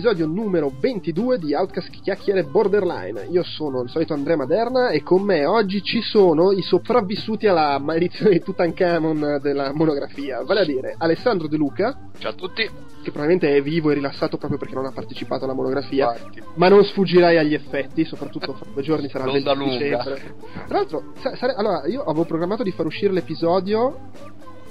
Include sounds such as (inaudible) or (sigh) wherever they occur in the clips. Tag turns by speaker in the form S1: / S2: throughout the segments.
S1: all'episodio numero 22 di Outcast Chiacchiere Borderline. Io sono il solito Andrea Maderna e con me oggi ci sono i sopravvissuti alla maledizione di Tutankhamon della monografia, vale a dire Alessandro De Luca.
S2: Ciao a tutti.
S1: Che probabilmente è vivo e rilassato proprio perché non ha partecipato alla monografia,
S2: Infatti.
S1: ma non sfuggirai agli effetti, soprattutto fra due giorni sarà il
S2: L'onda
S1: 20
S2: lunga.
S1: dicembre. Tra l'altro, sa- sare- allora, io avevo programmato di far uscire l'episodio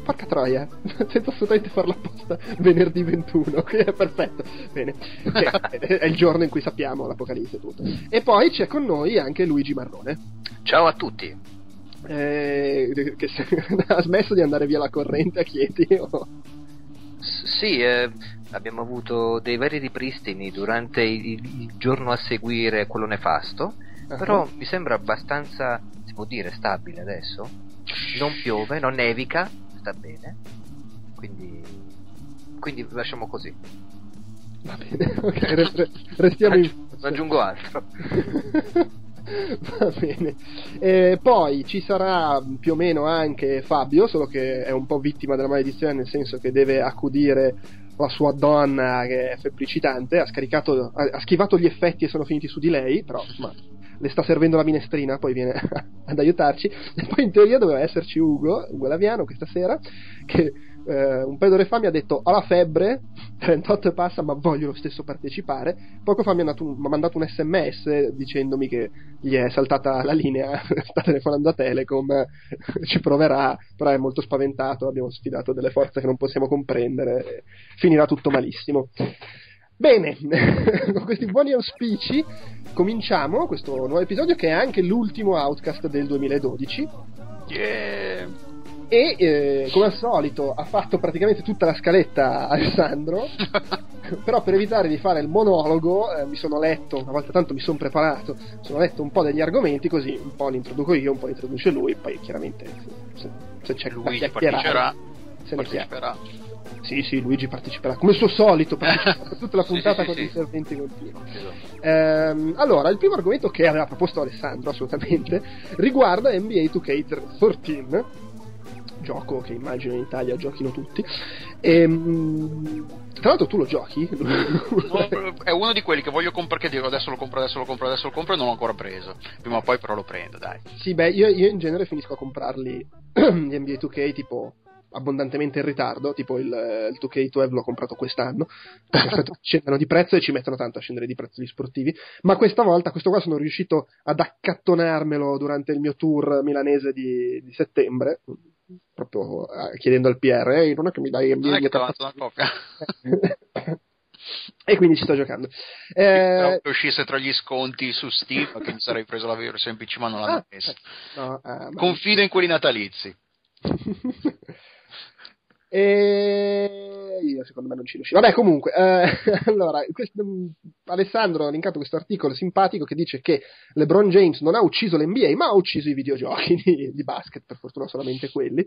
S1: Porca troia, (laughs) senza assolutamente farlo apposta venerdì 21, che è perfetto. Bene, Che è il giorno in cui sappiamo l'apocalisse e tutto. E poi c'è con noi anche Luigi Marrone,
S2: Ciao a tutti.
S1: eh, che se- (laughs) ha smesso di andare via la corrente a Chieti. o-
S3: S- Sì, eh, abbiamo avuto dei veri ripristini durante il, il giorno a seguire quello nefasto,
S1: Ah.
S3: però mi sembra abbastanza, si può dire, stabile adesso. Non piove, non nevica, sta bene. Quindi, quindi lasciamo così.
S1: Va bene, (laughs) ok, re- re- restiamo in...
S3: Non aggiungo altro. (laughs)
S1: Va bene. E poi ci sarà più o meno anche Fabio, solo che è un po' vittima della maledizione, nel senso che deve accudire la sua donna che è febbricitante, ha, scaricato, ha, ha schivato gli effetti e sono finiti su di lei, però insomma le sta servendo la minestrina, poi viene (laughs) ad aiutarci. E poi in teoria doveva esserci Ugo, Ugo Laviano, questa sera, che eh, un pedore fa mi ha detto ho la febbre, (laughs) 38 e passa, ma voglio lo stesso partecipare. Poco fa mi ha, un- mi ha mandato un sms dicendomi che gli è saltata la linea, (laughs) sta telefonando a Telecom, ci proverà, però è molto spaventato, abbiamo sfidato delle forze che non possiamo comprendere, finirà tutto malissimo. Bene, (laughs) con questi buoni auspici cominciamo questo nuovo episodio che è anche l'ultimo Outcast del 2012
S2: Yeah.
S1: e eh, come al solito ha fatto praticamente tutta la scaletta Alessandro (laughs) però per evitare di fare il monologo eh, mi sono letto una volta tanto mi sono preparato sono letto un po' degli argomenti così un po' li introduco io un po' li introduce lui poi chiaramente se, se c'è chiacchierare,
S2: parteciperà.
S1: se ne
S2: parteciperà.
S1: Sì sì Luigi parteciperà come suo solito partecipa per tutta la (laughs) puntata
S3: sì,
S1: con
S3: sì,
S1: gli
S3: sì.
S1: interventi continui
S3: Esatto.
S1: Ehm, allora, il primo argomento che aveva proposto Alessandro, assolutamente, riguarda NBA 2K13, gioco che immagino in Italia giochino tutti. Ehm, tra l'altro tu lo giochi? (laughs)
S2: È uno di quelli che voglio comprare, che dico adesso lo compro, adesso lo compro, adesso lo compro e non l'ho ancora preso. Prima o poi però lo prendo, dai.
S1: sì, beh, io, io in genere finisco a comprarli (clears throat) gli NBA 2K tipo abbondantemente in ritardo, tipo il, il 2K12 l'ho comprato quest'anno, (laughs) perché aspetto che scendano di prezzo e ci mettono tanto a scendere di prezzo gli sportivi, ma questa volta, questo qua sono riuscito ad accattonarmelo durante il mio tour milanese di, di settembre, proprio eh, chiedendo al PR, ehi, non è che mi dai
S2: Non è che una copia. (laughs)
S1: e quindi ci sto giocando. Eh,
S2: che uscisse tra gli sconti su Steam, che mi sarei preso la versione PC, ma non l'hanno
S1: ah,
S2: messa.
S1: no, ah, ma-
S2: Confido in quelli natalizi. (laughs)
S1: e io secondo me non ci riuscirò. Vabbè, comunque, eh, (laughs) allora, questo- mm, Alessandro ha linkato questo articolo simpatico che dice che LeBron James non ha ucciso l'NBA, ma ha ucciso i videogiochi (laughs) di, di basket, per fortuna solamente quelli,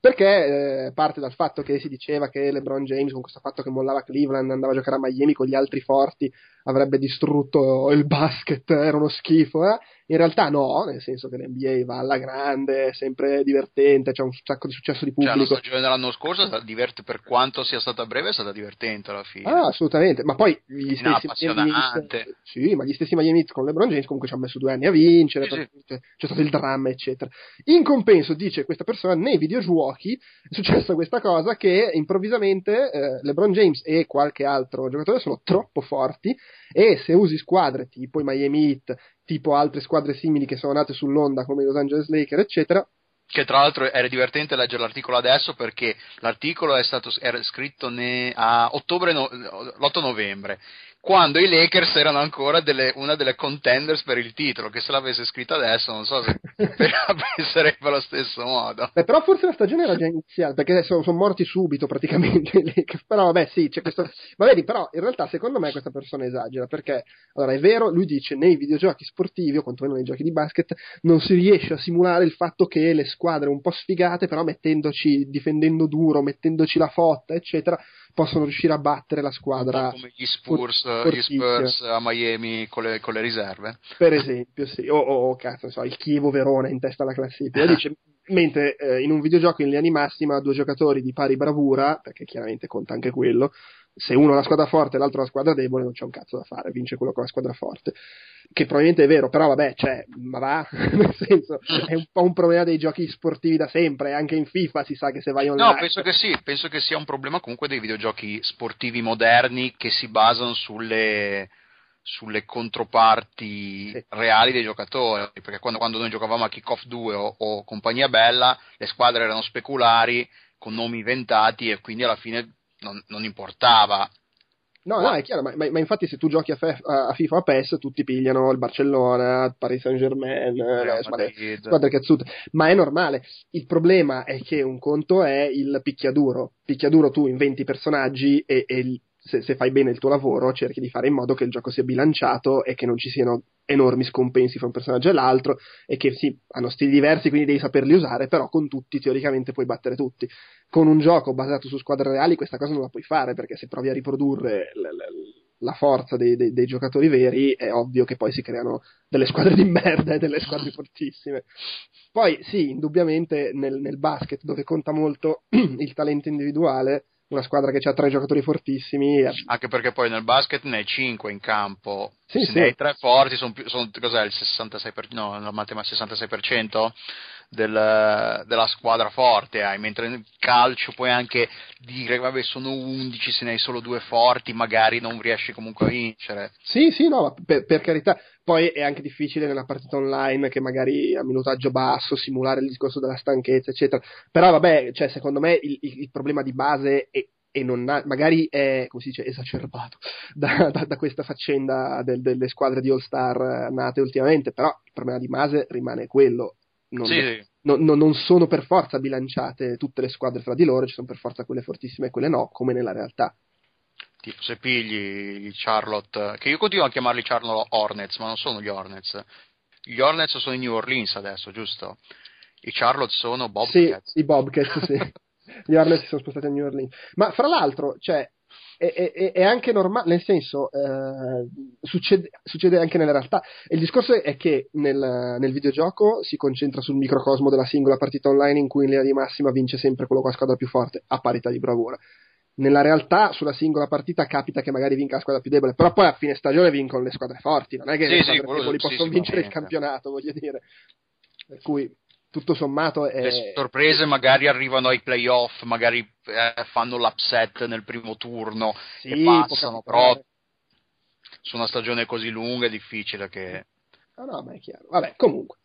S1: perché eh, parte dal fatto che si diceva che LeBron James, con questo fatto che mollava Cleveland, andava a giocare a Miami con gli altri forti, avrebbe distrutto il basket, era uno schifo, eh? In realtà no, nel senso che l'NBA va alla grande, è sempre divertente, c'è un sacco di successo di
S2: Cioè, la
S1: pubblico.
S2: stagione dell'anno scorso è stata divert- per quanto sia stata breve, è stata divertente alla fine.
S1: Ah, assolutamente, ma poi gli
S2: No,
S1: stessi Miami. Heat, sì, ma gli stessi Miami Heat con LeBron James comunque ci hanno messo due anni a vincere,
S2: Sì, sì.
S1: perché c'è stato il dramma, eccetera. In compenso, dice questa persona, nei videogiochi è successa questa cosa che improvvisamente eh, LeBron James e qualche altro giocatore sono troppo forti e se usi squadre tipo i Miami Heat, tipo altre squadre simili che sono nate sull'onda come i Los Angeles Lakers, eccetera,
S2: Che tra l'altro era divertente leggere l'articolo adesso perché l'articolo è stato scritto ne- a ottobre, no- l'8 novembre, quando i Lakers erano ancora delle- una delle contenders per il titolo, che se l'avesse scritto adesso non so se (laughs) penserebbe allo stesso modo.
S1: Beh, però forse la stagione era già iniziata, perché sono, sono morti subito praticamente i Lakers. Però vabbè, sì, c'è questo. (laughs) Ma vedi, però in realtà secondo me questa persona esagera, perché allora è vero, lui dice nei videogiochi sportivi, o quantomeno nei giochi di basket, non si riesce a simulare il fatto che le squadre un po' sfigate, però mettendoci, difendendo duro, mettendoci la fotta, eccetera, possono riuscire a battere la squadra.
S2: Come gli Spurs, gli Spurs a Miami con le, con le, riserve.
S1: Per esempio, sì. O, o, o cazzo, so, il Chievo Verona in testa alla classifica. (laughs) Dice, mentre eh, in un videogioco in linea di massima due giocatori di pari bravura, perché chiaramente conta anche quello, se uno ha la squadra forte e l'altro ha la squadra debole non c'è un cazzo da fare, vince quello con la squadra forte. Che probabilmente è vero, però vabbè, cioè, ma va, (laughs) nel senso, è un po' un problema dei giochi sportivi da sempre, anche in FIFA si sa che se vai online...
S2: No, penso che sì, penso che sia un problema comunque dei videogiochi sportivi moderni che si basano sulle sulle controparti sì. reali dei giocatori, perché quando, quando, noi giocavamo a Kickoff 2 o, o compagnia bella, le squadre erano speculari con nomi inventati e quindi alla fine non, non importava.
S1: No, no, è chiaro, ma, ma, ma, infatti se tu giochi a, Fe, a, FIFA a PES tutti pigliano il Barcellona, il Paris Saint Germain, le squadre, squadre cazzute, ma è normale. Il problema è che un conto è il picchiaduro. Picchiaduro tu inventi personaggi e, e se, se, fai bene il tuo lavoro, cerchi di fare in modo che il gioco sia bilanciato e che non ci siano enormi scompensi fra un personaggio e l'altro e che sì, hanno stili diversi, quindi devi saperli usare, però con tutti teoricamente puoi battere tutti. Con un gioco basato su squadre reali questa cosa non la puoi fare perché se provi a riprodurre l- l- la forza dei, dei, dei, giocatori veri è ovvio che poi si creano delle squadre di merda e delle squadre fortissime. Poi sì, indubbiamente nel, nel basket dove conta molto (clears throat) il talento individuale una squadra che ha tre giocatori fortissimi.
S2: Anche perché poi nel basket ne hai cinque in campo,
S1: sì,
S2: se sì. ne hai tre forti, sono, sono cos'è il 66%, no, la matematica 66% del, della squadra forte hai, mentre nel calcio puoi anche dire vabbè sono 11, se ne hai solo due forti, magari non riesci comunque a vincere.
S1: Sì, sì, no, per, per carità. Poi è anche difficile nella partita online che magari a minutaggio basso simulare il discorso della stanchezza, eccetera. Però vabbè, cioè, secondo me il, il, il problema di base è, e non ha, magari è come si dice, esacerbato (laughs) da, da, da questa faccenda del, delle squadre di All Star nate ultimamente, però il problema di base rimane quello. Non, sì. non, non, non, sono per forza bilanciate tutte le squadre fra di loro, ci sono per forza quelle fortissime e quelle no, come nella realtà
S2: tipo se pigli i Charlotte, che io continuo a chiamarli Charlotte Hornets, ma non sono gli Hornets. Gli Hornets sono i New Orleans adesso, giusto? I Charlotte sono Bobcats.
S1: Sì, i Bobcats, sì. (laughs) gli Hornets si sono spostati a New Orleans. Ma fra l'altro, cioè, è, è, è, anche normale, nel senso, eh, succede, succede, anche nella realtà. il discorso è che nel, nel, videogioco si concentra sul microcosmo della singola partita online in cui in linea di massima vince sempre quello con la squadra più forte, a parità di bravura nella realtà sulla singola partita capita che magari vinca la squadra più debole, però poi a fine stagione vincono le squadre forti, non è che
S2: sì,
S1: le
S2: squadre sì, deboli
S1: possono vincere il campionato, voglio dire. Per cui tutto sommato è...
S2: Le sorprese magari arrivano ai playoff, magari eh, fanno l'upset nel primo turno sì, e passano, però su una stagione così lunga è difficile che...
S1: Ah, no, ma è chiaro. Vabbè, comunque.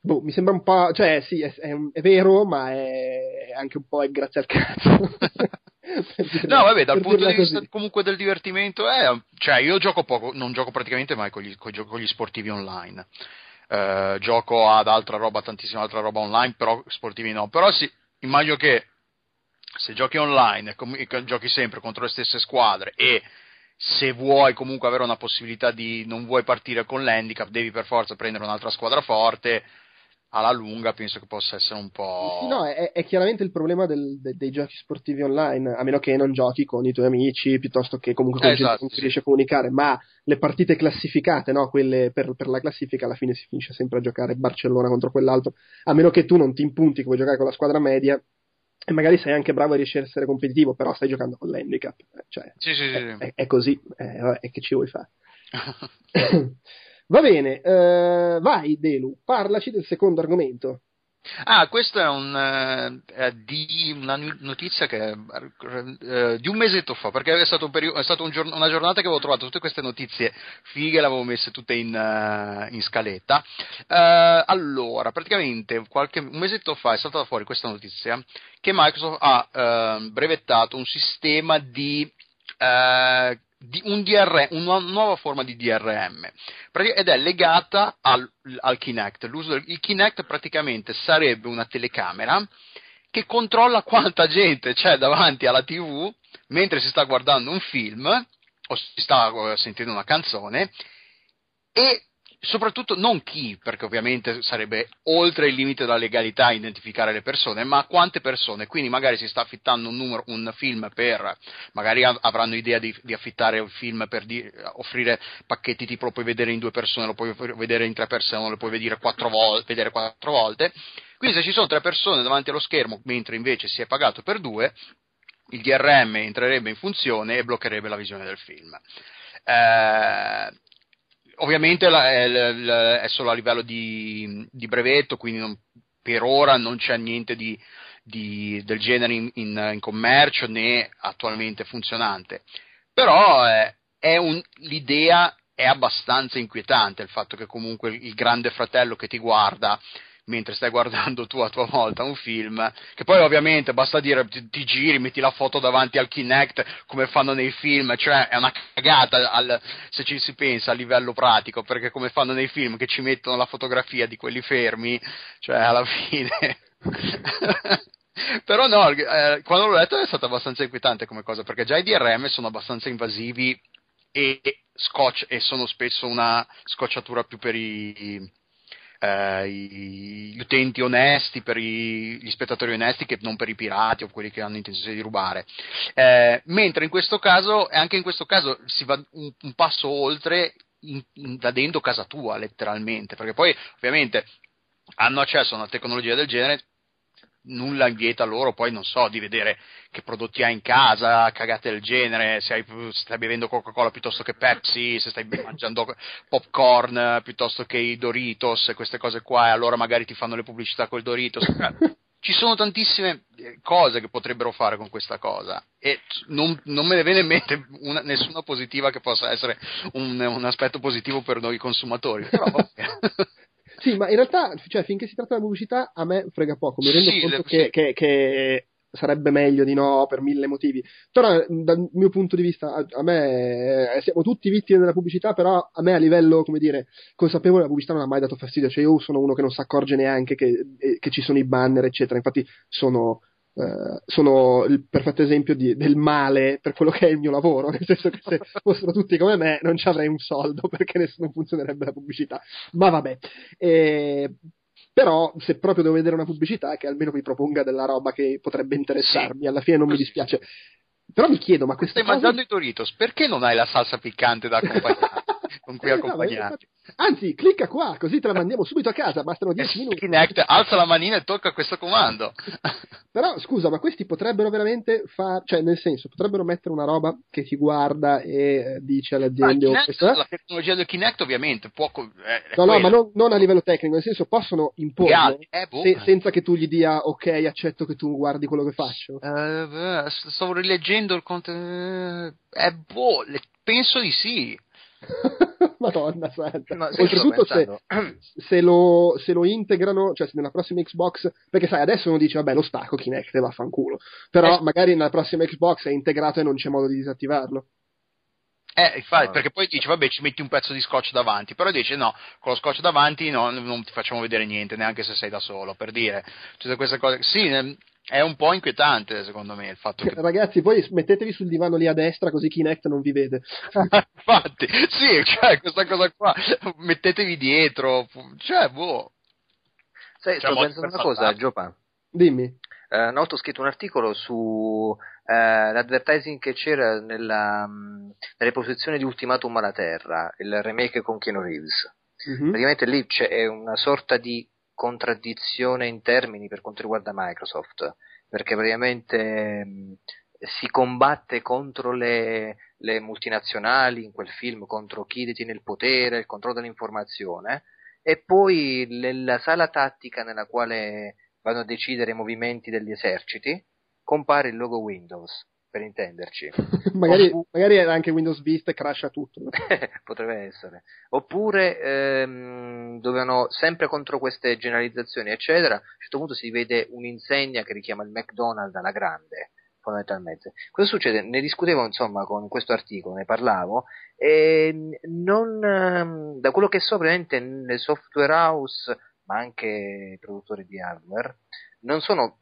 S1: Boh, mi sembra un po', cioè sì, è, è, è vero, ma è anche un po' è grazie al cazzo. (laughs)
S2: no, vabbè, dal punto di vista così. comunque del divertimento, è, cioè io gioco poco, non gioco praticamente mai con gli, con gli sportivi online. Uh, gioco ad altra roba, tantissima altra roba online, però sportivi no. Però sì, immagino che se giochi online e giochi sempre contro le stesse squadre e se vuoi comunque avere una possibilità di non vuoi partire con l'handicap, devi per forza prendere un'altra squadra forte alla lunga penso che possa essere un po'.
S1: No, è, è chiaramente il problema del, de, dei giochi sportivi online, a meno che non giochi con i tuoi amici, piuttosto che comunque con eh, gente esatto, cui sì. riesci a comunicare, ma le partite classificate, no? quelle per, per, la classifica, alla fine si finisce sempre a giocare Barcellona contro quell'altro, a meno che tu non ti impunti che vuoi giocare con la squadra media. E magari sei anche bravo a riuscire a essere competitivo, però stai giocando con l'handicap. Cioè,
S2: sì, sì,
S1: è, è, è, così, è, è che ci vuoi fare. (laughs) (laughs) Va bene, eh, vai Delu, parlaci del secondo argomento.
S2: Ah, questa è un, uh, di una notizia che, uh, di un mesetto fa, perché è stato, un stato un giorn- una giornata che avevo trovato tutte queste notizie fighe, le avevo messe tutte in, uh, in scaletta. allora, praticamente qualche, un mesetto fa è stata fuori questa notizia che Microsoft ha brevettato un sistema di un DR, una nuova forma di DRM ed è legata al, al Kinect. L'uso del, il Kinect praticamente sarebbe una telecamera che controlla quanta gente c'è davanti alla TV mentre si sta guardando un film o si sta sentendo una canzone e soprattutto non chi, perché ovviamente sarebbe oltre il limite della legalità identificare le persone, ma quante persone. Quindi magari si sta affittando un, numero, un film per, magari avranno idea di, di affittare un film per di, offrire pacchetti tipo lo puoi vedere in due persone, lo puoi vedere in tre persone, lo puoi vedere quattro, vol- vedere quattro volte. Quindi se ci sono tre persone davanti allo schermo, mentre invece si è pagato per due, il DRM entrerebbe in funzione e bloccherebbe la visione del film. Eh, ovviamente la, è, è, solo a livello di, di brevetto, quindi non, per ora non c'è niente di, di, del genere in, in, in, commercio né attualmente funzionante. Però eh, è un, l'idea è abbastanza inquietante il fatto che comunque il grande fratello che ti guarda mentre stai guardando tu a tua volta un film, che poi ovviamente basta dire ti, ti, giri, metti la foto davanti al Kinect come fanno nei film, cioè è una cagata al, se ci si pensa a livello pratico, perché come fanno nei film che ci mettono la fotografia di quelli fermi, cioè alla fine... (laughs) Però no, eh, quando l'ho letto è stato abbastanza inquietante come cosa, perché già i DRM sono abbastanza invasivi e, scotch, e sono spesso una scocciatura più per i, eh, gli utenti onesti, per i, gli spettatori onesti che non per i pirati o quelli che hanno intenzione di rubare. Eh, mentre in questo caso, anche in questo caso, si va un, un passo oltre invadendo casa tua letteralmente, perché poi ovviamente hanno accesso a una tecnologia del genere nulla vieta loro poi non so di vedere che prodotti hai in casa, cagate del genere, se, hai, se stai bevendo Coca-Cola piuttosto che Pepsi, se stai mangiando popcorn piuttosto che i Doritos e queste cose qua e allora magari ti fanno le pubblicità col Doritos. (laughs) Ci sono tantissime eh, cose che potrebbero fare con questa cosa e non, non me ne viene in mente una, nessuna positiva che possa essere un, un aspetto positivo per noi consumatori. (laughs) Però,
S1: Sì, ma in realtà, cioè, finché si tratta di pubblicità, a me frega poco. Mi rendo sì, conto che, sì. che, che, sarebbe meglio di no per mille motivi. Però, dal mio punto di vista, a, a me eh, siamo tutti vittime della pubblicità, però a me a livello, come dire, consapevole la pubblicità non ha mai dato fastidio. Cioè, io sono uno che non si accorge neanche che, eh, che ci sono i banner, eccetera. Infatti, sono Uh, sono il perfetto esempio di, del male per quello che è il mio lavoro, (laughs) nel senso che se fossero tutti come me non ci avrei un soldo (laughs) perché nessuno funzionerebbe la pubblicità. Ma vabbè. E, però se proprio devo vedere una pubblicità che almeno mi proponga della roba che potrebbe interessarmi, sì. alla fine non mi dispiace. Però mi chiedo, ma questa
S2: Stai cosa... mangiando i Doritos, perché non hai la salsa piccante da accompagnare? (laughs) con cui eh, accompagnarti.
S1: Anzi, clicca qua, così te la mandiamo subito a casa, bastano 10 minuti.
S2: Kinect, alza la manina e tocca questo comando. (laughs)
S1: Però, scusa, ma questi potrebbero veramente fare, cioè, nel senso, potrebbero mettere una roba che ti guarda e eh, dice alle aziende... Ah,
S2: Kinect, la tecnologia del Kinect, ovviamente, può...
S1: Eh, no, no, ma non, non, a livello tecnico, nel senso, possono imporre eh, boh. se, senza che tu gli dia, ok, accetto che tu guardi quello che faccio.
S2: Uh, stavo rileggendo il contenuto... Eh, boh, penso di sì. (laughs)
S1: Madonna santa. No, Oltretutto se, (clears throat) se, lo, se, lo, integrano, cioè se nella prossima Xbox, perché sai adesso uno dice vabbè lo stacco Kinect e vaffanculo, però eh. magari nella prossima Xbox è integrato e non c'è modo di disattivarlo.
S2: Eh, infatti, no. perché poi dici, vabbè, ci metti un pezzo di scotch davanti, però dici, no, con lo scotch davanti no, non ti facciamo vedere niente, neanche se sei da solo, per dire. Cioè, queste cose, sì, è un po' inquietante secondo me il fatto che...
S1: Ragazzi, poi mettetevi sul divano lì a destra così Kinect non vi vede. (laughs)
S2: Infatti, sì, cioè questa cosa qua, mettetevi dietro, cioè, boh.
S3: Sai, cioè, sto pensando una cosa, Giopa.
S1: Dimmi.
S3: Una volta ho scritto un articolo su uh, l'advertising che c'era nella, um, nelle posizioni di Ultimatum alla Terra, il remake con Keanu Reeves. Mm-hmm. Praticamente lì c'è una sorta di contraddizione in termini per quanto riguarda Microsoft, perché praticamente mh, si combatte contro le, le, multinazionali in quel film, contro chi detiene il potere, il controllo dell'informazione, e poi nella sala tattica nella quale vanno a decidere i movimenti degli eserciti compare il logo Windows per intenderci. (laughs)
S1: magari, Oppure... magari, era anche Windows Vista e crasha tutto. No? (laughs)
S3: Potrebbe essere. Oppure ehm, dovevano, sempre contro queste generalizzazioni, eccetera, a un certo punto si vede un'insegna che richiama il McDonald's alla grande, fondamentalmente. Cosa succede? Ne discutevo insomma con questo articolo, ne parlavo, e non, ehm, da quello che so, praticamente nel software house, ma anche produttori di hardware, non sono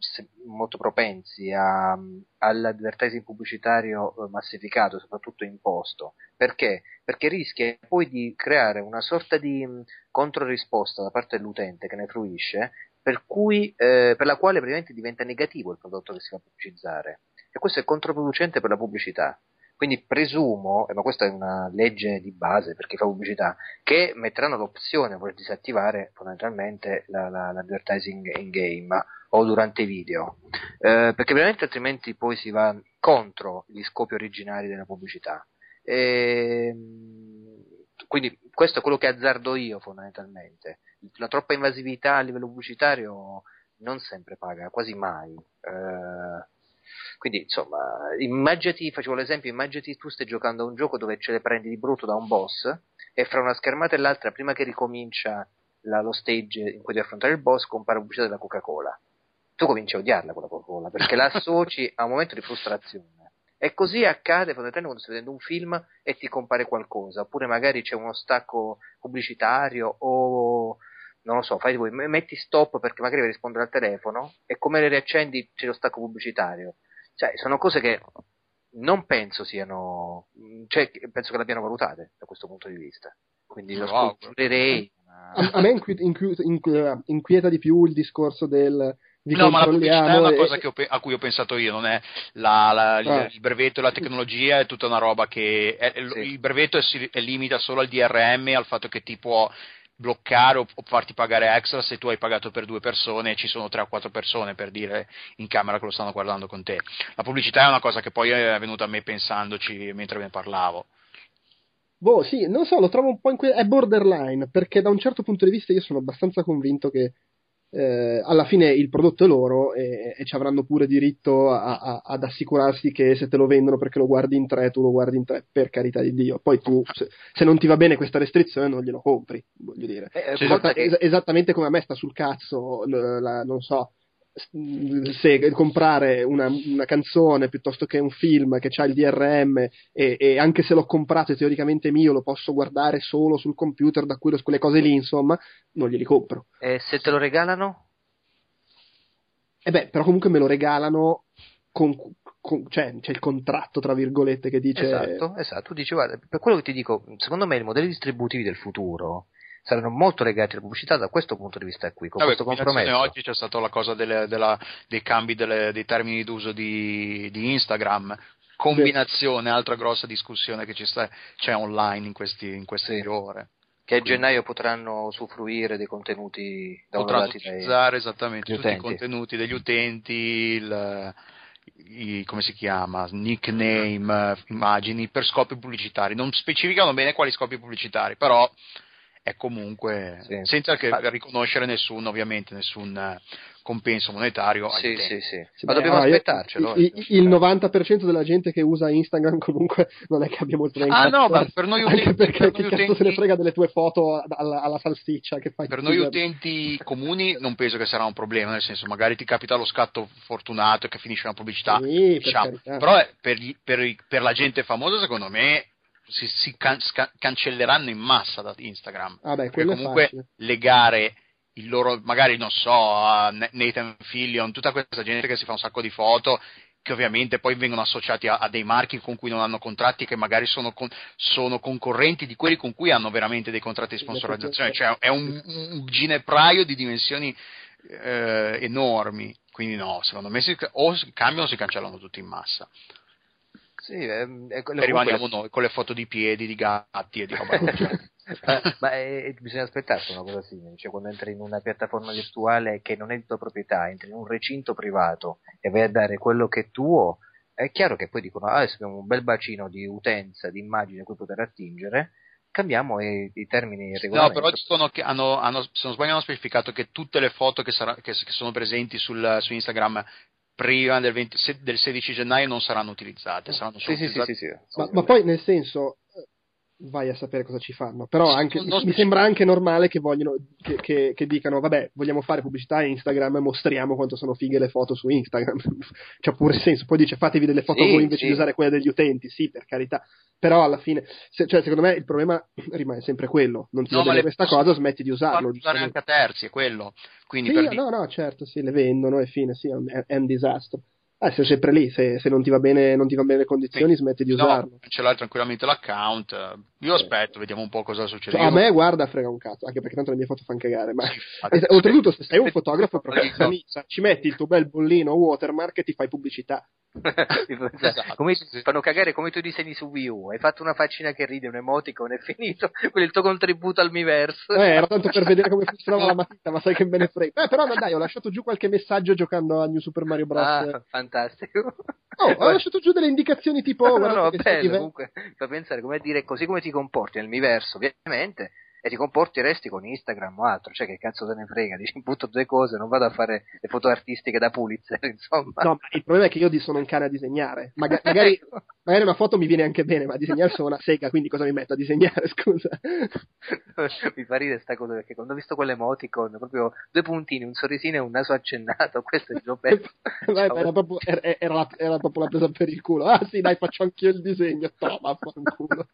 S3: molto propensi a, all'advertising pubblicitario eh, massificato, soprattutto imposto. Perché? Perché rischia poi di creare una sorta di controrisposta da parte dell'utente che ne fruisce, per, cui, eh, per la quale praticamente diventa negativo il prodotto che si va a pubblicizzare. E questo è controproducente per la pubblicità. Quindi presumo, ma questa è una legge di base per chi fa pubblicità, che metteranno l'opzione per disattivare fondamentalmente la, la, l'advertising in game o durante i video, eh, perché veramente altrimenti poi si va contro gli scopi originari della pubblicità. E, ehm, quindi questo è quello che azzardo io fondamentalmente. La troppa invasività a livello pubblicitario non sempre paga, quasi mai. Eh, quindi, insomma, immaginati, facevo l'esempio, immaginati tu stai giocando a un gioco dove ce le prendi di brutto da un boss e fra una schermata e l'altra, prima che ricomincia la, lo stage in cui devi affrontare il boss, compare pubblicità della Coca-Cola. Tu cominci a odiarla quella Coca-Cola perché la (laughs) associ a un momento di frustrazione. E così accade fondamentalmente quando stai vedendo un film e ti compare qualcosa, oppure magari c'è uno stacco pubblicitario o non lo so, fai voi, metti stop perché magari devi rispondere al telefono e come le riaccendi c'è lo stacco pubblicitario. Cioè, sono cose che non penso siano, cioè, penso che l'abbiano valutate da questo punto di vista. Quindi lo scongiurerei.
S1: A, a me inqui- inqui- inqui- inquieta di più il discorso del
S2: no, ma la pubblicità è una cosa e... pe- a cui ho pensato io, non è la, la, ah. il, il brevetto e la tecnologia, è tutta una roba che è, sì. il brevetto è, si è limita solo al DRM, al fatto che ti può bloccare o, o, farti pagare extra se tu hai pagato per due persone e ci sono tre o quattro persone per dire in camera che lo stanno guardando con te. La pubblicità è una cosa che poi è venuta a me pensandoci mentre ne parlavo.
S1: Boh, sì, non so, lo trovo un po' in que- è borderline, perché da un certo punto di vista io sono abbastanza convinto che eh, alla fine il prodotto è loro e, e ci avranno pure diritto a, a, ad assicurarsi che se te lo vendono perché lo guardi in tre, tu lo guardi in tre, per carità di Dio. Poi tu, se, se non ti va bene questa restrizione, non glielo compri, voglio dire. Eh, Esatta, es- esattamente come a me sta sul cazzo, la, la, non so, se comprare una, una, canzone piuttosto che un film che ha il DRM e, e, anche se l'ho comprato e teoricamente mio lo posso guardare solo sul computer da cui lo, quelle cose lì insomma non glieli compro
S3: e se te lo regalano?
S1: e eh beh però comunque me lo regalano con, con, cioè c'è il contratto tra virgolette che dice
S3: esatto, esatto tu dici guarda per quello che ti dico secondo me i modelli distributivi del futuro saranno molto legati alla pubblicità da questo punto di vista qui, con Vabbè, questo compromesso.
S2: Oggi c'è stata la cosa delle, della, dei cambi delle, dei termini d'uso di, di Instagram, combinazione, altra grossa discussione che sta, c'è online in, questi, in queste sì. ore.
S3: Che a gennaio potranno usufruire dei contenuti
S2: potranno utilizzare dai, esattamente tutti utenti. i contenuti degli utenti, il, i, come si chiama, nickname, immagini per scopi pubblicitari. Non specificano bene quali scopi pubblicitari, però è comunque sì. senza che, riconoscere nessun, ovviamente, nessun eh, compenso monetario.
S3: Sì, sì, sì, Ma Beh, dobbiamo allora, aspettarcelo.
S1: Il, il, 90% della gente che usa Instagram (laughs) comunque non è che abbia molto da
S2: Ah no, ma per noi (laughs) utenti...
S1: perché
S2: per
S1: che cazzo se ne frega delle tue foto alla, alla salsiccia che fai
S2: Per noi utenti comuni non penso che sarà un problema, nel senso magari ti capita lo scatto fortunato che finisce una pubblicità, sì, diciamo. per però per, per, per la gente famosa secondo me si, si can, sca, cancelleranno in massa da Instagram.
S1: Ah beh,
S2: perché comunque legare il loro, magari non so, Nathan Fillion, tutta questa gente che si fa un sacco di foto, che ovviamente poi vengono associati a, a dei marchi con cui non hanno contratti, che magari sono, con, sono, concorrenti di quelli con cui hanno veramente dei contratti di sponsorizzazione, cioè è un, un ginepraio di dimensioni eh, enormi. Quindi no, secondo me si, o cambiano o si cancellano tutti in massa.
S3: Sì, è,
S2: è, e rimaniamo noi con le foto di piedi, di gatti e di roba (laughs)
S3: ma, è, bisogna aspettarsi una cosa simile, cioè quando entri in una piattaforma virtuale che non è di tua proprietà, entri in un recinto privato e vai a dare quello che è tuo, è chiaro che poi dicono ah, adesso abbiamo un bel bacino di utenza, di immagini a cui poter attingere, cambiamo i, i termini regolari.
S2: No, però dicono che hanno, hanno, se non sbaglio hanno specificato che tutte le foto che, sarà, che, che sono presenti sul, su Instagram prima del, 20, del, 16 gennaio non saranno utilizzate. Saranno
S1: sì, utilizzate. Sì, sì, ma, ma, poi nel senso, vai a sapere cosa ci fanno. Però anche, mi, sembra anche normale che, vogliono, che, che, che, dicano, vabbè, vogliamo fare pubblicità a Instagram e mostriamo quanto sono fighe le foto su Instagram. (laughs) C'ha pure senso. Poi dice, fatevi delle foto sì, voi invece sì. di usare quelle degli utenti. Sì, per carità. Però alla fine, se, cioè, secondo me il problema (clears throat) rimane sempre quello. Non ti no, va questa cosa, smetti di usarlo.
S2: usare anche a terzi, è quello. Quindi
S1: sì,
S2: per
S1: no, no, certo, sì, le vendono e fine, sì, è, è un disastro. Ah, sei sempre lì, se, se, non ti va bene, non ti va bene le condizioni, sì. smetti di
S2: no,
S1: usarlo.
S2: Ce l'hai tranquillamente l'account. Io aspetto, vediamo un po' cosa succede.
S1: Cioè, a me guarda, frega un cazzo, anche perché tanto le mie foto fanno cagare. Ma sì, (laughs) oltretutto, se sei un fotografo professionista, ci metti il tuo bel bollino watermark e ti fai pubblicità. (laughs)
S3: esatto, come sì. fanno cagare come tu disegni su Wii U hai fatto una faccina che ride un emoticon è finito (laughs) quello è il tuo contributo al miiverse
S1: eh, era tanto per vedere come funzionava la matita ma sai che me ne frega eh, però no, dai ho lasciato giù qualche messaggio giocando a New Super Mario Bros
S3: ah, fantastico.
S1: Oh, (laughs) ho lasciato giù delle indicazioni tipo
S3: no, no, no bello, comunque fa pensare come dire così come ti comporti nel miiverso ovviamente e ti comporti resti con Instagram o altro, cioè che cazzo te ne frega, (laughs) dici butto due cose, non vado a fare le foto artistiche da Pulitzer, (laughs) insomma.
S1: No, il problema è che io sono un cane a disegnare, Maga- (laughs) magari, magari, una foto mi viene anche bene, ma a disegnare sono una sega, quindi cosa mi metto a disegnare, scusa?
S3: mi fa ridere sta cosa, perché quando ho visto quell'emoticon, proprio due puntini, un sorrisino e un naso accennato, questo è il gioco.
S1: era, proprio, era, era, la, era, proprio la presa per il culo, ah sì dai faccio anch'io il disegno, toma, fa un culo.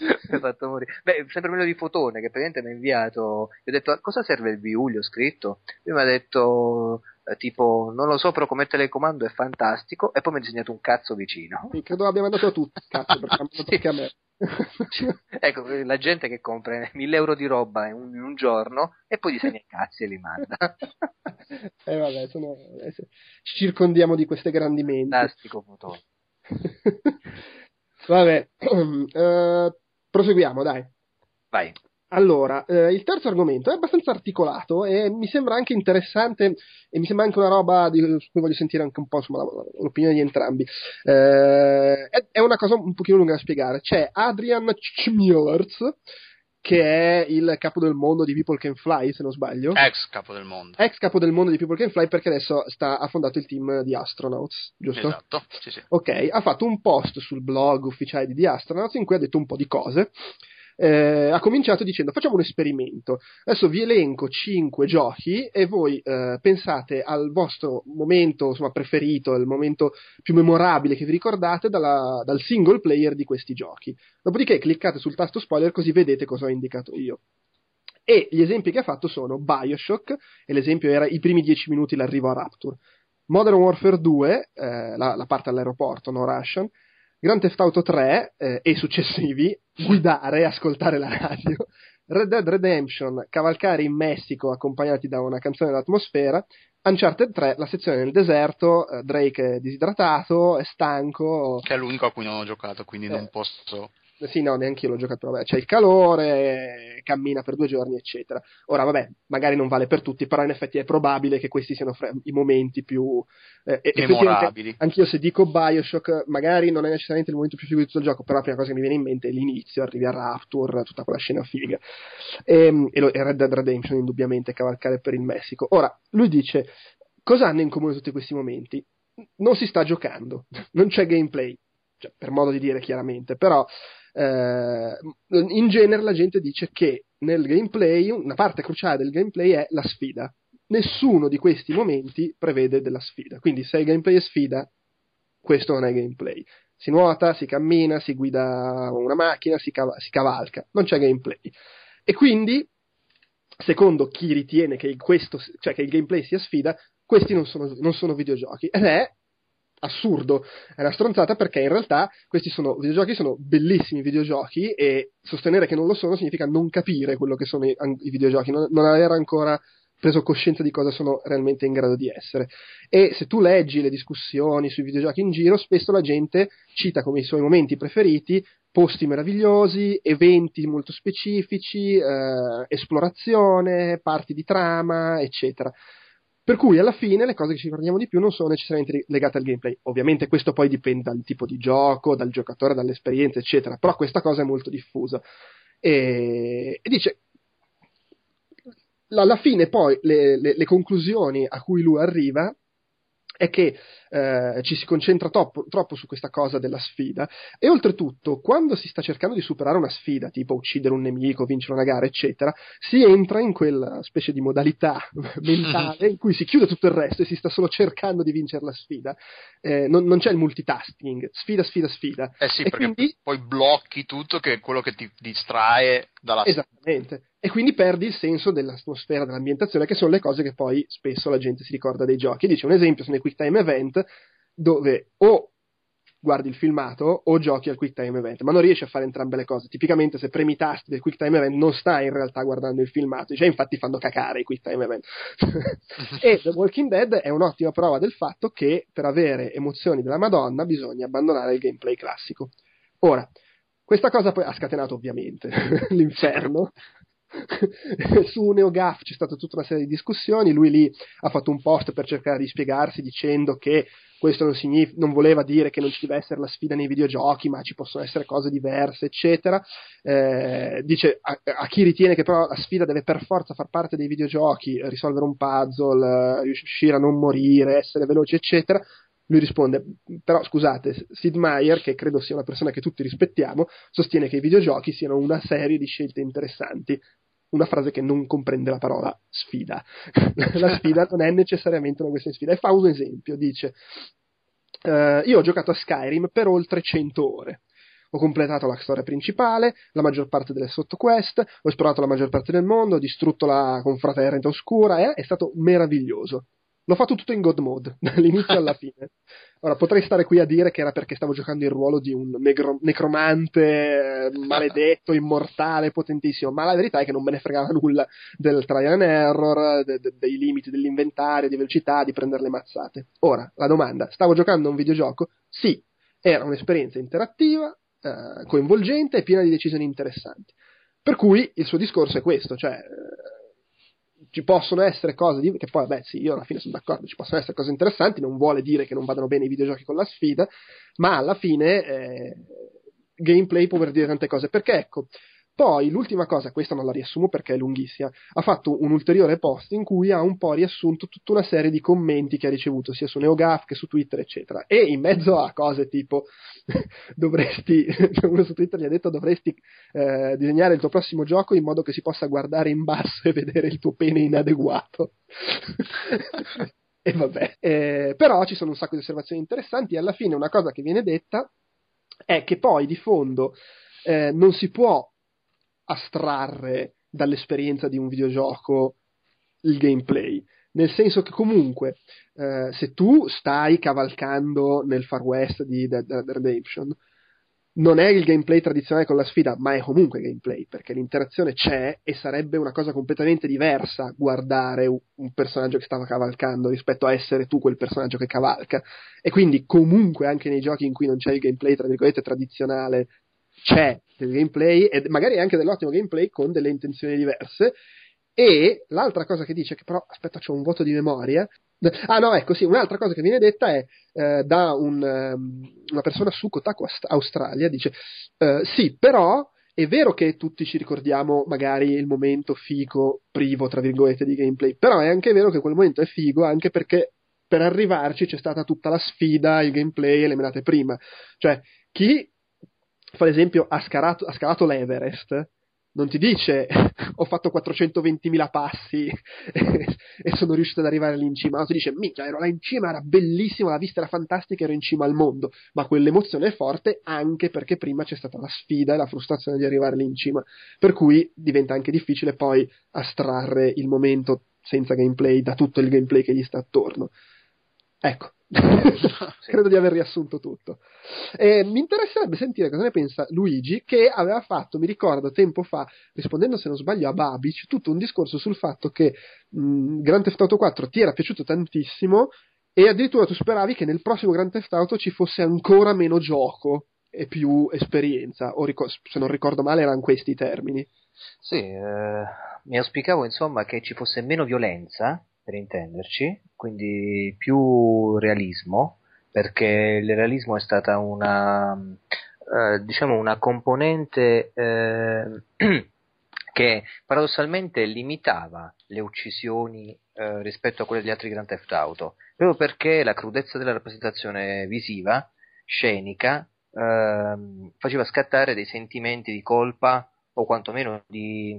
S3: mi ha fatto morire. Beh, sempre meno di foto Simone che praticamente mi ha inviato, gli ho detto a cosa serve il VU, gli ho scritto, lui mi ha detto eh, tipo non lo so però come telecomando è fantastico e poi mi ha disegnato un cazzo vicino.
S1: Sì, credo l'abbia mandato a tutti, cazzo, perché (laughs) a me. (laughs)
S3: ecco, la gente che compra mille euro di roba in un, in un giorno e poi disegna i cazzi e li manda. (laughs)
S1: eh vabbè, sono, eh, ci circondiamo di queste grandi menti.
S3: Fantastico fotone.
S1: vabbè, uh, (clears throat) proseguiamo, dai.
S3: Vai.
S1: Allora, eh, il terzo argomento è abbastanza articolato e mi sembra anche interessante e mi sembra anche una roba di, su cui voglio sentire anche un po' insomma, l'opinione di entrambi. Eh, è, è, una cosa un pochino lunga da spiegare. C'è Adrian Chmielerz, che è il capo del mondo di People Can Fly, se non sbaglio.
S2: Ex capo del mondo.
S1: Ex capo del mondo di People Can Fly perché adesso sta, ha fondato il team di Astronauts, giusto?
S2: Esatto, sì, sì.
S1: Ok, ha fatto un post sul blog ufficiale di The Astronauts in cui ha detto un po' di cose eh, ha cominciato dicendo facciamo un esperimento, adesso vi elenco 5 giochi e voi eh, pensate al vostro momento insomma, preferito, il momento più memorabile che vi ricordate dalla, dal single player di questi giochi. Dopodiché cliccate sul tasto spoiler così vedete cosa ho indicato io. E gli esempi che ha fatto sono Bioshock, e l'esempio era i primi 10 minuti l'arrivo a Rapture, Modern Warfare 2, eh, la, la, parte all'aeroporto, no Russian, Grand Theft Auto 3 eh, e successivi, guidare e ascoltare la radio, Red Dead Redemption, cavalcare in Messico accompagnati da una canzone d'atmosfera, Uncharted 3, la sezione nel deserto, eh, Drake è disidratato, è stanco.
S2: Che è l'unico a cui non ho giocato, quindi eh, non posso
S1: sì, no, neanche io l'ho giocato. Vabbè, c'è il calore, cammina per due giorni, eccetera. Ora, vabbè, magari non vale per tutti, però in effetti è probabile che questi siano fre- i momenti più
S2: eh, memorabili.
S1: Anch'io, se dico Bioshock, magari non è necessariamente il momento più figo di tutto il gioco, però la prima cosa che mi viene in mente è l'inizio, arrivi a Rapture, tutta quella scena figa. E, ehm, e, lo, e Red Dead Redemption, indubbiamente, cavalcare per il Messico. Ora, lui dice: cosa hanno in comune tutti questi momenti? Non si sta giocando, (laughs) non c'è gameplay. Cioè, per modo di dire chiaramente, però eh, in genere la gente dice che nel gameplay, una parte cruciale del gameplay è la sfida. Nessuno di questi momenti prevede della sfida. Quindi se il gameplay è sfida, questo non è gameplay. Si nuota, si cammina, si guida una macchina, si, cav- si cavalca, non c'è gameplay. E quindi, secondo chi ritiene che, questo, cioè che il gameplay sia sfida, questi non sono, non sono videogiochi. Ed è assurdo, è una stronzata perché in realtà questi sono videogiochi, sono bellissimi videogiochi e sostenere che non lo sono significa non capire quello che sono i, i videogiochi, non, non aver ancora preso coscienza di cosa sono realmente in grado di essere. E se tu leggi le discussioni sui videogiochi in giro, spesso la gente cita come i suoi momenti preferiti posti meravigliosi, eventi molto specifici, eh, esplorazione, parti di trama, eccetera. Per cui alla fine le cose che ci ricordiamo di più non sono necessariamente legate al gameplay. Ovviamente questo poi dipende dal tipo di gioco, dal giocatore, dall'esperienza, eccetera. Però questa cosa è molto diffusa. E, e dice, alla fine poi le, le, le, conclusioni a cui lui arriva è che eh, ci si concentra troppo, troppo, su questa cosa della sfida e oltretutto quando si sta cercando di superare una sfida, tipo uccidere un nemico, vincere una gara, eccetera, si entra in quella specie di modalità (laughs) mentale in cui si chiude tutto il resto e si sta solo cercando di vincere la sfida. Eh, non, non, c'è il multitasking, sfida, sfida, sfida.
S2: Eh sì,
S1: e
S2: perché
S1: quindi...
S2: poi blocchi tutto che è quello che ti distrae dalla
S1: Esattamente. E quindi perdi il senso dell'atmosfera, dell'ambientazione, che sono le cose che poi spesso la gente si ricorda dei giochi. Dice un esempio sono i quick time event, dove o guardi il filmato o giochi al quick time event, ma non riesci a fare entrambe le cose. Tipicamente se premi i tasti del quick time event non stai in realtà guardando il filmato, cioè infatti fanno cacare i quick time event. (laughs) e The Walking Dead è un'ottima prova del fatto che per avere emozioni della Madonna bisogna abbandonare il gameplay classico. Ora, questa cosa poi ha scatenato ovviamente (laughs) l'inferno. Su NeoGAF c'è stata tutta una serie di discussioni, lui lì ha fatto un post per cercare di spiegarsi dicendo che questo non, signif- non voleva dire che non ci deve essere la sfida nei videogiochi, ma ci possono essere cose diverse, eccetera. Eh, dice a-, a, chi ritiene che però la sfida deve per forza far parte dei videogiochi, risolvere un puzzle, riuscire a non morire, essere veloci, eccetera. Lui risponde, però scusate, Sid Meier, che credo sia una persona che tutti rispettiamo, sostiene che i videogiochi siano una serie di scelte interessanti. Una frase che non comprende la parola sfida. (laughs) la sfida non è necessariamente una questione di sfida. E fa un esempio, dice, uh, io ho giocato a Skyrim per oltre 100 ore. Ho completato la storia principale, la maggior parte delle sottoquest, ho esplorato la maggior parte del mondo, ho distrutto la confraternita oscura, eh? è stato meraviglioso. L'ho fatto tutto in God Mode, (laughs) dall'inizio alla (laughs) fine. Ora, potrei stare qui a dire che era perché stavo giocando il ruolo di un negro- necromante eh, maledetto, immortale, potentissimo, ma la verità è che non me ne fregava nulla del trial and error, de- de- dei limiti dell'inventario, di velocità, di prendere le mazzate. Ora, la domanda, stavo giocando a un videogioco? Sì, era un'esperienza interattiva, eh, coinvolgente e piena di decisioni interessanti. Per cui il suo discorso è questo, cioè... Ci possono essere cose di, che poi, beh, sì, io alla fine sono d'accordo, ci possono essere cose interessanti, non vuole dire che non vadano bene i videogiochi con la sfida, ma alla fine eh, gameplay può voler dire tante cose, perché ecco, poi l'ultima cosa, questa non la riassumo perché è lunghissima, ha fatto un ulteriore post in cui ha un po' riassunto tutta una serie di commenti che ha ricevuto sia su NeoGAF che su Twitter, eccetera. E in mezzo a cose tipo (laughs) dovresti, (laughs) uno su Twitter gli ha detto dovresti eh, disegnare il tuo prossimo gioco in modo che si possa guardare in basso e vedere il tuo pene inadeguato. (laughs) e vabbè. Eh, però ci sono un sacco di osservazioni interessanti e alla fine una cosa che viene detta è che poi di fondo eh, non si può astrarre dall'esperienza di un videogioco il gameplay. Nel senso che comunque, eh, se tu stai cavalcando nel Far West di Dead, Redemption, non è il gameplay tradizionale con la sfida, ma è comunque gameplay, perché l'interazione c'è e sarebbe una cosa completamente diversa guardare un personaggio che stava cavalcando rispetto a essere tu quel personaggio che cavalca. E quindi comunque anche nei giochi in cui non c'è il gameplay, tra virgolette, tradizionale c'è del gameplay e magari anche dell'ottimo gameplay con delle intenzioni diverse. E l'altra cosa che dice, che però aspetta, c'ho un voto di memoria. Ah no, ecco sì, un'altra cosa che viene detta è eh, da un, um, una persona su Kotaku Australia, dice eh, sì, però è vero che tutti ci ricordiamo magari il momento figo, privo, tra virgolette, di gameplay, però è anche vero che quel momento è figo anche perché per arrivarci c'è stata tutta la sfida, il gameplay e le menate prima. Cioè, chi fa l'esempio, ha scalato, ha scalato l'Everest, non ti dice (laughs) ho fatto 420.000 passi (laughs) e sono riuscito ad arrivare lì in cima, no, ti dice minchia ero là in cima, era bellissimo, la vista era fantastica, ero in cima al mondo, ma quell'emozione è forte anche perché prima c'è stata la sfida e la frustrazione di arrivare lì in cima, per cui diventa anche difficile poi astrarre il momento senza gameplay da tutto il gameplay che gli sta attorno. Ecco, (laughs) credo di aver riassunto tutto. E mi interesserebbe sentire cosa ne pensa Luigi, che aveva fatto, mi ricordo tempo fa, rispondendo se non sbaglio a Babic, tutto un discorso sul fatto che mh, Grand Theft Auto 4 ti era piaciuto tantissimo e addirittura tu speravi che nel prossimo Grand Theft Auto ci fosse ancora meno gioco e più esperienza, o ricor- se non ricordo male erano questi i termini.
S3: Sì, eh, mi auspicavo insomma che ci fosse meno violenza per intenderci, quindi più realismo, perché il realismo è stata una, eh, diciamo una componente eh, (clears throat) che paradossalmente limitava le uccisioni eh, rispetto a quelle degli altri Grand Theft Auto, proprio perché la crudezza della rappresentazione visiva, scenica, eh, faceva scattare dei sentimenti di colpa o quantomeno di,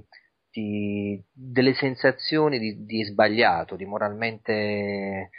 S3: di, delle sensazioni di, di, sbagliato, di moralmente eh,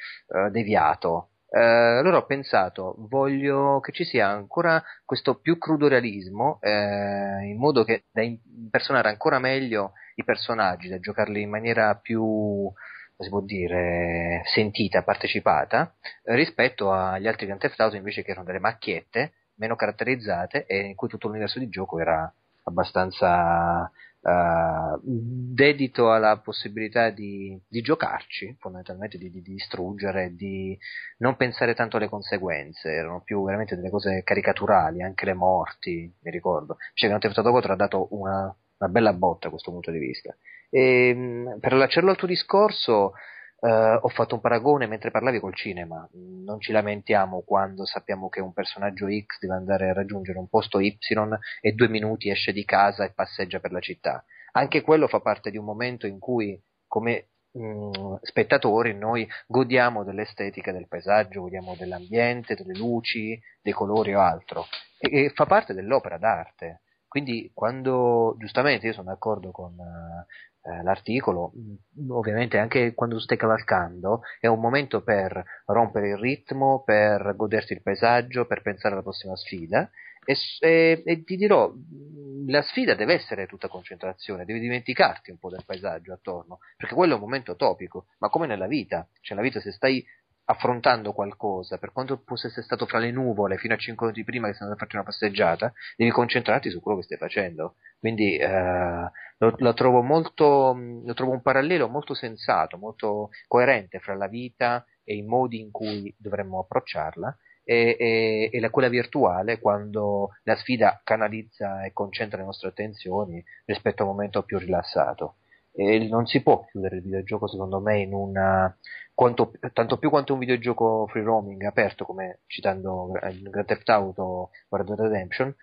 S3: deviato. Eh, allora ho pensato, voglio che ci sia ancora questo più crudo realismo, eh, in modo che da impersonare ancora meglio i personaggi, da giocarli in maniera più, si può dire, sentita, partecipata, rispetto agli altri Grand Theft Auto invece che erano delle macchiette meno caratterizzate e in cui tutto l'universo di gioco era abbastanza Uh, dedito alla possibilità di, di giocarci, fondamentalmente di, di, distruggere, di non pensare tanto alle conseguenze, erano più veramente delle cose caricaturali, anche le morti, mi ricordo. Cioè, Grand Theft Auto 4 ha dato una, una bella botta a questo punto di vista. E, ehm, per allacciarlo al tuo discorso, Uh, ho fatto un paragone mentre parlavi col cinema. Non ci lamentiamo quando sappiamo che un personaggio X deve andare a raggiungere un posto Y e due minuti esce di casa e passeggia per la città. Anche quello fa parte di un momento in cui, come mh, mm, spettatori, noi godiamo dell'estetica del paesaggio, godiamo dell'ambiente, delle luci, dei colori o altro. E, e fa parte dell'opera d'arte. Quindi quando, giustamente, io sono d'accordo con, uh, eh, l'articolo, mm, ovviamente anche quando stai cavalcando è un momento per rompere il ritmo, per goderti il paesaggio, per pensare alla prossima sfida. E, e, e, ti dirò, mm, la sfida deve essere tutta concentrazione, devi dimenticarti un po' del paesaggio attorno, perché quello è un momento topico, ma come nella vita, cioè nella vita se stai affrontando qualcosa, per quanto fosse stato fra le nuvole fino a 5 minuti prima che sei andato a farti una passeggiata, devi concentrarti su quello che stai facendo. Quindi eh, lo, lo, trovo molto, lo trovo un parallelo molto sensato, molto coerente fra la vita e i modi in cui dovremmo approcciarla e, e, e la, quella virtuale quando la sfida canalizza e concentra le nostre attenzioni rispetto a un momento più rilassato. E non si può chiudere il videogioco secondo me in una quanto, tanto più quanto un videogioco free roaming aperto come citando Grand Theft Auto Red Dead Redemption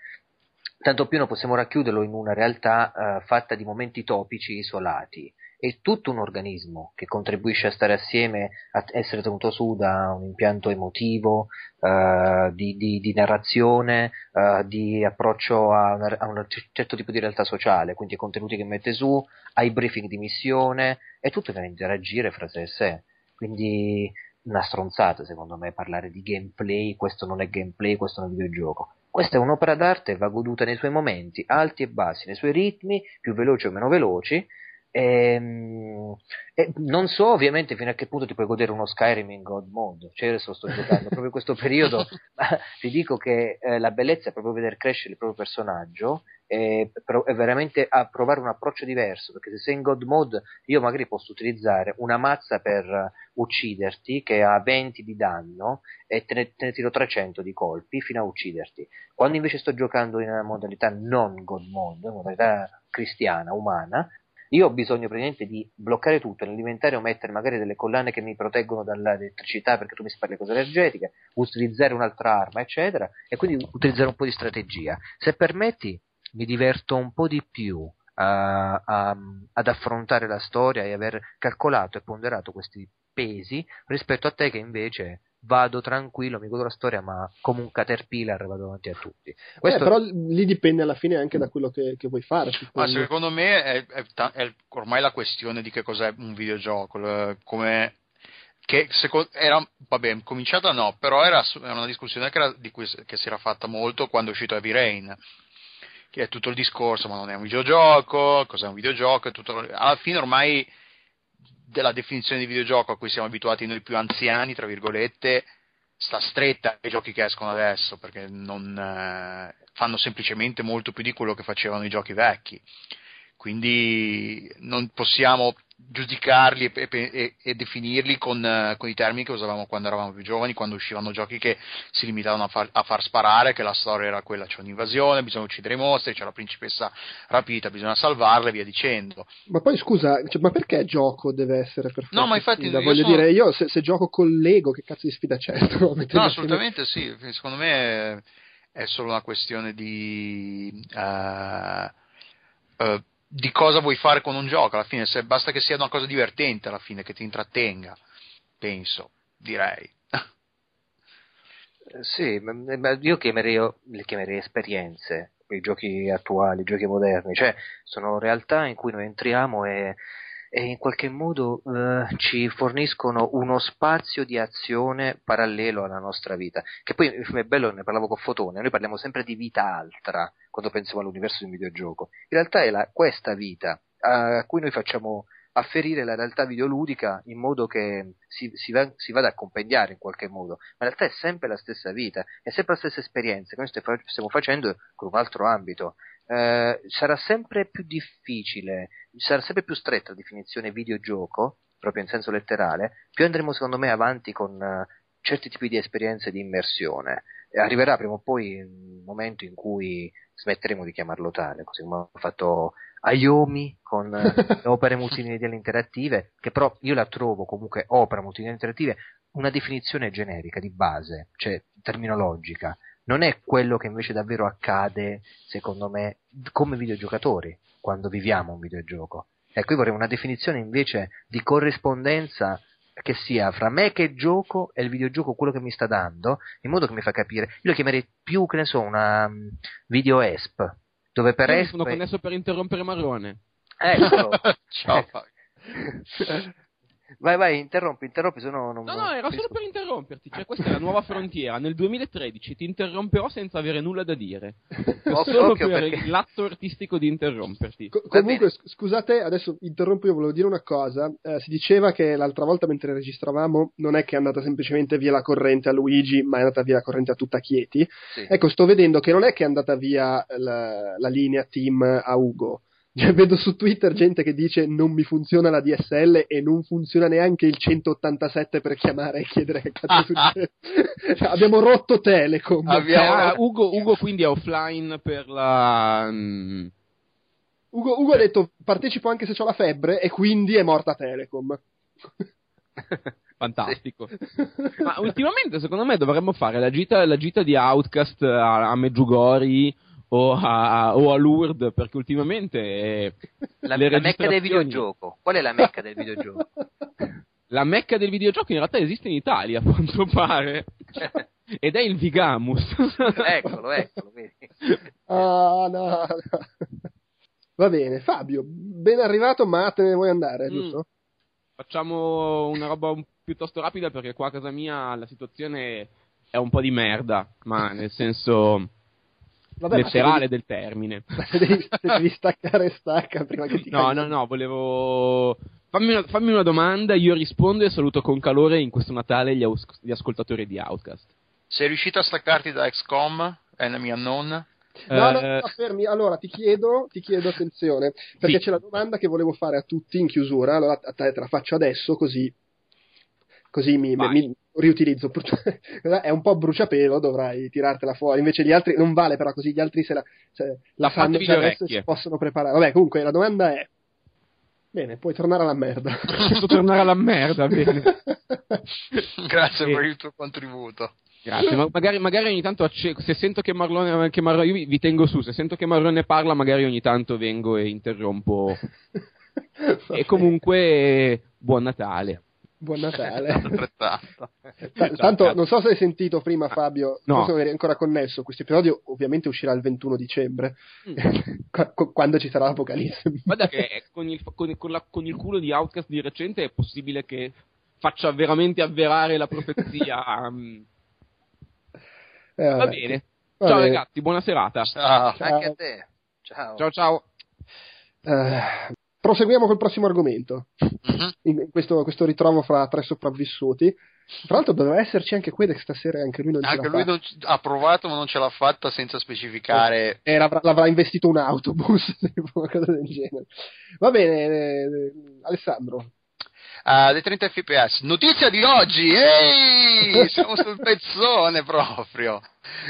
S3: tanto più non possiamo racchiuderlo in una realtà uh, fatta di momenti topici isolati è tutto un organismo che contribuisce a stare assieme, a essere tenuto su da un impianto emotivo, uh, di, di, di, narrazione, uh, di approccio a, una, a, un certo tipo di realtà sociale, quindi ai contenuti che mette su, ai briefing di missione, è tutto da interagire fra sé e sé. Quindi una stronzata secondo me parlare di gameplay, questo non è gameplay, questo è un videogioco. Questa è un'opera d'arte e va goduta nei suoi momenti, alti e bassi, nei suoi ritmi, più veloci o meno veloci, e, ehm, e, non so ovviamente fino a che punto ti puoi godere uno Skyrim in God Mode, cioè adesso sto giocando proprio in questo periodo, (laughs) ma ti dico che eh, la bellezza è proprio vedere crescere il proprio personaggio e, veramente a provare un approccio diverso, perché se sei in God Mode io magari posso utilizzare una mazza per ucciderti che ha 20 di danno e te ne, te ne tiro 300 di colpi fino a ucciderti. Quando invece sto giocando in una modalità non God Mode, modalità cristiana, umana, io ho bisogno praticamente di bloccare tutto nell'inventario, mettere magari delle collane che mi proteggono dall'elettricità perché tu mi spari le cose energetiche, utilizzare un'altra arma, eccetera, e quindi utilizzare un po' di strategia. Se permetti, mi diverto un po' di più a, a, ad affrontare la storia e aver calcolato e ponderato questi pesi rispetto a te che invece vado tranquillo, mi godo la storia, ma come un caterpillar vado davanti a tutti.
S1: Eh, Questo... Eh, però lì dipende alla fine anche da quello che, che vuoi fare.
S2: Ma secondo me è, è, è, ormai la questione di che cos'è un videogioco, come che secondo, era, vabbè, cominciata no, però era, era una discussione che, era, di cui, che si era fatta molto quando è uscito Heavy Rain che è tutto il discorso, ma non è un videogioco, cos'è un videogioco, tutto, alla fine ormai della definizione di videogioco a cui siamo abituati noi più anziani, tra virgolette, sta stretta ai giochi che escono adesso, perché non, eh, fanno semplicemente molto più di quello che facevano i giochi vecchi. Quindi non possiamo giudicarli e, e, e definirli con, uh, con, i termini che usavamo quando eravamo più giovani, quando uscivano giochi che si limitavano a far, a far, sparare, che la storia era quella, c'è un'invasione, bisogna uccidere i mostri, c'è la principessa rapita, bisogna salvarla e via dicendo.
S1: Ma poi scusa, cioè, ma perché gioco deve essere per
S2: No, ma infatti...
S1: Io voglio sono... dire, io se, se, gioco con Lego, che cazzo di sfida c'è? (laughs)
S2: no, assolutamente sì, secondo me è solo una questione di... Uh, uh, di cosa vuoi fare con un gioco alla fine, se basta che sia una cosa divertente alla fine, che ti intrattenga, penso, direi.
S3: Eh, sì, ma io chiamerei, le chiamerei esperienze, i giochi attuali, i giochi moderni, cioè sono realtà in cui noi entriamo e e in qualche modo eh, ci forniscono uno spazio di azione parallelo alla nostra vita. Che poi è bello, ne parlavo con Fotone, noi parliamo sempre di vita altra quando pensiamo all'universo di un videogioco. In realtà è la, questa vita a cui noi facciamo afferire la realtà videoludica in modo che si, si, va, si, vada a compendiare in qualche modo, ma in realtà è sempre la stessa vita, è sempre la stessa esperienza che noi stiamo facendo con un altro ambito. Eh, sarà sempre più difficile, sarà sempre più stretta la definizione videogioco, proprio in senso letterale, più andremo secondo me avanti con uh, certi tipi di esperienze di immersione. E arriverà prima o poi un momento in cui smetteremo di chiamarlo tale, così come ho fatto Ayomi con le (laughs) opere multimediali interattive, che però io la trovo comunque opera multimediali interattive una definizione generica di base, cioè terminologica non è quello che invece davvero accade, secondo me, come videogiocatori quando viviamo un videogioco. Ecco, io vorrei una definizione invece di corrispondenza che sia fra me che gioco e il videogioco quello che mi sta dando, in modo che mi fa capire. Io lo chiamerei più, che ne so, una um, video ESP, dove per
S4: Io
S3: ESP...
S4: sono connesso per interrompere Marrone.
S3: Eccolo. (laughs)
S2: Ciao. (laughs)
S3: Vai, vai, interrompi, interrompi, se no non...
S4: No, no, era solo per interromperti, cioè questa è la nuova frontiera, nel 2013 ti interromperò senza avere nulla da dire, (laughs)
S3: Occhio,
S4: solo
S3: occhio,
S4: per
S3: perché-
S4: l'atto artistico di interromperti.
S1: Co- comunque, sc- scusate, adesso interrompo io, volevo dire una cosa. Eh, si diceva che l'altra volta mentre registravamo non è che è andata semplicemente via la corrente a Luigi, ma è andata via la corrente a tutta Chieti.
S3: Sì.
S1: Ecco, sto vedendo che non è che è andata via la, la linea team a Ugo. Cioè, vedo su Twitter gente che dice non mi funziona la DSL e non funziona neanche il 187 per chiamare e chiedere che cazzo (laughs) succede. Cioè, abbiamo rotto Telecom.
S2: Abbiamo-
S4: Ah, Ugo, Ugo quindi è offline per la... mm,
S1: Ugo, Ugo ha detto partecipo anche se ho la febbre e quindi è morta Telecom. (laughs)
S4: Fantastico. Ma ultimamente secondo me dovremmo fare la gita, la gita di Outcast a, a Medjugorje o a, o a Lourdes perché ultimamente eh,
S3: La, la mecca del
S4: registrazioni-
S3: videogioco. Qual è la mecca del videogioco? (laughs)
S4: la mecca del videogioco in realtà esiste in Italia (laughs) a quanto pare (laughs) ed è il Vigamus.
S3: eccolo, eccolo, vedi.
S1: Ah, no, no. Va bene, Fabio, ben arrivato, ma te ne vuoi andare,
S4: Mm.
S1: giusto?
S4: Facciamo una roba un- piuttosto rapida perché qua a casa mia la situazione è un po' di merda, ma nel senso
S1: Vabbè,
S4: letterale
S1: devi-
S4: del termine. (laughs)
S1: se devi, se devi staccare, stacca prima che ti
S4: No, no, no, volevo. Fammi una, fammi una domanda, io rispondo e saluto con calore in questo Natale gli, aus- gli ascoltatori di Outcast.
S2: Sei riuscito a staccarti da XCOM, Enemy Unknown?
S1: No, no,
S4: Eh,
S1: no, fermi. Allora, ti chiedo, ti chiedo attenzione, perché
S4: Sì.
S1: c'è la domanda che volevo fare a tutti in chiusura, allora a te te la faccio adesso, così, così mi, mi riutilizzo. (laughs) È un po' bruciapelo, dovrai tirartela fuori, invece gli altri, non vale però così, gli altri se la, se la
S4: fatevi
S1: già
S4: le
S1: adesso e si possono preparare. Vabbè, comunque la domanda è, bene, puoi tornare alla merda.
S4: Posso tornare alla merda, (laughs) bene.
S2: Grazie
S4: Sì.
S2: per il tuo contributo.
S4: Grazie, ma magari, magari ogni tanto acce- se sento che Marlone, che Marlone- io vi, vi tengo su, se sento che Marlone parla magari ogni tanto vengo e interrompo. (laughs) E comunque buon Natale.
S1: Buon Natale. (laughs) Tanto non so se hai sentito prima Fabio,
S4: No.
S1: non eri ancora connesso, questo episodio ovviamente uscirà il 21 dicembre,
S4: Mm. (laughs)
S1: Qu- qu- quando ci sarà l'Apocalisse.
S4: Guarda che con il, con, con la- con il culo di Outcast di recente è possibile che faccia veramente avverare la profezia. mm. (laughs)
S1: Eh,
S4: Va bene.
S1: Va
S4: ciao
S1: bene.
S4: ragazzi, buona serata.
S2: Ciao.
S1: Ciao.
S3: Anche a te. Ciao.
S4: Ciao ciao.
S1: Eh, proseguiamo col prossimo argomento,
S2: Mhm.
S1: in questo, questo ritrovo fra tre sopravvissuti. Tra l'altro doveva esserci anche Quedex stasera anche lui non ce
S2: Anche
S1: l'ha
S2: lui non ha provato ma non ce l'ha fatta senza specificare.
S1: Eh, l'avrà, l'avrà investito un autobus, (laughs) una cosa del genere. Va bene, eh, Alessandro.
S2: Ah, dei 30 fps. Notizia di oggi! Ehi! Siamo sul pezzone proprio.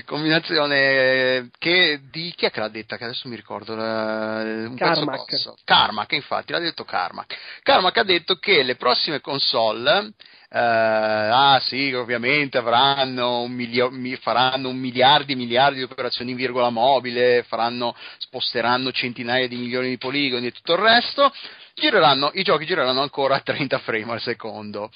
S2: combinazione che di chi è che l'ha detta? Che adesso mi ricordo. Un
S1: Carmack.
S2: Carmack, infatti, l'ha detto Carmack. Carmack ha detto che le prossime console. Uh, ah sì, ovviamente avranno un milio- faranno un miliardi e miliardi di operazioni in virgola mobile, faranno, sposteranno centinaia di milioni di poligoni e tutto il resto. Gireranno, I giochi gireranno ancora a 30 frame al secondo.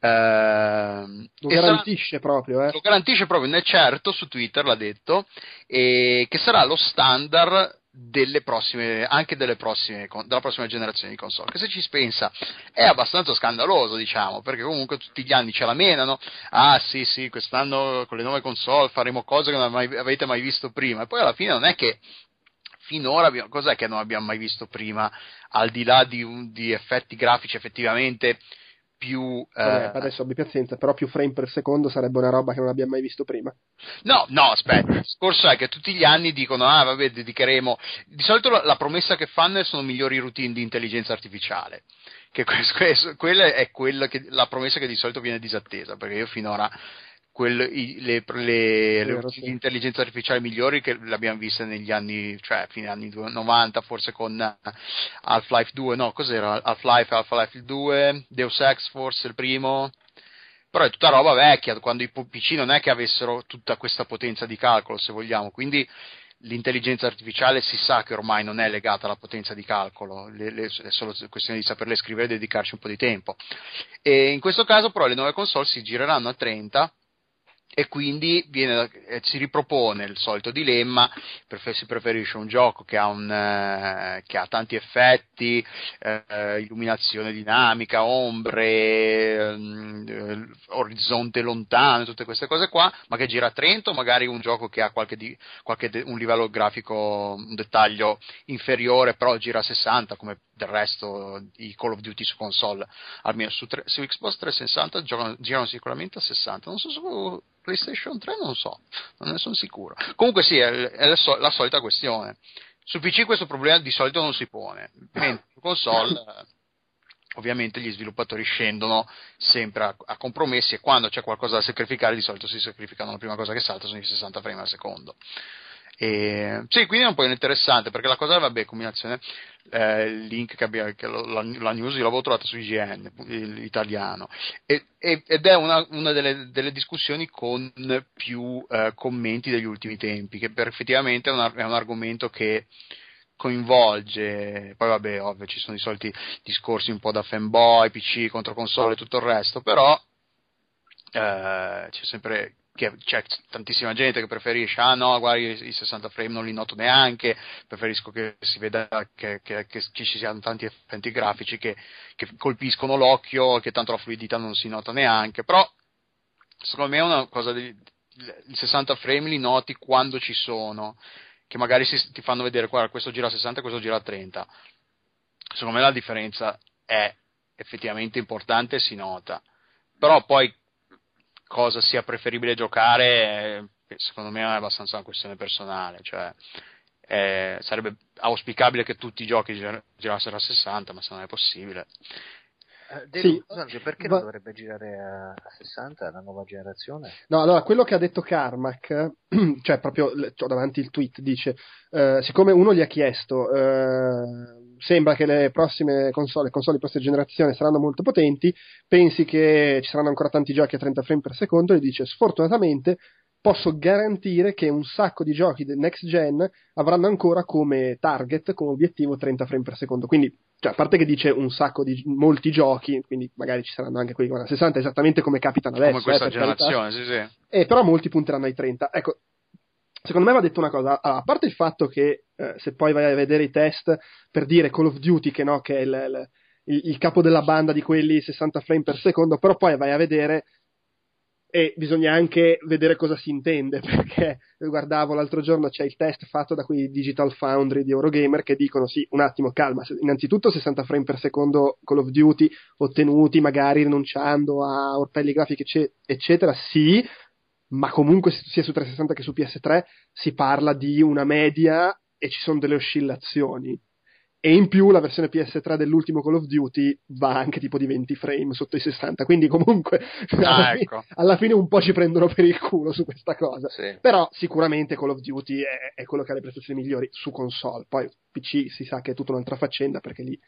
S1: Uh, lo garantisce sarà, proprio, eh?
S2: Lo garantisce proprio, nel certo, su Twitter l'ha detto, e che sarà lo standard delle prossime, anche delle prossime, della prossima generazione di console. Che se ci pensa è abbastanza scandaloso, diciamo, perché comunque tutti gli anni ce la menano. Ah, sì, sì, quest'anno con le nuove console faremo cose che non avete mai visto prima. E poi alla fine non è che finora abbiamo, cos'è che non abbiamo mai visto prima, al di là di, di effetti grafici effettivamente più...
S1: Vabbè, eh... adesso abbi pazienza, però più frame per secondo sarebbe una roba che non abbiamo mai visto prima.
S2: No, no, aspetta, il discorso è che tutti gli anni dicono, ah vabbè, dedicheremo... Di solito la, la promessa che fanno sono migliori routine di intelligenza artificiale, che (laughs) questo, quella è quella che, la promessa che di solito viene disattesa, perché io finora quel, i, le, le, le, sì. intelligenze artificiali migliori che le abbiamo viste negli anni, cioè fine anni 90, forse con Half-Life 2, no, cos'era? Half-Life, Half-Life 2, Deus Ex forse il primo, però è tutta roba vecchia, quando i PC non è che avessero tutta questa potenza di calcolo, se vogliamo, quindi l'intelligenza artificiale si sa che ormai non è legata alla potenza di calcolo, le, le, è solo questione di saperle scrivere e dedicarci un po' di tempo. E in questo caso però le nuove console si gireranno a 30 e quindi viene, eh, si ripropone il solito dilemma, si preferisce un gioco che ha, un, eh, che ha tanti effetti, eh, illuminazione dinamica, ombre, mm, orizzonte lontano, tutte queste cose qua, ma che gira a 30 o magari un gioco che ha qualche, di, qualche de, un livello grafico, un dettaglio inferiore, però gira a 60 come del resto i Call of Duty su console, almeno su, tre, su Xbox 360 girano, girano sicuramente a 60, non so su PlayStation 3 non so, non ne sono sicuro. Comunque sì, è, è la, so, la, solita questione. Su PC questo problema di solito non si pone, mentre su console ovviamente gli sviluppatori scendono sempre a, a, compromessi e quando c'è qualcosa da sacrificare di solito si sacrificano la prima cosa che salta sono i 60 frame al secondo. E, sì, quindi è un po' interessante perché la cosa, vabbè, combinazione, eh, il link che abbiamo, che la, la, news l'avevo trovata su IGN, l'italiano, e, e, ed è una, una delle, delle, discussioni con più eh, commenti degli ultimi tempi, che per, effettivamente è un, è un argomento che coinvolge, poi vabbè, ovvio, ci sono i soliti discorsi un po' da fanboy, PC contro console e tutto il resto, però eh, c'è sempre che c'è tantissima gente che preferisce, ah no, guardi i 60 frame non li noto neanche, preferisco che si veda che, che, che ci siano tanti effetti grafici che, che colpiscono l'occhio, che tanto la fluidità non si nota neanche, però secondo me è una cosa i 60 frame li noti quando ci sono, che magari si, ti fanno vedere, guarda, questo gira a 60 e questo gira a 30. Secondo me la differenza è effettivamente importante e si nota. Però poi cosa sia preferibile giocare, eh, secondo me è abbastanza una questione personale, cioè eh, sarebbe auspicabile che tutti i giochi girassero a 60, ma se non è possibile.
S3: Eh, David, sì, perché va... non dovrebbe girare a, 60 la nuova generazione?
S1: No, allora quello che ha detto Carmack, (clears throat) cioè proprio ho davanti il tweet, dice: eh, siccome uno gli ha chiesto, eh, sembra che le prossime console, console di prossima generazione saranno molto potenti, pensi che ci saranno ancora tanti giochi a 30 frame per secondo, e dice: sfortunatamente posso garantire che un sacco di giochi del next gen avranno ancora come target, come obiettivo 30 frame per secondo. Quindi, cioè, a parte che dice un sacco di molti giochi, quindi magari ci saranno anche quelli a 60, esattamente come capitano adesso.
S2: Come questa eh, generazione, sì, sì.
S1: Eh, però molti punteranno ai 30. Ecco, secondo me va detto una cosa, allora, a parte il fatto che eh, se poi vai a vedere i test per dire Call of Duty, che, no, che è il, il, il, capo della banda di quelli 60 frame per secondo, però poi vai a vedere e bisogna anche vedere cosa si intende, (laughs) perché guardavo l'altro giorno c'è il test fatto da quei Digital Foundry di Eurogamer che dicono sì, un attimo, calma, innanzitutto 60 frame per secondo Call of Duty ottenuti magari rinunciando a orpelli grafici eccetera, sì, ma comunque sia su 360 che su PS3 si parla di una media e ci sono delle oscillazioni e in più la versione PS3 dell'ultimo Call of Duty va anche tipo di 20 frame sotto i 60, quindi comunque
S2: Ah,
S1: alla,
S2: ecco.
S1: alla fine un po' ci prendono per il culo su questa cosa.
S3: Sì.
S1: Però sicuramente Call of Duty è, è quello che ha le prestazioni migliori su console. Poi PC si sa che è tutta un'altra faccenda perché lì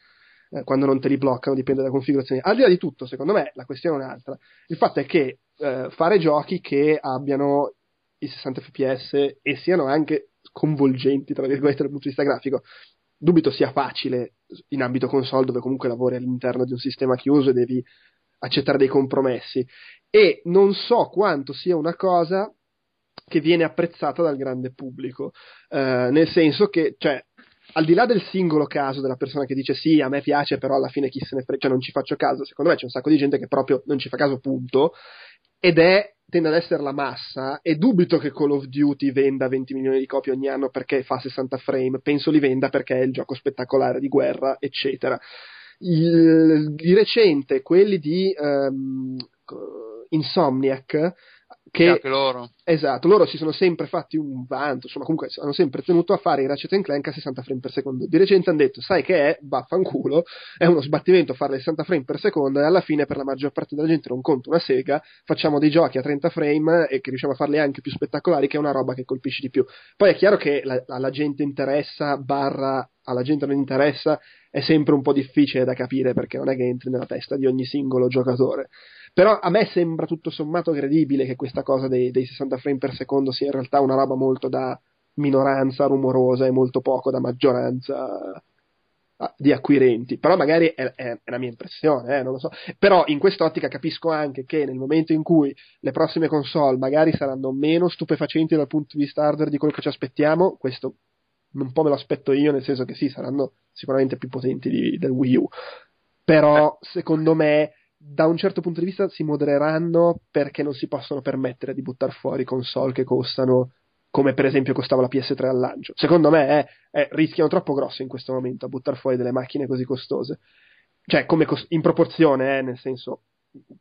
S1: eh, quando non te li bloccano dipende dalla configurazione. Al di là di tutto, secondo me la questione è un'altra. Il fatto è che eh, fare giochi che abbiano i 60 fps e siano anche sconvolgenti, tra virgolette, dal punto di vista grafico, dubito sia facile in ambito console dove comunque lavori all'interno di un sistema chiuso e devi accettare dei compromessi. E non so quanto sia una cosa che viene apprezzata dal grande pubblico, eh, nel senso che, cioè, al di là del singolo caso della persona che dice sì, a me piace, però alla fine chi se ne frega, cioè non ci faccio caso, secondo me c'è un sacco di gente che proprio non ci fa caso, punto, ed è tende ad essere la massa e dubito che Call of Duty venda 20 milioni di copie ogni anno perché fa 60 frame, penso li venda perché è il gioco spettacolare di guerra, eccetera. Il- di recente quelli di ehm, Insomniac che
S2: Anche loro.
S1: Esatto, loro si sono sempre fatti un vanto, insomma, comunque hanno sempre tenuto a fare i Ratchet Clank a 60 frame per secondo. Di recente hanno detto, sai che è? Vaffanculo, è uno sbattimento farle a 60 frame per secondo e alla fine per la maggior parte della gente non conta una sega, facciamo dei giochi a 30 frame e che riusciamo a farli anche più spettacolari, che è una roba che colpisce di più. Poi è chiaro che la- alla gente interessa, barra alla gente non interessa, è sempre un po' difficile da capire perché non è che entri nella testa di ogni singolo giocatore. Però a me sembra tutto sommato credibile che questa cosa dei, dei 60 frame per secondo sia in realtà una roba molto da minoranza rumorosa e molto poco da maggioranza ah, di acquirenti. Però magari è, è- è la mia impressione, eh, non lo so. Però in quest'ottica capisco anche che nel momento in cui le prossime console magari saranno meno stupefacenti dal punto di vista hardware di quello che ci aspettiamo, questo un po' me lo aspetto io, nel senso che sì, saranno sicuramente più potenti di- del Wii U. Però secondo me da un certo punto di vista si modereranno perché non si possono permettere di buttare fuori console che costano come per esempio costava la PS3 al lancio. Secondo me eh, eh, rischiano troppo grosso in questo momento a buttare fuori delle macchine così costose. Cioè, come cos- in proporzione, eh, nel senso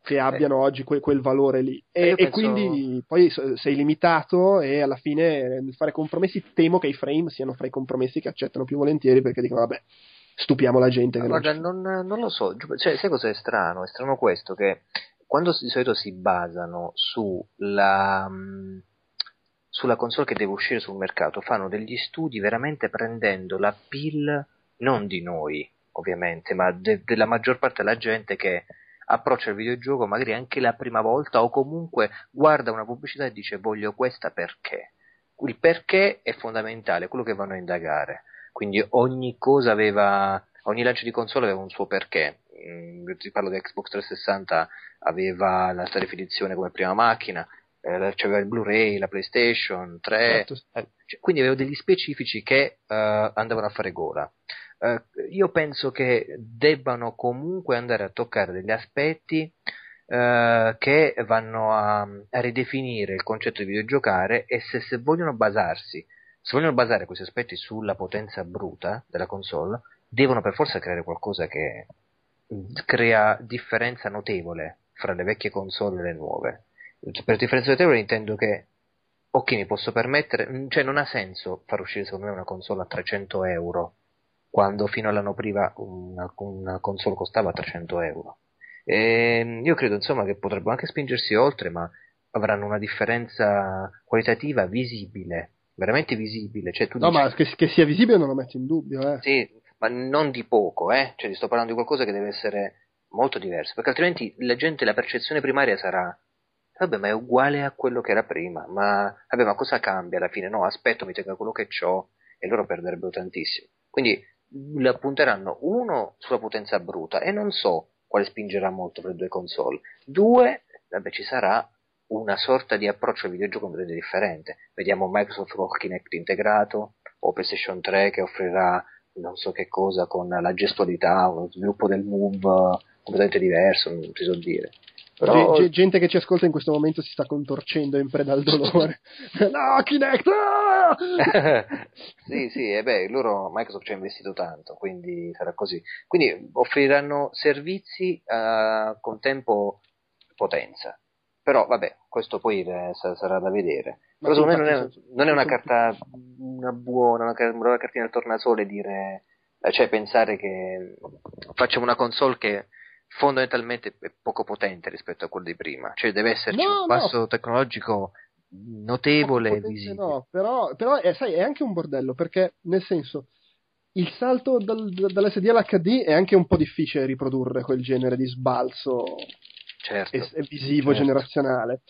S1: che abbiano oggi que- quel valore lì.
S3: Eh,
S1: E,
S3: io
S1: e
S3: penso-
S1: quindi poi sei limitato e alla fine eh, nel fare compromessi temo che i frame siano fra i compromessi che accettano più volentieri perché dicono vabbè, stupiamo la gente. Che
S3: Guarda, non, non lo so, cioè, sai cosa è strano? È strano questo che quando di solito si basano sulla, mh, sulla console che deve uscire sul mercato, fanno degli studi veramente prendendo la pill non di noi, ovviamente, ma de- della maggior parte della gente che approccia il videogioco magari anche la prima volta o comunque guarda una pubblicità e dice voglio questa perché. Il perché è fondamentale, quello che vanno a indagare. Quindi ogni cosa aveva, ogni lancio di console aveva un suo perché. Mm, ti parlo di Xbox 360, aveva la alta definizione come prima macchina, eh, c'aveva il Blu-ray, la PlayStation 3,
S1: Esatto.
S3: eh, cioè, quindi avevo degli specifici che eh, andavano a fare gola. Eh, io penso che debbano comunque andare a toccare degli aspetti eh, che vanno a, a ridefinire il concetto di videogiocare e se, se vogliono basarsi, se vogliono basare questi aspetti sulla potenza bruta della console, devono per forza creare qualcosa che crea differenza notevole fra le vecchie console e le nuove. Per differenza notevole intendo che ok, mi posso permettere, cioè non ha senso far uscire secondo me una console a 300 euro quando fino all'anno prima una, una console costava 300 euro. E io credo insomma che potrebbero anche spingersi oltre, ma avranno una differenza qualitativa visibile, veramente visibile. Cioè, tu
S1: No,
S3: dici-
S1: ma che, che sia visibile non lo metto in dubbio, eh.
S3: sì, ma non di poco, eh? Cioè, sto parlando di qualcosa che deve essere molto diverso, perché altrimenti la gente, la percezione primaria sarà vabbè, ma è uguale a quello che era prima, ma vabbè, ma cosa cambia alla fine? No, aspetto, mi tengo quello che ho e loro perderebbero tantissimo. Quindi la punteranno uno sulla potenza bruta e non so quale spingerà molto per le due console. Due, vabbè, ci sarà una sorta di approccio al videogioco completamente differente. Vediamo Microsoft con Kinect integrato o PlayStation 3 che offrirà non so che cosa con la gestualità, uno sviluppo del move eh, completamente diverso, non ti so dire. Però
S1: ge- gente che ci ascolta in questo momento si sta contorcendo in preda al dolore. (laughs) no, Kinect! (laughs)
S3: sì, sì, e beh, loro Microsoft ci ha investito tanto, quindi sarà così. Quindi offriranno servizi eh, con tempo potenza. Però vabbè, questo poi eh, sa- sarà da vedere.
S1: Ma
S3: Però secondo me non è, non è una carta una buona, una, una cartina al tornasole dire Eh, cioè pensare che facciamo una console che fondamentalmente è poco potente rispetto a quello di prima, cioè deve esserci
S1: No,
S3: un passo tecnologico notevole e.
S1: No, però, però è, sai, è anche un bordello perché, nel senso, il salto dal, dall'SD all'HD è anche un po' difficile riprodurre quel genere di sbalzo
S3: Certo.
S1: visivo
S3: certo.
S1: generazionale.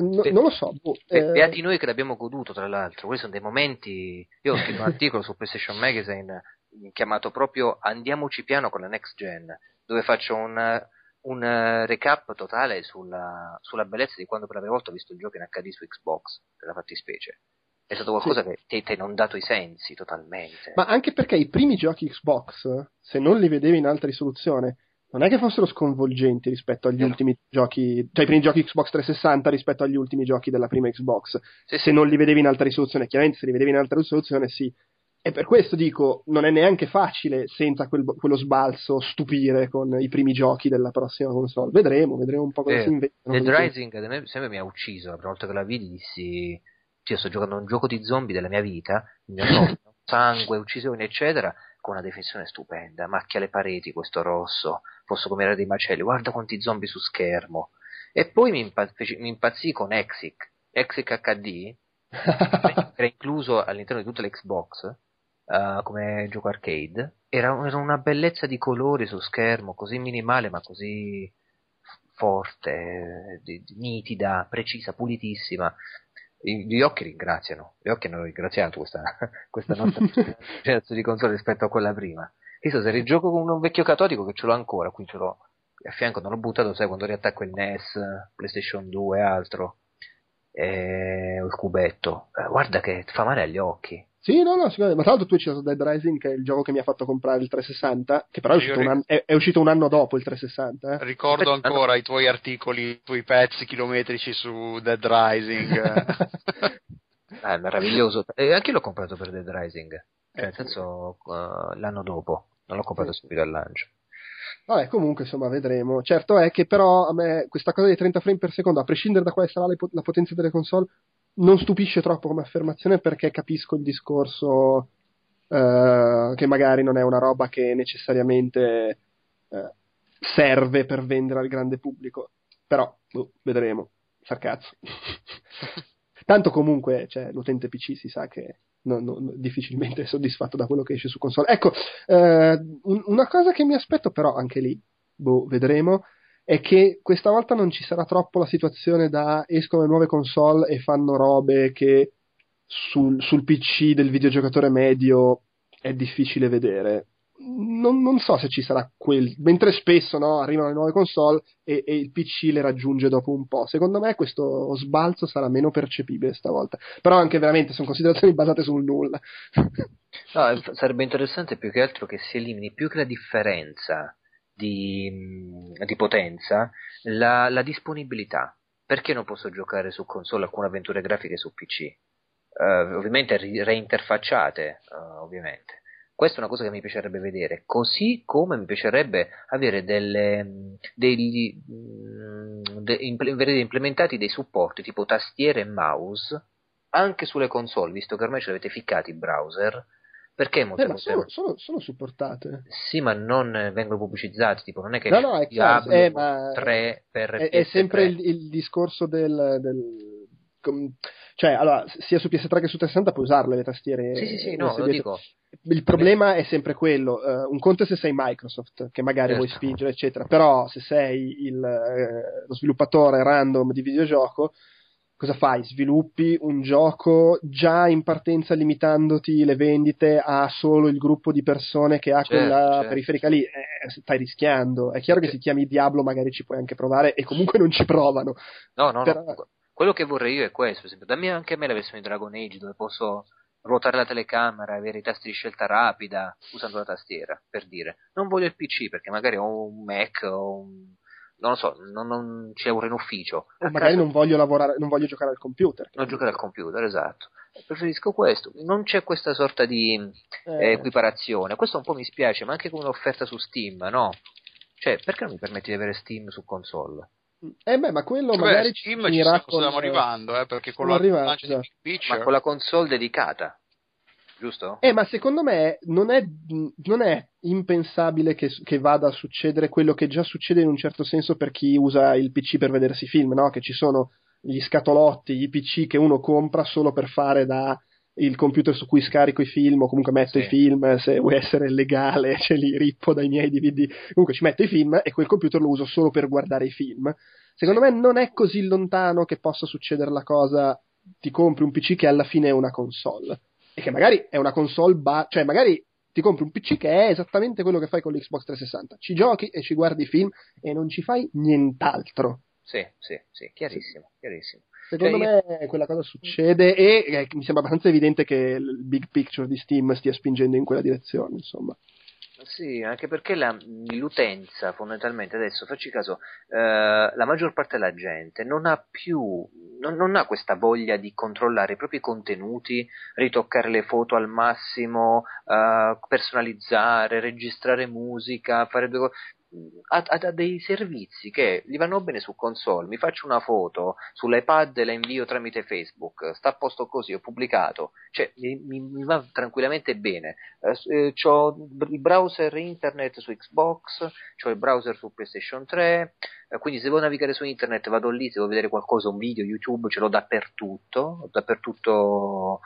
S1: No-
S3: Be-
S1: non lo so. boh,
S3: Be-
S1: eh,
S3: Beati noi che l'abbiamo goduto, tra l'altro. Quelli sono dei momenti. Io ho scritto un (laughs) articolo su PlayStation Magazine chiamato proprio Andiamoci piano con la next gen, dove faccio un, un recap totale sulla, sulla bellezza di quando per la prima volta ho visto il gioco in HD su Xbox, per la fattispecie. È stato qualcosa che ti ti ha inondato i sensi totalmente.
S1: Ma anche perché i primi giochi Xbox, se non li vedevi in alta risoluzione, non è che fossero sconvolgenti rispetto agli
S3: Vero.
S1: ultimi giochi, cioè i primi giochi Xbox 360 rispetto agli ultimi giochi della prima Xbox. Se
S3: sì.
S1: non li vedevi in alta risoluzione, chiaramente se li vedevi in alta risoluzione sì. E per questo dico, non è neanche facile senza quel- quello sbalzo stupire con i primi giochi della prossima console. Vedremo, vedremo un po' cosa
S3: Eh,
S1: si inventano.
S3: Dead Rising ad me sempre mi ha ucciso. La prima volta che la vidi dissi: Io sto giocando a un gioco di zombie della mia vita, il mio nonno, (laughs) sangue, uccisioni, eccetera, con una definizione stupenda. Macchia le pareti, questo rosso, posso combinare dei macelli, guarda quanti zombie su schermo. E poi mi, impa- feci- mi impazzì con Exic, Exic HD, (laughs) era incluso all'interno di tutte le Xbox eh, come gioco arcade. Era, era una bellezza di colori su schermo, così minimale ma così forte, nitida, precisa, pulitissima. Gli occhi ringraziano, gli occhi hanno ringraziato questa, (laughs) questa nostra (laughs) generazione di console rispetto a quella prima. Io so, se rigioco con un vecchio catodico che ce l'ho ancora, qui ce l'ho a fianco, non l'ho buttato, sai, quando riattacco il NES, PlayStation 2 e altro, e o il cubetto, Eh, guarda che fa male agli occhi.
S1: Sì, no, no, sicuramente. ma tra l'altro tu hai citato Dead Rising, che è il gioco che mi ha fatto comprare il 360, che però è uscito,
S2: io
S1: un,
S2: ric-
S1: anno, è, è uscito un anno dopo il 360. eh.
S2: Ricordo ancora i tuoi articoli, i tuoi pezzi chilometrici su Dead Rising.
S3: Ah, (laughs) è meraviglioso. E anche io l'ho comprato per Dead Rising, cioè,
S1: Eh,
S3: nel senso, eh, l'anno dopo, non l'ho comprato
S1: Sì.
S3: subito al lancio.
S1: Vabbè, comunque, insomma, vedremo. Certo è che però a me questa cosa dei 30 frame per secondo, a prescindere da quale sarà le po- la potenza delle console, non stupisce troppo come affermazione perché capisco il discorso eh, che magari non è una roba che necessariamente eh, serve per vendere al grande pubblico. Però, boh, vedremo. Sarcazzo. (laughs) Tanto comunque, cioè, l'utente PC si sa che non- non- difficilmente è soddisfatto da quello che esce su console. Ecco, eh, un- una cosa che mi aspetto però anche lì, boh, vedremo, è che questa volta non ci sarà troppo la situazione da escono le nuove console e fanno robe che sul, sul PC del videogiocatore medio è difficile vedere. Non, non so se ci sarà quel. Mentre spesso no, arrivano le nuove console e, e il PC le raggiunge dopo un po'. Secondo me questo sbalzo sarà meno percepibile stavolta. Però anche veramente sono considerazioni basate sul nulla.
S3: No, sarebbe interessante più che altro che si elimini più che la differenza di, mh, di potenza, la, la disponibilità. Perché non posso giocare su console alcune avventure grafiche su PC? Eh, ovviamente reinterfacciate, eh, ovviamente. Questa è una cosa che mi piacerebbe vedere, così come mi piacerebbe avere delle, mh, degli, mh, de- vedere implementati dei supporti tipo tastiere e mouse anche sulle console, visto che ormai ce l'avete ficcati i browser, perché molte
S1: Eh,
S3: volte
S1: sono, sono, sono supportate.
S3: sì, ma non eh, vengono pubblicizzati, tipo non è che
S1: No, no, è chiaro,
S3: Diablo
S1: eh, ma
S3: 3 per
S1: È, è
S3: PS3.
S1: sempre il, il discorso del, del- com- cioè, allora, sia su PS3 che su 360 puoi usarle le tastiere.
S3: Sì, sì, sì,
S1: nel
S3: no, lo dico.
S1: Il problema è sempre quello. eh, un conto è se sei Microsoft, che magari
S3: Certo.
S1: vuoi spingere, eccetera. Però se sei il, eh, lo sviluppatore random di videogioco, cosa fai? Sviluppi un gioco già in partenza limitandoti le vendite a solo il gruppo di persone che ha
S3: Certo,
S1: quella
S3: certo.
S1: periferica lì. Eh, stai rischiando. È chiaro che si chiami Diablo, magari ci puoi anche provare, e comunque non ci provano.
S3: No, no,
S1: Però-
S3: no. Quello che vorrei io è questo, per esempio, dammi anche a me la versione di Dragon Age dove posso ruotare la telecamera, avere i tasti di scelta rapida usando la tastiera, per dire. Non voglio il PC perché magari ho un Mac o un non lo so, non, non ci lavoro in ufficio.
S1: O magari non voglio lavorare, non voglio giocare al computer.
S3: non giocare al computer, esatto. Preferisco questo. Non c'è questa sorta di eh, equiparazione. Questo un po' mi spiace, ma anche come un'offerta su Steam, no? Cioè, perché non mi permetti di avere Steam su console?
S1: eh, beh, ma quello
S2: Cioè,
S1: magari ci
S2: Steam ci sta- stiamo
S1: con-
S2: arrivando, eh, perché con la
S1: arrivando, esatto.
S3: Ma con la console dedicata. Giusto?
S1: Eh, ma secondo me non è, non è impensabile che, che, vada a succedere quello che già succede in un certo senso per chi usa il PC per vedersi film, no? Che ci sono gli scatolotti, i PC che uno compra solo per fare da il computer su cui scarico i film o comunque metto sì. i film se vuoi essere legale (laughs) ce li rippo dai miei DVD comunque ci metto i film e quel computer lo uso solo per guardare i film secondo sì. me non è così lontano che possa succedere la cosa ti compri un PC che alla fine è una console e che magari è una console ba- cioè magari ti compri un PC che è esattamente quello che fai con l'Xbox 360 ci giochi e ci guardi film e non ci fai nient'altro
S3: sì, sì, sì, chiarissimo, chiarissimo.
S1: Secondo cioè, me io... quella cosa succede e eh, mi sembra abbastanza evidente che il big picture di Steam stia spingendo in quella direzione, insomma.
S3: Sì, anche perché la, l'utenza fondamentalmente adesso, facci caso, eh, la maggior parte della gente non ha più, non, non, ha questa voglia di controllare i propri contenuti, ritoccare le foto al massimo, eh, personalizzare, registrare musica, fare due cose ha, ha, dei servizi che gli vanno bene su console. Mi faccio una foto sull'iPad e la invio tramite Facebook. Sta a posto così, ho pubblicato. Cioè, mi, mi, mi va tranquillamente bene. Eh, eh ho il browser internet su Xbox, ho il browser su PlayStation 3. Eh, quindi, se devo navigare su internet, vado lì. Se devo vedere qualcosa, un video, YouTube, ce l'ho dappertutto. Dappertutto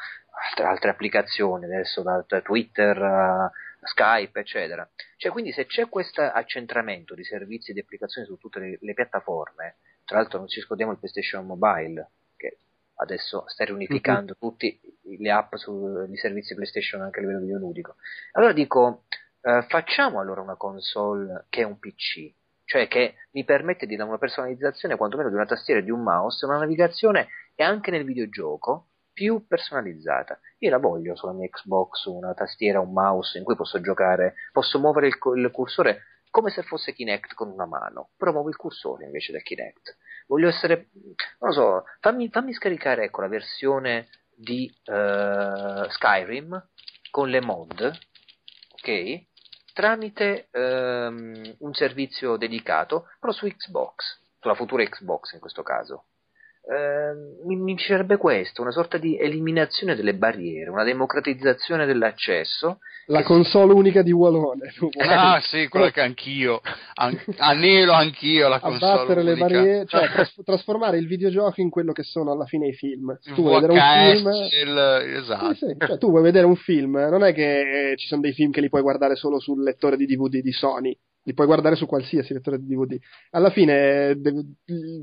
S3: altre, altre applicazioni, adesso da, da Twitter. Uh, Skype, eccetera. Cioè, quindi se c'è questo accentramento di servizi e di applicazioni su tutte le, le, piattaforme, tra l'altro non ci scordiamo il PlayStation Mobile, che adesso sta riunificando mm-hmm. tutte le app sui servizi PlayStation anche a livello videoludico. Allora dico, eh, facciamo allora una console che è un PC, cioè che mi permette di dare una personalizzazione quantomeno di una tastiera e di un mouse, una navigazione e anche nel videogioco più personalizzata. Io la voglio sulla mia Xbox, una tastiera, un mouse in cui posso giocare, posso muovere il, il cursore come se fosse Kinect con una mano, però muovo il cursore invece del Kinect. Voglio essere, non lo so, fammi, fammi scaricare ecco, la versione di uh, Skyrim con le mod, ok? Tramite um, un servizio dedicato, però su Xbox, sulla futura Xbox in questo caso eh, mi, mi piacerebbe questo, una sorta di eliminazione delle barriere, una democratizzazione dell'accesso.
S1: La console si... unica di Wallone. (laughs)
S2: Ah sì, quella che anch'io, an- anelo anch'io la console
S1: Abbattere
S2: unica.
S1: le barriere, cioè (laughs) tras- trasformare il videogioco in quello che sono alla fine i film.
S2: Tu vuoi vedere un film... Il... Esatto.
S1: Sì, sì. Cioè, tu vuoi vedere un film, non è che ci sono dei film che li puoi guardare solo sul lettore di DVD di Sony li puoi guardare su qualsiasi lettore di DVD. Alla fine de-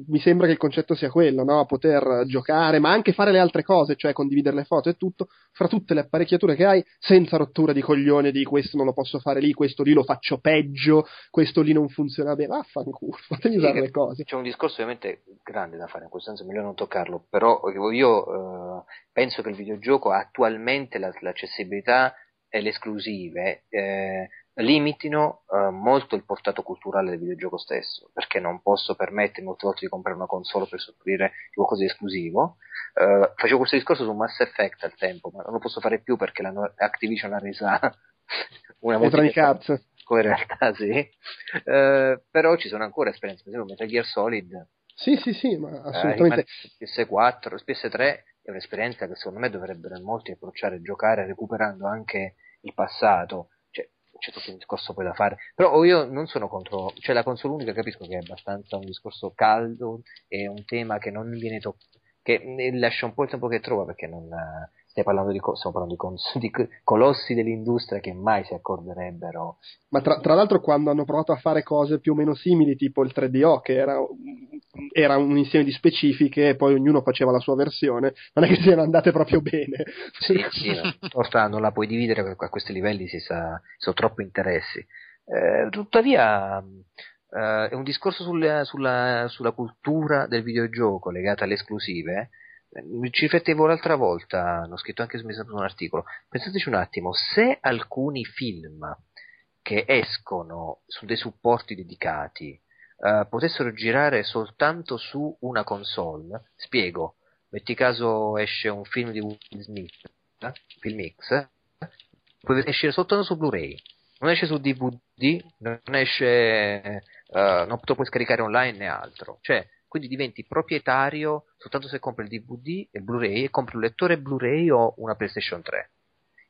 S1: mi sembra che il concetto sia quello, no? poter giocare, ma anche fare le altre cose, cioè condividere le foto e tutto, fra tutte le apparecchiature che hai, senza rottura di coglione di questo non lo posso fare lì, questo lì lo faccio peggio, questo lì non funziona bene, vaffanculo, (laughs) fatemi usare le cose.
S3: C'è un discorso ovviamente grande da fare, in questo senso è meglio non toccarlo, però io eh, penso che il videogioco attualmente la, l'accessibilità e le esclusive eh, limitino eh, molto il portato culturale del videogioco stesso, perché non posso permettermi molte volte di comprare una console per soffrire di qualcosa di esclusivo. Eh, facevo questo discorso su Mass Effect al tempo, ma non lo posso fare più perché la Activision l'ha resa (laughs) una
S1: multipiattaforma.
S3: In realtà (laughs) sì, eh, però ci sono ancora esperienze, per esempio Metal Gear Solid.
S1: Sì, sì, sì, ma eh, assolutamente.
S3: PS4, PS3 è un'esperienza che secondo me dovrebbero molti approcciare a giocare recuperando anche il passato c'è tutto un discorso poi da fare. Però io non sono contro, cioè la console unica capisco che è abbastanza un discorso caldo, è un tema che non viene toccato, che lascia un po' il tempo che trova perché non, stai parlando di, stiamo parlando di, cons- (laughs) di, colossi dell'industria che mai si accorderebbero.
S1: Ma tra, tra, l'altro quando hanno provato a fare cose più o meno simili, tipo il 3DO, che era, era un insieme di specifiche e poi ognuno faceva la sua versione, non è che siano andate proprio bene.
S3: Sì, sì, no. non la puoi dividere a questi livelli, si sa, sono troppo interessi. Eh, tuttavia... Uh, è un discorso sulla, sulla, sulla, cultura del videogioco legata alle esclusive ci riflettevo l'altra volta, l'ho scritto anche su un articolo, pensateci un attimo, se alcuni film che escono su dei supporti dedicati uh, potessero girare soltanto su una console, spiego, metti caso esce un film di Will Smith, eh, film X, eh, può uscire soltanto su Blu-ray, non esce su DVD, non esce, uh, non lo puoi scaricare online né altro, cioè quindi diventi proprietario soltanto se compri il DVD e il Blu-ray e compri un lettore Blu-ray o una PlayStation 3.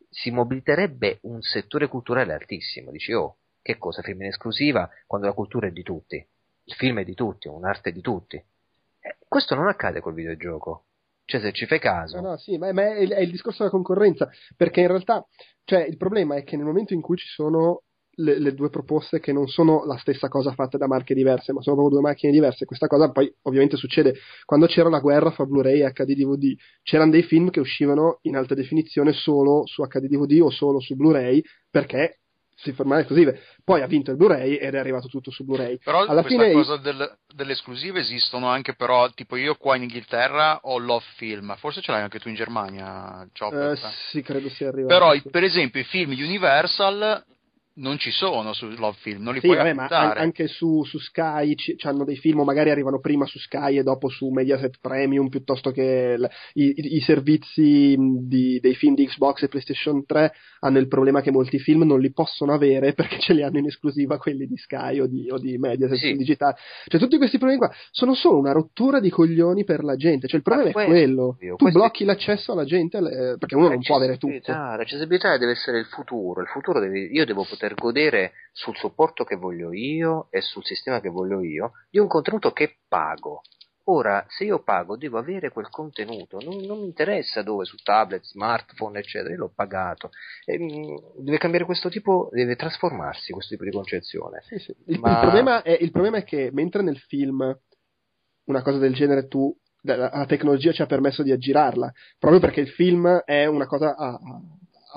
S3: si mobiliterebbe un settore culturale altissimo. Dici, oh, che cosa, film in esclusiva, quando la cultura è di tutti, il film è di tutti, un'arte di tutti. Eh, questo non accade col videogioco. Cioè, se ci fai caso.
S1: No, no, sì, ma, è, il, è il discorso della concorrenza. Perché in realtà, cioè, il problema è che nel momento in cui ci sono le, le, due proposte che non sono la stessa cosa fatte da marche diverse, ma sono proprio due macchine diverse. Questa cosa poi ovviamente succede quando c'era la guerra fra Blu-ray e HD DVD. C'erano dei film che uscivano in alta definizione solo su HD DVD o solo su Blu-ray perché si formava così. Poi ha vinto il Blu-ray ed è arrivato tutto su Blu-ray.
S2: Però
S1: Alla
S2: questa
S1: fine
S2: cosa del, delle esclusive esistono anche però, tipo io qua in Inghilterra ho Love Film, forse ce l'hai anche tu in Germania,
S1: eh, sì, credo sia arrivato.
S2: Però per esempio i film Universal non ci sono su Love Film, non li
S1: sì,
S2: puoi
S1: vabbè, ma anche su, su Sky c- hanno dei film, magari arrivano prima su Sky e dopo su Mediaset Premium piuttosto che l- i, i, servizi di, dei film di Xbox e PlayStation 3 hanno il problema che molti film non li possono avere (laughs) perché ce li hanno in esclusiva quelli di Sky o di, o di Mediaset sì. digitale. Cioè tutti questi problemi qua sono solo una rottura di coglioni per la gente, cioè il problema ma è quello, io, tu blocchi l'accesso alla gente eh, perché uno non può avere tutto.
S3: L'accessibilità deve essere il futuro, il futuro deve, io devo poter poter godere sul supporto che voglio io e sul sistema che voglio io di un contenuto che pago. Ora, se io pago, devo avere quel contenuto, non, non mi interessa dove, su tablet, smartphone, eccetera, io l'ho pagato. E, mm, deve cambiare questo tipo, deve trasformarsi questo tipo di concezione.
S1: Sì, sì. Il, Ma... il, problema è, il, problema è, che mentre nel film una cosa del genere tu la tecnologia ci ha permesso di aggirarla, proprio perché il film è una cosa a, a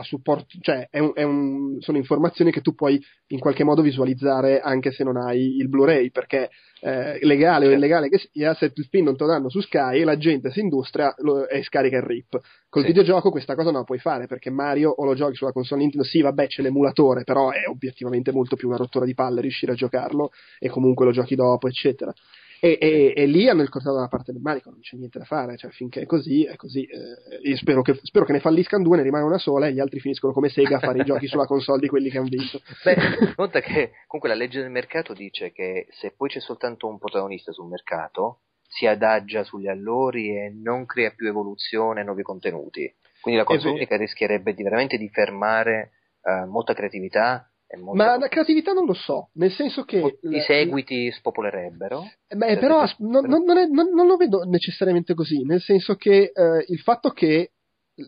S1: supporto, cioè è un, è un, sono informazioni che tu puoi in qualche modo visualizzare anche se non hai il Blu-ray, perché eh, legale o illegale che sia, se il film non te lo danno su Sky, la gente si industria lo, e scarica il RIP. Col sì. videogioco questa cosa non la puoi fare, perché Mario o lo giochi sulla console Nintendo, sì vabbè c'è l'emulatore, però è obiettivamente molto più una rottura di palle riuscire a giocarlo e comunque lo giochi dopo, eccetera. E, e, e, lì hanno il cortato dalla parte del manico, non c'è niente da fare, cioè finché è così, è così. Eh, io spero che, spero che, ne falliscano due, ne rimane una sola e gli altri finiscono come Sega a fare i (laughs) giochi sulla console di quelli che hanno vinto.
S3: Beh, (laughs) nota che comunque la legge del mercato dice che se poi c'è soltanto un protagonista sul mercato, si adagia sugli allori e non crea più evoluzione e nuovi contenuti. Quindi la cosa unica rischierebbe di veramente di fermare uh, molta creatività
S1: ma la creatività non lo so, nel senso che...
S3: I seguiti spopolerebbero?
S1: Beh, però non, non, non, è, non, lo vedo necessariamente così, nel senso che eh, il fatto che...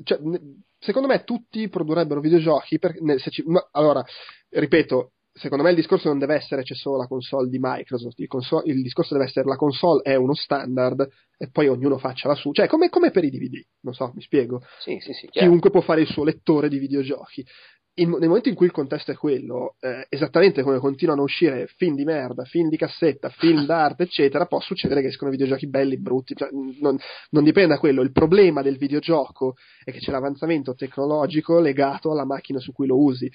S1: Cioè, secondo me tutti produrrebbero videogiochi, per, ci, no, allora, ripeto, secondo me il discorso non deve essere c'è solo la console di Microsoft, il, console, il, discorso deve essere la console è uno standard e poi ognuno faccia la sua, cioè come, come per i DVD, non so, mi spiego.
S3: Sì, sì, sì,
S1: Chiunque può fare il suo lettore di videogiochi in, nel momento in cui il contesto è quello, eh, esattamente come continuano a uscire film di merda, film di cassetta, film (laughs) d'arte, eccetera, può succedere che escono videogiochi belli, brutti, cioè, non, non, dipende da quello. Il problema del videogioco è che c'è l'avanzamento tecnologico legato alla macchina su cui lo usi.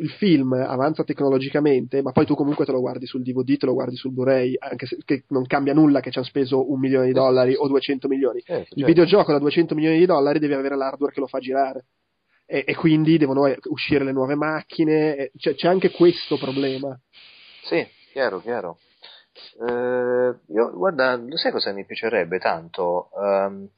S1: Il film avanza tecnologicamente, ma poi tu comunque te lo guardi sul DVD, te lo guardi sul Blu-ray, anche se non cambia nulla che ci hanno speso un milione di dollari o 200 milioni. Eh, certo. Il videogioco da 200 milioni di dollari deve avere l'hardware che lo fa girare e, e quindi devono uscire le nuove macchine, cioè, c'è anche questo problema.
S3: Sì, chiaro, chiaro. Uh, io, guarda, sai cosa mi piacerebbe tanto? Um,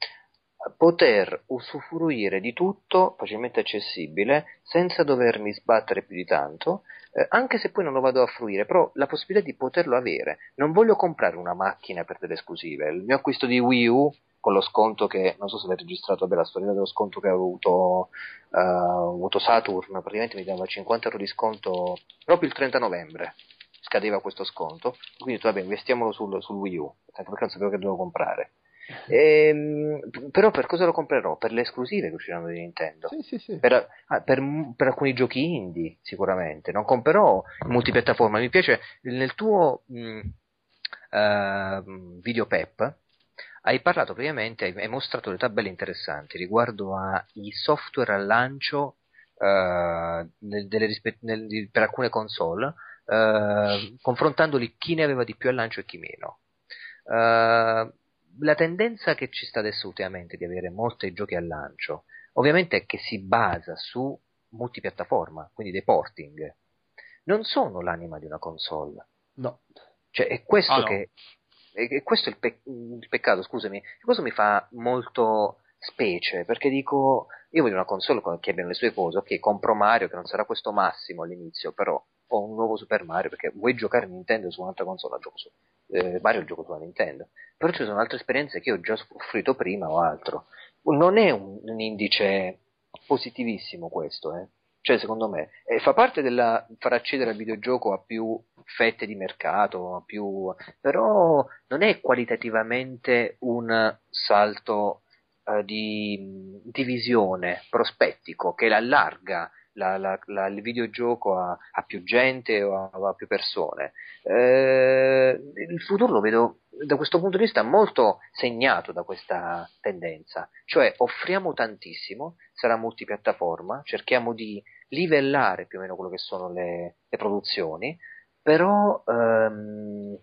S3: poter usufruire di tutto facilmente accessibile senza dovermi sbattere più di tanto, eh, anche se poi non lo vado a fruire, però la possibilità di poterlo avere. Non voglio comprare una macchina per delle esclusive. Il mio acquisto di Wii U con lo sconto che, non so se avete registrato, vabbè, la storia dello sconto che avevo avuto, uh, avuto Saturn, praticamente mi dava 50 euro di sconto proprio il 30 novembre, scadeva questo sconto, quindi ho detto, vabbè, investiamolo sul, sul Wii U, perché non sapevo che dovevo comprare. E, ehm, però per cosa lo comprerò? Per le esclusive che usciranno di Nintendo.
S1: Sì, sì, sì.
S3: Per, ah, per, per, alcuni giochi indie, sicuramente. Non comprerò multipiattaforma. Mi piace nel tuo mh, uh, video pep hai parlato previamente, hai mostrato le tabelle interessanti riguardo ai software al lancio uh, nel, rispe- nel, per alcune console, uh, confrontandoli chi ne aveva di più al lancio e chi meno. Uh, la tendenza che ci sta adesso ultimamente di avere molti giochi al lancio, ovviamente è che si basa su multipiattaforma, quindi dei porting. Non sono l'anima di una console.
S1: No.
S3: Cioè, è questo ah, no. che e questo è il, pe- il, peccato, scusami, questo mi fa molto specie, perché dico, io voglio una console che abbia le sue cose, ok, compro Mario che non sarà questo massimo all'inizio, però ho un nuovo Super Mario perché vuoi giocare Nintendo su un'altra console, gioco su eh, Mario gioco sulla Nintendo, però ci sono altre esperienze che ho già offrito prima o altro. Non è un, un indice positivissimo questo, eh. Cioè, secondo me, eh, fa parte della far accedere al videogioco a più fette di mercato, più, però non è qualitativamente un salto eh, di divisione prospettico che allarga la, la, la, il videogioco a, a, più gente o a, a più persone. Eh, il futuro lo vedo da questo punto di vista molto segnato da questa tendenza, cioè offriamo tantissimo, sarà multipiattaforma, cerchiamo di livellare più o meno quello che sono le, le produzioni, però ehm,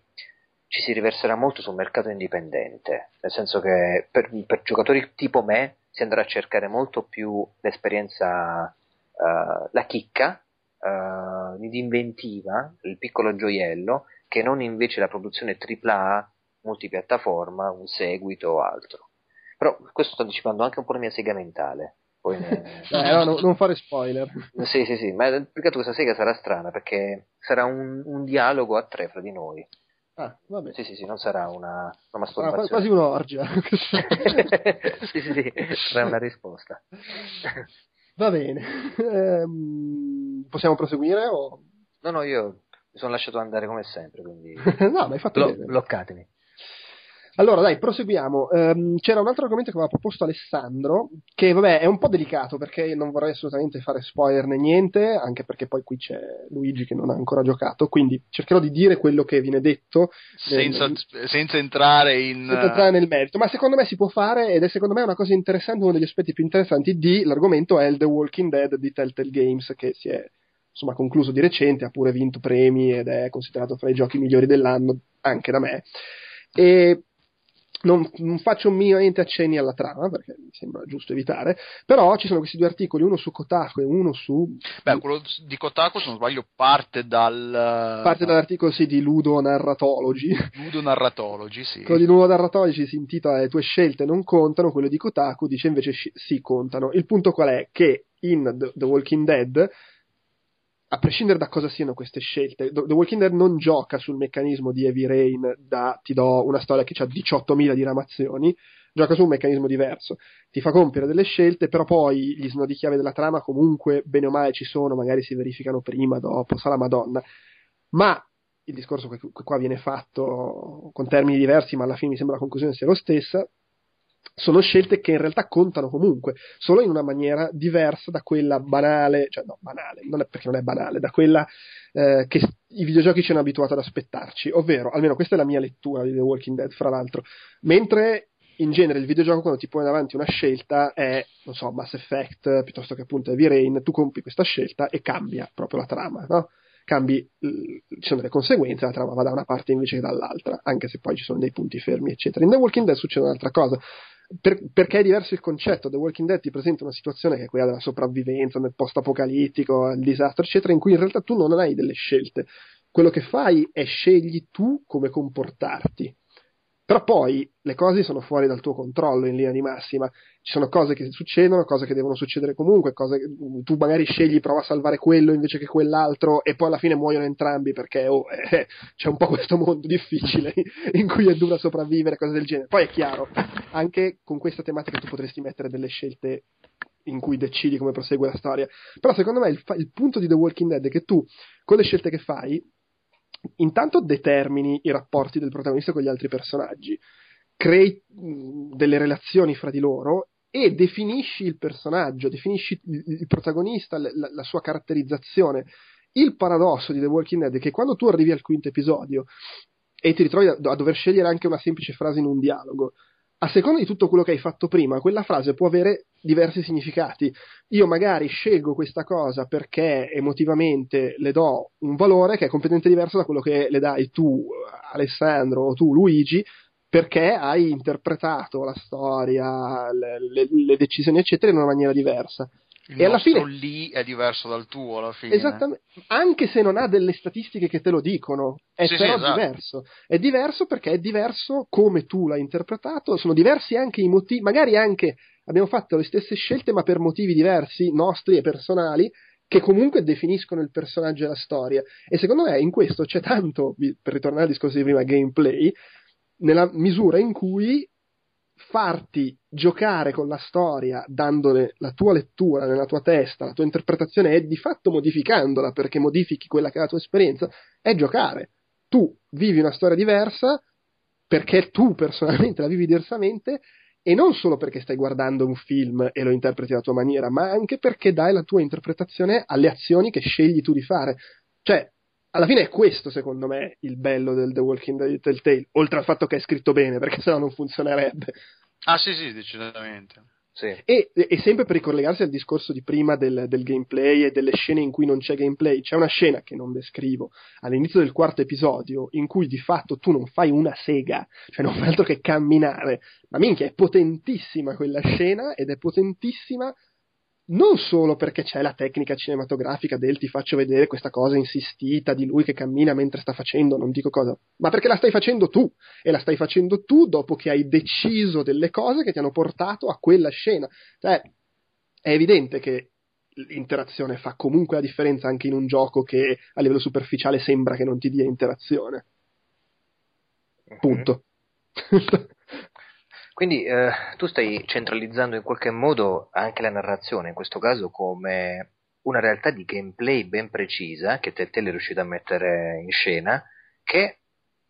S3: ci si riverserà molto sul mercato indipendente, nel senso che per, per giocatori tipo me si andrà a cercare molto più l'esperienza uh, la chicca uh, di inventiva, il piccolo gioiello, che non invece la produzione AAA multipiattaforma, un seguito o altro. Però questo sto anticipando anche un po' la mia sega mentale. Poi
S1: ne... (laughs) eh, no, no, non fare spoiler.
S3: Sì, sì, sì, ma più che questa sega sarà strana perché sarà un, un dialogo a tre fra di noi.
S1: Ah, vabbè.
S3: Sì, sì, sì, non sarà una, una masturbazione. Ah,
S1: quasi un'orgia. (laughs)
S3: sì, sì, sì, sarà una risposta. (laughs)
S1: Va bene. Ehm, possiamo proseguire? O...
S3: No, no, io mi sono lasciato andare come sempre, quindi...
S1: no, ma hai fatto
S3: Blo-
S1: bene.
S3: Bloccatemi.
S1: Allora, dai, proseguiamo. Um, c'era un altro argomento che aveva proposto Alessandro, che vabbè è un po' delicato perché non vorrei assolutamente fare spoiler né niente, anche perché poi qui c'è Luigi che non ha ancora giocato, quindi cercherò di dire quello che viene detto.
S2: Senza, nel, senza entrare in...
S1: Senza entrare nel merito, ma secondo me si può fare ed è secondo me una cosa interessante, uno degli aspetti più interessanti di l'argomento è il The Walking Dead di Telltale Games, che si è insomma concluso di recente, ha pure vinto premi ed è considerato fra i giochi migliori dell'anno, anche da me. E non, non, faccio minimamente accenni alla trama perché mi sembra giusto evitare, però ci sono questi due articoli, uno su Kotaku e uno su...
S2: Beh, quello di Kotaku, se non sbaglio, parte dal...
S1: Parte dall'articolo sì, di Ludo Narratology.
S2: Ludo Narratology, sì.
S1: Quello di Ludo Narratology si intitola Le tue scelte non contano, quello di Kotaku dice invece sì, contano. Il punto qual è? Che in The, The Walking Dead a prescindere da cosa siano queste scelte, The Walking Dead non gioca sul meccanismo di Heavy Rain da ti do una storia che ha 18.000 diramazioni, gioca su un meccanismo diverso. Ti fa compiere delle scelte, però poi gli snodi chiave della trama comunque, bene o male, ci sono, magari si verificano prima, dopo, sa la Madonna. Ma il discorso che qua viene fatto con termini diversi, ma alla fine mi sembra la conclusione sia lo stessa, sono scelte che in realtà contano comunque, solo in una maniera diversa da quella banale, cioè no, banale, non è perché non è banale, da quella eh, che i videogiochi ci hanno abituato ad aspettarci, ovvero, almeno questa è la mia lettura di The Walking Dead, fra l'altro, mentre in genere il videogioco quando ti pone davanti una scelta è, non so, Mass Effect piuttosto che appunto Heavy Rain, tu compi questa scelta e cambia proprio la trama, no? Cambi, ci sono delle conseguenze, la trama va da una parte invece che dall'altra, anche se poi ci sono dei punti fermi, eccetera. In The Walking Dead succede un'altra cosa, per, perché è diverso il concetto. The Walking Dead ti presenta una situazione che è quella della sopravvivenza nel post-apocalittico, il disastro, eccetera, in cui in realtà tu non hai delle scelte. Quello che fai è scegli tu come comportarti. Però poi le cose sono fuori dal tuo controllo in linea di massima. Ci sono cose che succedono, cose che devono succedere comunque, cose che tu magari scegli, prova a salvare quello invece che quell'altro e poi alla fine muoiono entrambi perché oh, (laughs) eh, c'è un po' questo mondo difficile (laughs) in cui è dura sopravvivere, cose del genere. Poi è chiaro, anche con questa tematica tu potresti mettere delle scelte in cui decidi come prosegue la storia. Però secondo me il, il punto di The Walking Dead è che tu, con le scelte che fai, intanto determini i rapporti del protagonista con gli altri personaggi, crei delle relazioni fra di loro e definisci il personaggio, definisci il protagonista, la, la, sua caratterizzazione. Il paradosso di The Walking Dead è che quando tu arrivi al quinto episodio e ti ritrovi a, a dover scegliere anche una semplice frase in un dialogo, a seconda di tutto quello che hai fatto prima, quella frase può avere diversi significati. Io magari scelgo questa cosa perché emotivamente le do un valore che è completamente diverso da quello che le dai tu, Alessandro, o tu, Luigi, perché hai interpretato la storia, le, le, le decisioni, eccetera, in una maniera diversa.
S2: Il e alla fine lì è diverso dal tuo alla fine.
S1: Esattamente, anche se non ha delle statistiche che te lo dicono, è sì, però sì, esatto. diverso. È diverso perché è diverso come tu l'hai interpretato, sono diversi anche i motivi, magari anche abbiamo fatto le stesse scelte ma per motivi diversi, nostri e personali, che comunque definiscono il personaggio e la storia. E secondo me in questo c'è tanto, per ritornare al discorso di prima, gameplay, nella misura in cui farti giocare con la storia, dandole la tua lettura nella tua testa, la tua interpretazione e di fatto modificandola perché modifichi quella che è la tua esperienza, è giocare. Tu vivi una storia diversa perché tu personalmente la vivi diversamente e non solo perché stai guardando un film e lo interpreti alla tua maniera, ma anche perché dai la tua interpretazione alle azioni che scegli tu di fare. Cioè, alla fine è questo, secondo me, il bello del The Walking Dead Telltale, oltre al fatto che è scritto bene, perché sennò non funzionerebbe.
S2: Ah, sì, sì, decisamente.
S1: Sì. E, e, sempre per ricollegarsi al discorso di prima del, del, gameplay e delle scene in cui non c'è gameplay, c'è una scena che non descrivo all'inizio del quarto episodio in cui di fatto tu non fai una sega, cioè non fai altro che camminare, ma minchia è potentissima quella scena ed è potentissima non solo perché c'è la tecnica cinematografica del ti faccio vedere questa cosa insistita di lui che cammina mentre sta facendo, non dico cosa, ma perché la stai facendo tu e la stai facendo tu dopo che hai deciso delle cose che ti hanno portato a quella scena. Cioè, è evidente che l'interazione fa comunque la differenza anche in un gioco che a livello superficiale sembra che non ti dia interazione. Punto. (laughs)
S3: Quindi eh, tu stai centralizzando in qualche modo anche la narrazione, in questo caso come una realtà di gameplay ben precisa che Telltale è riuscito a mettere in scena che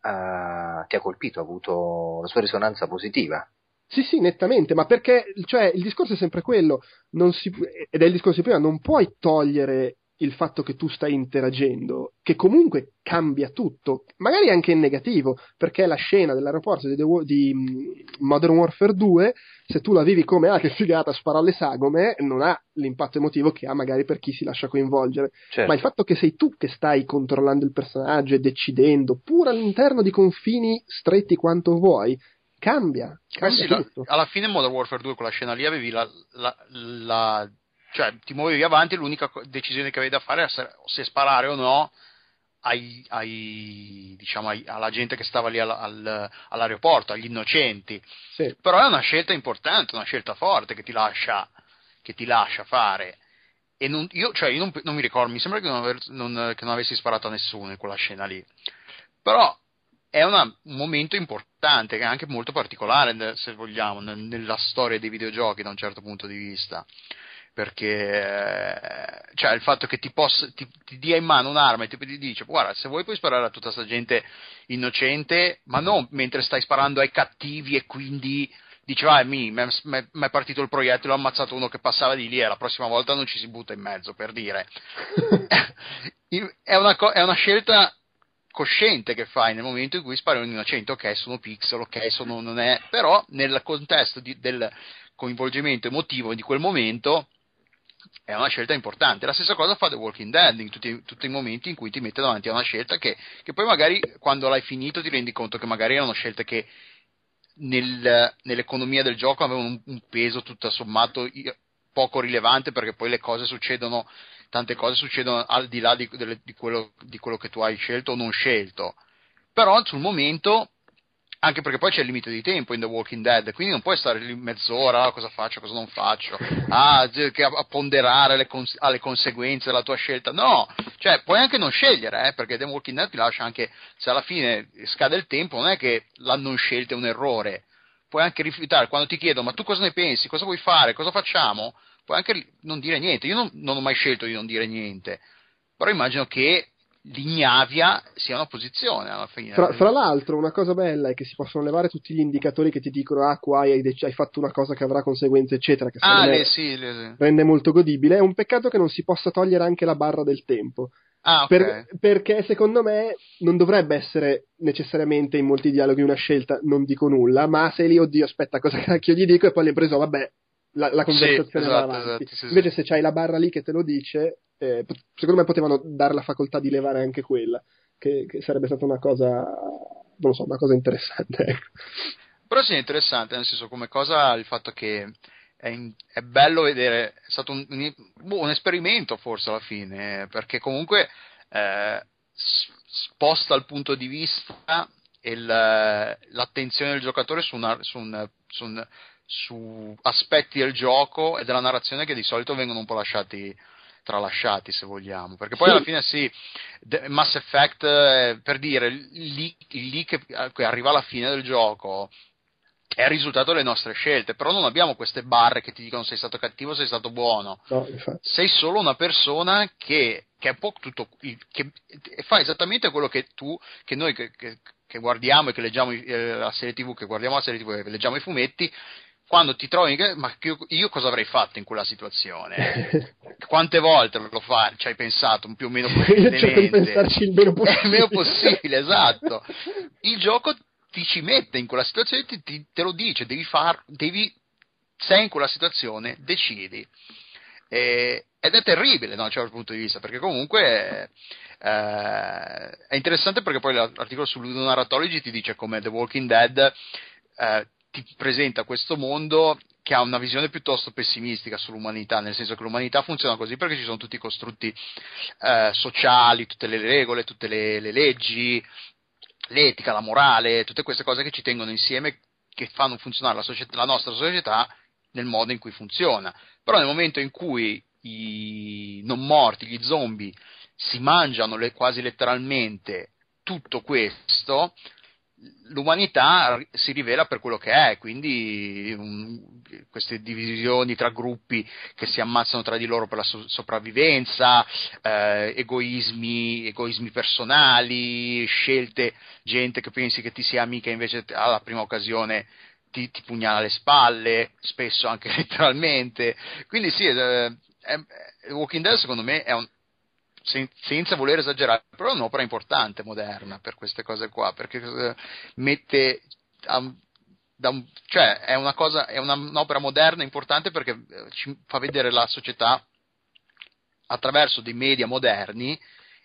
S3: uh, ti ha colpito, ha avuto la sua risonanza positiva.
S1: Sì, sì, nettamente, ma perché cioè, il discorso è sempre quello, si, ed è il discorso di prima, non puoi togliere il fatto che tu stai interagendo, che comunque cambia tutto, magari anche in negativo, perché la scena dell'aeroporto di, di mm, Modern Warfare 2, se tu la vivi come ah che figata, sparo alle sagome, non ha l'impatto emotivo che ha magari per chi si lascia coinvolgere. Certo. Ma il fatto che sei tu che stai controllando il personaggio e decidendo, pur all'interno di confini stretti quanto vuoi, cambia. cambia
S2: eh sì, la, alla fine Modern Warfare 2 con la scena lì avevi la, la, la cioè ti muovevi avanti l'unica decisione che avevi da fare era se sparare o no ai, ai, diciamo, ai, alla gente che stava lì al, al, all'aeroporto, agli innocenti. Sì. Però è una scelta importante, una scelta forte che ti lascia, che ti lascia fare. E non, io, cioè, io non, non, mi ricordo, mi sembra che non, aver, non, che non, avessi sparato a nessuno in quella scena lì. Però è una, un momento importante, anche molto particolare, se vogliamo, nella storia dei videogiochi da un certo punto di vista perché cioè il fatto che ti, possa, ti, ti, dia in mano un'arma e ti, ti dice guarda se vuoi puoi sparare a tutta questa gente innocente ma non mentre stai sparando ai cattivi e quindi dice ah mi è partito il proiettile ho ammazzato uno che passava di lì e la prossima volta non ci si butta in mezzo per dire. (laughs) È, una, è una scelta cosciente che fai nel momento in cui spari un innocente. Ok sono pixel ok sono non è però nel contesto di, del coinvolgimento emotivo di quel momento è una scelta importante. La stessa cosa fa The Walking Dead in tutti, tutti i momenti in cui ti mette davanti a una scelta che, che, poi magari quando l'hai finito ti rendi conto che magari erano scelte che nel, nell'economia del gioco avevano un, un, peso tutto sommato poco rilevante perché poi le cose succedono, tante cose succedono al di là di, di, quello, di quello che tu hai scelto o non scelto. Però sul momento anche perché poi c'è il limite di tempo in The Walking Dead, quindi non puoi stare lì mezz'ora, ah, cosa faccio, cosa non faccio, (laughs) ah, a, ponderare le cons- alle conseguenze della tua scelta, no, cioè puoi anche non scegliere, eh, perché The Walking Dead ti lascia anche, se alla fine scade il tempo, non è che la non scelta è un errore, puoi anche rifiutare, quando ti chiedo, ma tu cosa ne pensi, cosa vuoi fare, cosa facciamo, puoi anche non dire niente, io non, non ho mai scelto di non dire niente, però immagino che l'ignavia sia una posizione alla fine.
S1: Fra, fra, l'altro, una cosa bella è che si possono levare tutti gli indicatori che ti dicono: Ah, qua hai, hai fatto una cosa che avrà conseguenze, eccetera. Che
S2: ah, le, sì, le,
S1: rende molto godibile. È un peccato che non si possa togliere anche la barra del tempo.
S2: Ah, okay.
S1: per, perché secondo me non dovrebbe essere necessariamente in molti dialoghi una scelta, non dico nulla, ma sei lì, oddio, aspetta, cosa cacchio gli dico? E poi l'hai preso, vabbè, la, la conversazione sì, esatto, va avanti. Esatto, sì, Invece, se c'hai la barra lì che te lo dice, eh, secondo me potevano dare la facoltà di levare anche quella, che, che sarebbe stata una cosa, non so, una cosa interessante. Ecco.
S2: Però sì, è interessante, nel senso, come cosa il fatto che è, in, è bello vedere, è stato un, un, boh, un, esperimento forse alla fine, perché comunque eh, sposta il punto di vista e l'attenzione del giocatore su, una, su, un, su, un, su aspetti del gioco e della narrazione che di solito vengono un po' lasciati tralasciati se vogliamo perché poi sì. alla fine sì Mass Effect eh, per dire lì, lì che, che arriva alla fine del gioco è il risultato delle nostre scelte, però non abbiamo queste barre che ti dicono sei stato cattivo, sei stato buono.
S1: No,
S2: sei solo una persona che, che, è un po' tutto, che fa esattamente quello che tu, che noi che, guardiamo e che leggiamo eh, la serie TV, che guardiamo la serie TV e leggiamo i fumetti, quando ti trovi, ma io, io, cosa avrei fatto in quella situazione? (laughs) Quante volte lo fai? Ci hai pensato più o meno
S1: pensarci il meno (laughs) possibile.
S2: il meno possibile, esatto. (laughs) Il gioco ti ci mette in quella situazione, ti, ti, te lo dice, devi far, devi, sei in quella situazione, decidi. E, ed è terribile da un certo punto di vista, perché comunque eh, è interessante perché poi l'articolo su Ludonarratology ti dice come The Walking Dead eh, ti presenta questo mondo che ha una visione piuttosto pessimistica sull'umanità, nel senso che l'umanità funziona così perché ci sono tutti i costrutti eh, sociali, tutte le regole, tutte le, le leggi, l'etica, la morale, tutte queste cose che ci tengono insieme, che fanno funzionare la, società, la nostra società nel modo in cui funziona. Però nel momento in cui i non morti, gli zombie, si mangiano le, quasi letteralmente tutto questo, l'umanità si rivela per quello che è, quindi um, queste divisioni tra gruppi che si ammazzano tra di loro per la so- sopravvivenza, eh, egoismi, egoismi, personali, scelte, gente che pensi che ti sia amica invece alla prima occasione ti, ti pugnala alle spalle, spesso anche (laughs) letteralmente. Quindi sì, eh, eh, Walking Dead secondo me è un, sen- senza voler esagerare, però è un'opera importante, moderna, per queste cose qua, perché eh, mette... Um, un, cioè è, una cosa, è una, un'opera moderna importante perché eh, ci fa vedere la società attraverso dei media moderni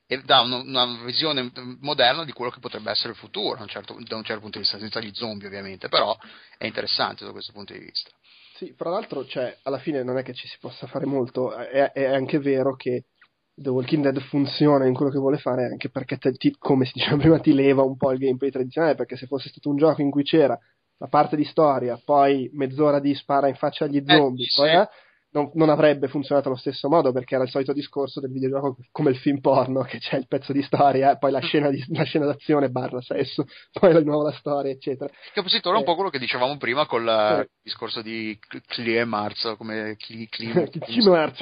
S2: e dà una, una, visione moderna di quello che potrebbe essere il futuro un certo, da un certo punto di vista, senza gli zombie ovviamente, però è interessante da questo punto di vista.
S1: Sì, fra l'altro, cioè, alla fine non è che ci si possa fare molto, è, è anche vero che The Walking Dead funziona in quello che vuole fare anche perché, te, ti, come si diceva (laughs) prima, ti leva un po' il gameplay tradizionale. Perché se fosse stato un gioco in cui c'era la parte di storia, poi mezz'ora di spara in faccia agli eh, zombie, eh, poi, sì. eh, non, non, avrebbe funzionato allo stesso modo perché era il solito discorso del videogioco come il film porno che c'è il pezzo di storia poi la scena, di, la scena d'azione barra sesso (laughs) poi di nuovo la storia eccetera.
S2: Che si torna eh. un po' quello che dicevamo prima con il discorso di Clie Marz come Clie (laughs)
S1: Marz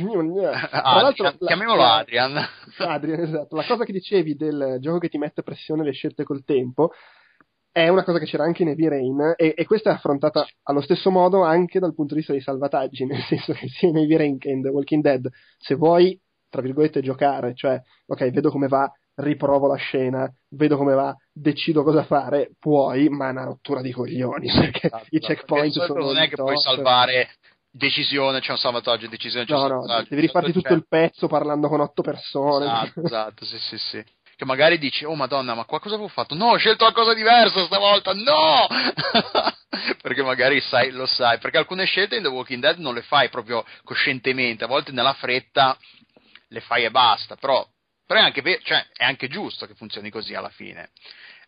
S2: chiamiamolo Adrian.
S1: Adrian esatto. La cosa che dicevi del gioco che ti mette pressione le scelte col tempo è una cosa che c'era anche in Heavy Rain e, e, questa è affrontata allo stesso modo anche dal punto di vista dei salvataggi, (laughs) nel senso che sia in Heavy Rain che in The Walking Dead, se vuoi, tra virgolette, giocare, cioè, ok, vedo come va, riprovo la scena, vedo come va, decido cosa fare, puoi, ma è una rottura di coglioni, (laughs) perché esatto, i checkpoint perché sono...
S2: Non è che puoi salvare decisione, c'è un salvataggio, decisione, c'è
S1: no,
S2: un salvataggio.
S1: No, devi rifarti tutto il pezzo parlando con otto persone.
S2: Esatto, (laughs) esatto, sì, sì, sì che magari dici, oh madonna, ma qua cosa avevo fatto? No, ho scelto una cosa diversa stavolta, no! (laughs) perché magari sai, lo sai, perché alcune scelte in The Walking Dead non le fai proprio coscientemente, a volte nella fretta le fai e basta, però, però è, anche, cioè, è anche giusto che funzioni così alla fine.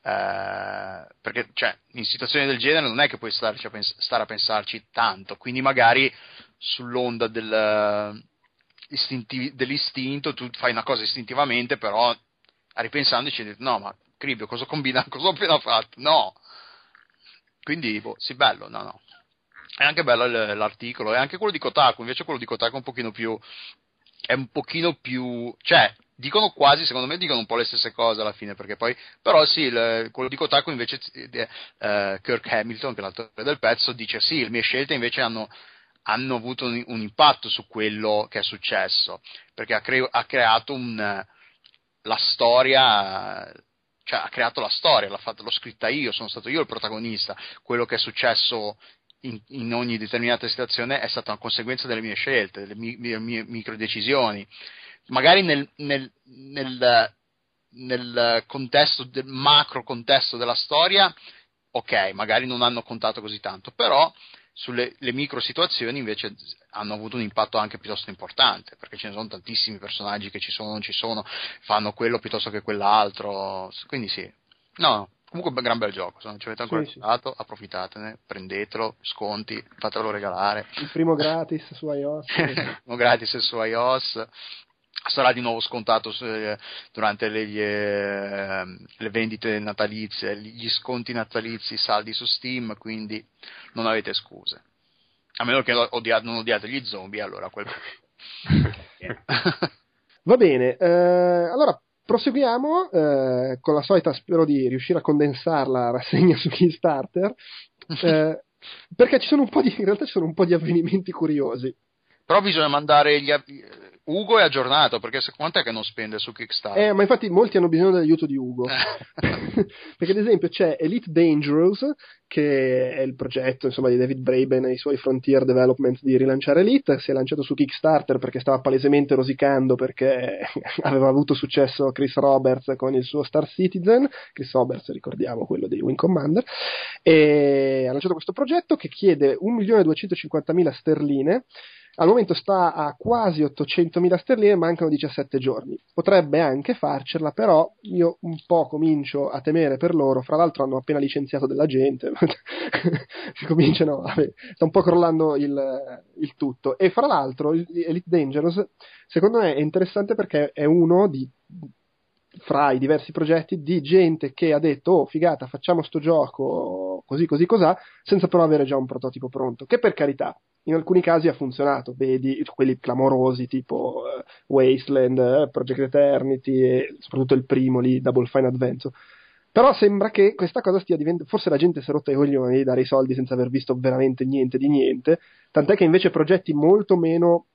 S2: Uh, perché cioè, in situazioni del genere non è che puoi starci a pens- stare a pensarci tanto, quindi magari sull'onda del, istinti- dell'istinto tu fai una cosa istintivamente, però ripensandoci, detto, no, ma Cribio, cosa ho combinato? (laughs) Cosa ho appena fatto? No. Quindi, boh, sì, bello, no, no. È anche bello l'articolo, e anche quello di Kotaku, invece quello di Kotaku è un pochino più... è un pochino più... cioè, dicono quasi, secondo me dicono un po' le stesse cose alla fine, perché poi, però sì, il, quello di Kotaku invece, eh, Kirk Hamilton, che è l'autore del pezzo, dice sì, le mie scelte invece hanno, hanno avuto un, un, impatto su quello che è successo, perché ha, cre- ha creato un la storia, cioè ha creato la storia, l'ha, fatta, l'ho scritta io, sono stato io il protagonista, quello che è successo in, in ogni determinata situazione è stata una conseguenza delle mie scelte, delle mie, mie, mie micro decisioni. Magari nel, nel, nel, nel contesto, del macro contesto della storia, ok, magari non hanno contato così tanto, però sulle micro situazioni invece hanno avuto un impatto anche piuttosto importante, perché ce ne sono tantissimi personaggi che ci sono, non ci sono, fanno quello piuttosto che quell'altro, quindi sì, no, Comunque, gran bel gioco. Se non ci avete ancora sì, giocato, sì. approfittatene, prendetelo, sconti, fatelo regalare.
S1: Il primo gratis su iOS. (laughs)
S2: Il primo gratis su iOS. Sarà di nuovo scontato durante le, eh, le vendite natalizie, gli sconti natalizi, saldi su Steam, quindi non avete scuse. A meno che odiate, non odiate gli zombie, allora quel. (laughs)
S1: Va bene, eh, allora Proseguiamo eh, con la solita, spero di riuscire a condensarla, la rassegna su Kickstarter, (laughs) eh, perché ci sono un po' di, in realtà ci sono un po' di avvenimenti curiosi.
S2: Però bisogna mandare gli, Ugo è aggiornato perché se, quant'è che non spende su Kickstarter?
S1: Eh, ma infatti molti hanno bisogno dell'aiuto di Ugo. (laughs) perché ad esempio c'è Elite Dangerous, che è il progetto insomma, di David Braben e i suoi Frontier Development di rilanciare Elite. Si è lanciato su Kickstarter perché stava palesemente rosicando perché (laughs) aveva avuto successo Chris Roberts con il suo Star Citizen. Chris Roberts, ricordiamo, quello di Wing Commander. E ha lanciato questo progetto che chiede 1.250.000 sterline al momento sta a quasi 800.000 sterline, mancano 17 giorni. Potrebbe anche farcela, però io un po' comincio a temere per loro. Fra l'altro hanno appena licenziato della gente, (laughs) si cominciano, vabbè, sta un po' crollando il, il tutto. E fra l'altro Elite Dangerous, secondo me è interessante perché è uno di fra i diversi progetti di gente che ha detto oh figata facciamo sto gioco così così cos'ha senza però avere già un prototipo pronto che per carità in alcuni casi ha funzionato, vedi quelli clamorosi tipo uh, Wasteland, uh, Project Eternity e soprattutto il primo lì, Double Fine Adventure. Però sembra che questa cosa stia diventando. Forse la gente si è rotta i coglioni di dare i soldi senza aver visto veramente niente di niente. Tant'è che invece progetti molto meno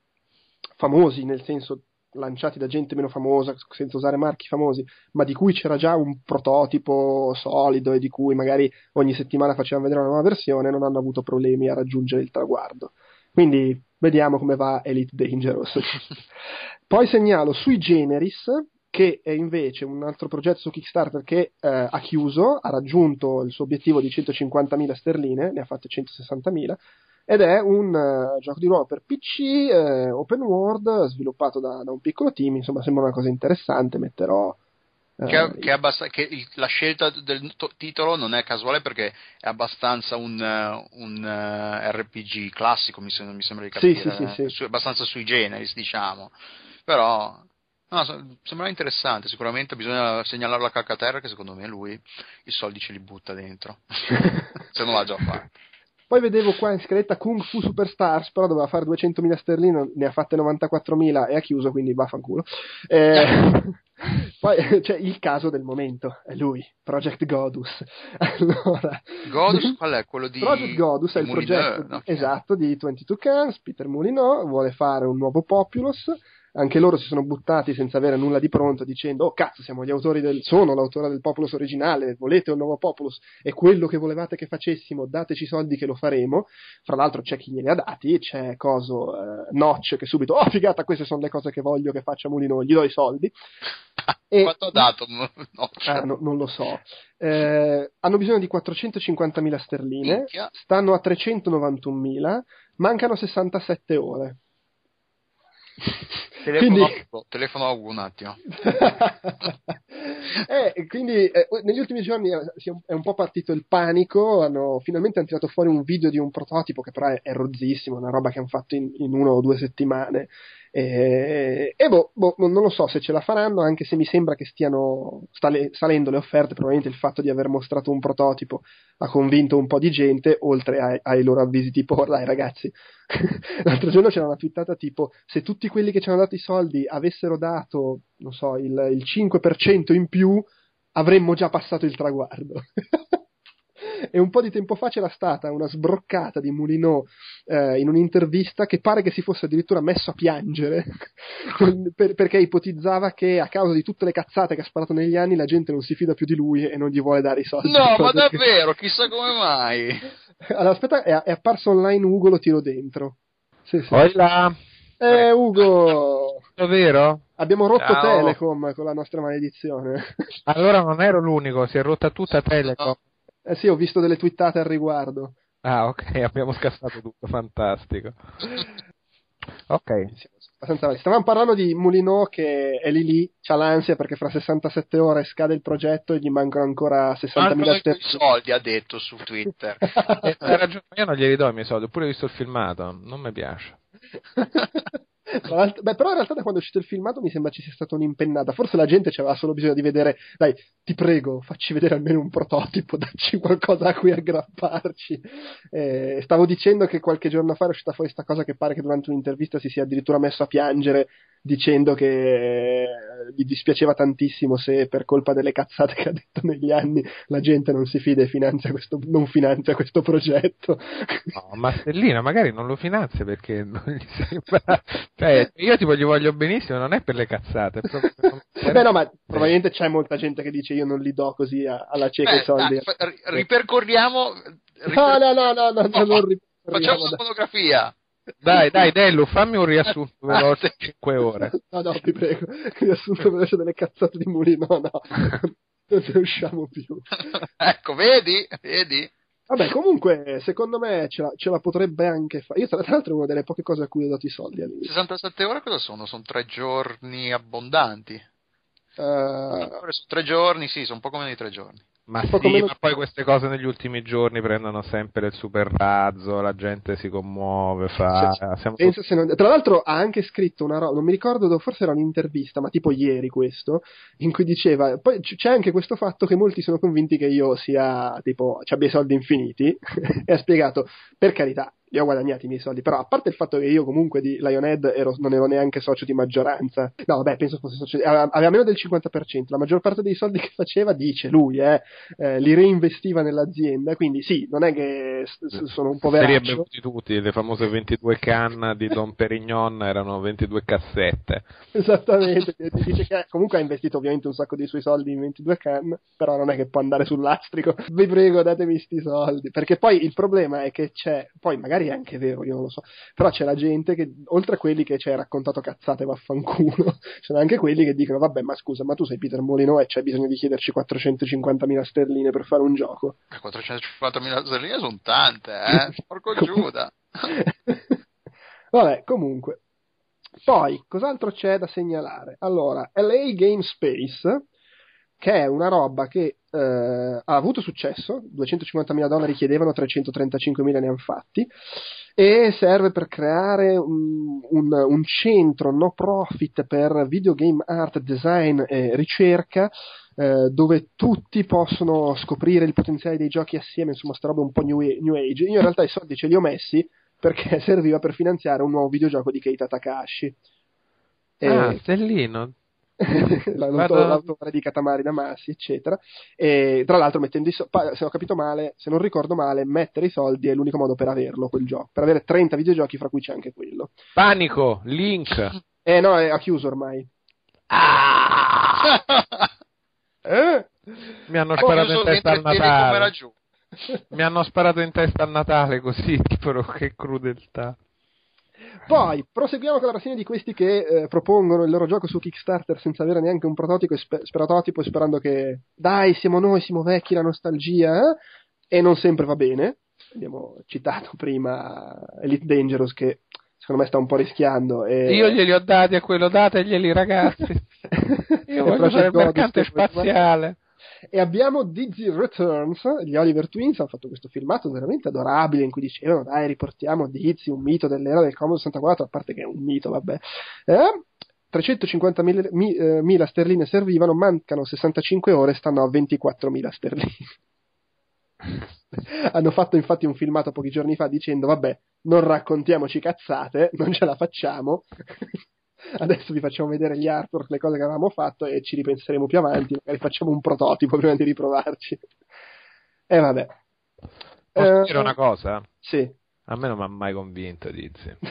S1: famosi, nel senso lanciati da gente meno famosa, senza usare marchi famosi, ma di cui c'era già un prototipo solido e di cui magari ogni settimana facevano vedere una nuova versione, non hanno avuto problemi a raggiungere il traguardo. Quindi vediamo come va Elite Dangerous. (laughs) Poi segnalo Sui Generis, che è invece un altro progetto su Kickstarter che eh, ha chiuso, ha raggiunto il suo obiettivo di 150.000 sterline, ne ha fatte 160.000, ed è un uh, gioco di ruolo per PC, eh, open world, sviluppato da, da, un piccolo team, insomma sembra una cosa interessante, metterò...
S2: Eh, che, che, abbast- che il, la scelta del to- titolo non è casuale perché è abbastanza un, uh, un uh, RPG classico, mi, sem- mi, sembra di capire,
S1: sì, sì, sì,
S2: su- abbastanza sui generis, diciamo. Però no, sembra interessante, sicuramente bisogna segnalarlo a Calcaterra che secondo me lui i soldi ce li butta dentro, (laughs) se non l'ha già fatto.
S1: Poi vedevo qua in scaletta Kung Fu Superstars, però doveva fare 200.000 sterline, ne ha fatte 94.000 e ha chiuso, quindi vaffanculo. Eh, (laughs) poi c'è il caso del momento, è lui, Project Godus. (laughs) Allora,
S2: Godus qual è? Quello di
S1: Project Godus è il progetto no, esatto di 22 Cans, Peter Molyneux, vuole fare un nuovo Populous anche loro si sono buttati senza avere nulla di pronto dicendo oh cazzo siamo gli autori del sono l'autore del Populus originale volete un nuovo Populus? È quello che volevate che facessimo dateci soldi che lo faremo. Fra l'altro c'è chi glieli ha dati c'è coso eh, Notch che subito oh figata queste sono le cose che voglio che faccia Mulino gli do i soldi. (laughs)
S2: E, quanto ha dato?
S1: Notch? Ah, no, non lo so. Eh, hanno bisogno di 450.000 sterline Minchia. stanno a 391.000 mancano 67 ore
S2: Telefono, quindi... telefono a Ugo un attimo. (laughs)
S1: eh, quindi eh, negli ultimi giorni è, è, un po' partito il panico, hanno, finalmente hanno tirato fuori un video di un prototipo che però è, è rozzissimo, una roba che hanno fatto in, in una o due settimane e, e boh, boh, non lo so se ce la faranno, anche se mi sembra che stiano stale, salendo le offerte. Probabilmente il fatto di aver mostrato un prototipo ha convinto un po' di gente, oltre ai, ai loro avvisi tipo: dai ragazzi, (laughs) l'altro giorno c'era una twittata tipo: se tutti quelli che ci hanno dato i soldi avessero dato, non so, il, il 5% in più, avremmo già passato il traguardo. (laughs) e un po' di tempo fa c'era stata una sbroccata di Moulinot eh, in un'intervista che pare che si fosse addirittura messo a piangere (laughs) per, perché ipotizzava che a causa di tutte le cazzate che ha sparato negli anni la gente non si fida più di lui e non gli vuole dare i soldi.
S2: No, ma davvero, che... chissà come mai. (laughs)
S1: Allora, aspetta, è, è, apparso online Ugo, lo tiro dentro.
S5: Sì, sì. Hola.
S1: Eh, Ugo!
S5: Davvero?
S1: Abbiamo rotto Ciao. Telecom con la nostra maledizione.
S5: Allora non ero l'unico, si è rotta tutta Telecom.
S1: Eh sì, ho visto delle twittate al riguardo.
S5: Ah, ok, (laughs) abbiamo scassato tutto, fantastico. Ok.
S1: Stavamo parlando di Mulino che è lì lì, c'ha l'ansia perché fra 67 ore scade il progetto e gli mancano ancora 60.000
S2: sterline. soldi, ha detto su Twitter. (laughs)
S5: eh, ragione, io non glieli do i miei soldi, ho pure visto il filmato, non mi piace. (laughs)
S1: Beh, però in realtà da quando è uscito il filmato mi sembra ci sia stata un'impennata. Forse la gente aveva solo bisogno di vedere, dai, ti prego, facci vedere almeno un prototipo, (laughs) dacci qualcosa a cui aggrapparci. Eh, stavo dicendo che qualche giorno fa è uscita fuori questa cosa che pare che durante un'intervista si sia addirittura messo a piangere dicendo che eh, gli dispiaceva tantissimo se per colpa delle cazzate che ha detto negli anni la gente non si fida e finanzia questo, non finanzia questo progetto.
S5: No, ma Stellina magari non lo finanzia perché non gli sembra... Cioè, io tipo gli voglio benissimo, non è per le cazzate. Proprio... (laughs)
S1: Beh no, ma probabilmente c'è molta gente che dice io non li do così alla cieca i soldi.
S2: Dai, ripercorriamo...
S1: No, no, no, no, no, no non ripercorriamo.
S2: Facciamo una fotografia.
S5: Dai, dai, (laughs) Dellu, fammi un riassunto veloce 5 ore.
S1: No, no, ti prego. Riassunto veloce delle cazzate di Mulino, no, no. (laughs) Non ne usciamo più.
S2: ecco, vedi? Vedi?
S1: Vabbè, comunque, secondo me ce la, ce la potrebbe anche fare. Io, tra l'altro, è una delle poche cose a cui ho dato i soldi all'inizio.
S2: 67 ore cosa sono? Sono tre giorni abbondanti.
S1: Uh...
S2: Sono tre giorni, sì, sono poco meno di tre giorni.
S5: Ma sì, meno... ma poi queste cose negli ultimi giorni prendono sempre il super razzo, la gente si commuove, fa...
S1: Tutti... non... Tra l'altro ha anche scritto una roba, non mi ricordo, forse era un'intervista, ma tipo ieri questo, in cui diceva, poi c'è anche questo fatto che molti sono convinti che io sia, tipo, ci abbia i soldi infiniti, (laughs) e ha spiegato, per carità, li ho guadagnati i miei soldi. Però, a parte il fatto che io comunque di Lionhead ero, non ero neanche socio di maggioranza, no, vabbè, penso fosse socio, aveva meno del 50%. La maggior parte dei soldi (laughs) che faceva, dice lui, eh, eh, li reinvestiva nell'azienda. Quindi, sì, non è che sono un poveraccio.
S5: Se li bevuti tutti, le famose 22 canne di Don Perignon erano 22 cassette.
S1: Esattamente, dice che comunque ha investito ovviamente un sacco dei suoi soldi in 22 canne, però non è che può andare sull'astrico. Vi prego, datemi sti soldi. Perché poi il problema è che c'è, poi magari magari è anche vero, io non lo so, però c'è la gente che, oltre a quelli che ci hai raccontato cazzate vaffanculo, (laughs) c'è anche quelli che dicono, vabbè, ma scusa, ma tu sei Peter Molino e c'è bisogno di chiederci 450.000 sterline per fare un gioco.
S2: 450.000 sterline sono tante, eh? (laughs) Porco Giuda! (laughs)
S1: vabbè, comunque. Poi, cos'altro c'è da segnalare? Allora, LA Game Space, che è una roba che eh, ha avuto successo, 250.000 dollari chiedevano, 335.000 ne hanno fatti, e serve per creare un, un, un, centro no profit per videogame art, design e ricerca, eh, dove tutti possono scoprire il potenziale dei giochi assieme, insomma, sta roba un po' new, new age. Io in realtà i soldi ce li ho messi perché (laughs) serviva per finanziare un nuovo videogioco di Keita Takahashi.
S5: E... Ah, Stellino, (laughs)
S1: l'autore di Katamari Damacy, eccetera. E tra l'altro, mettendo i so- se ho capito male, se non ricordo male, mettere i soldi è l'unico modo per averlo quel gioco. Per avere 30 videogiochi, fra cui c'è anche quello.
S5: Panico, link.
S1: Eh no, è, ha chiuso ormai.
S2: Ah! (laughs)
S5: eh? Mi hanno sparato in testa al Natale. Mi hanno sparato in testa a Natale così, (laughs) però che crudeltà.
S1: Poi proseguiamo con la rassegna di questi che eh, propongono il loro gioco su Kickstarter senza avere neanche un prototipo e, sper- prototipo sperando che dai, siamo noi, siamo vecchi, la nostalgia, eh? e non sempre va bene. Abbiamo citato prima Elite Dangerous che secondo me sta un po' rischiando. E...
S5: Io glieli ho dati a quello, dateglieli ragazzi. (laughs) Io voglio fare il mercante spaziale.
S1: E abbiamo Dizzy Returns, gli Oliver Twins hanno fatto questo filmato veramente adorabile in cui dicevano dai riportiamo Dizzy, un mito dell'era del Commodore 64, a parte che è un mito, vabbè. Eh? 350.000 mi, eh, sterline servivano, mancano 65 ore, stanno a 24.000 sterline. (laughs) Hanno fatto infatti un filmato pochi giorni fa dicendo vabbè, non raccontiamoci cazzate, non ce la facciamo. Adesso vi facciamo vedere gli artwork, le cose che avevamo fatto e ci ripenseremo più avanti, magari facciamo un prototipo prima di riprovarci. E vabbè.
S5: Posso eh, dire una cosa?
S1: Sì.
S5: A me non mi ha mai convinto Dizzy. (laughs)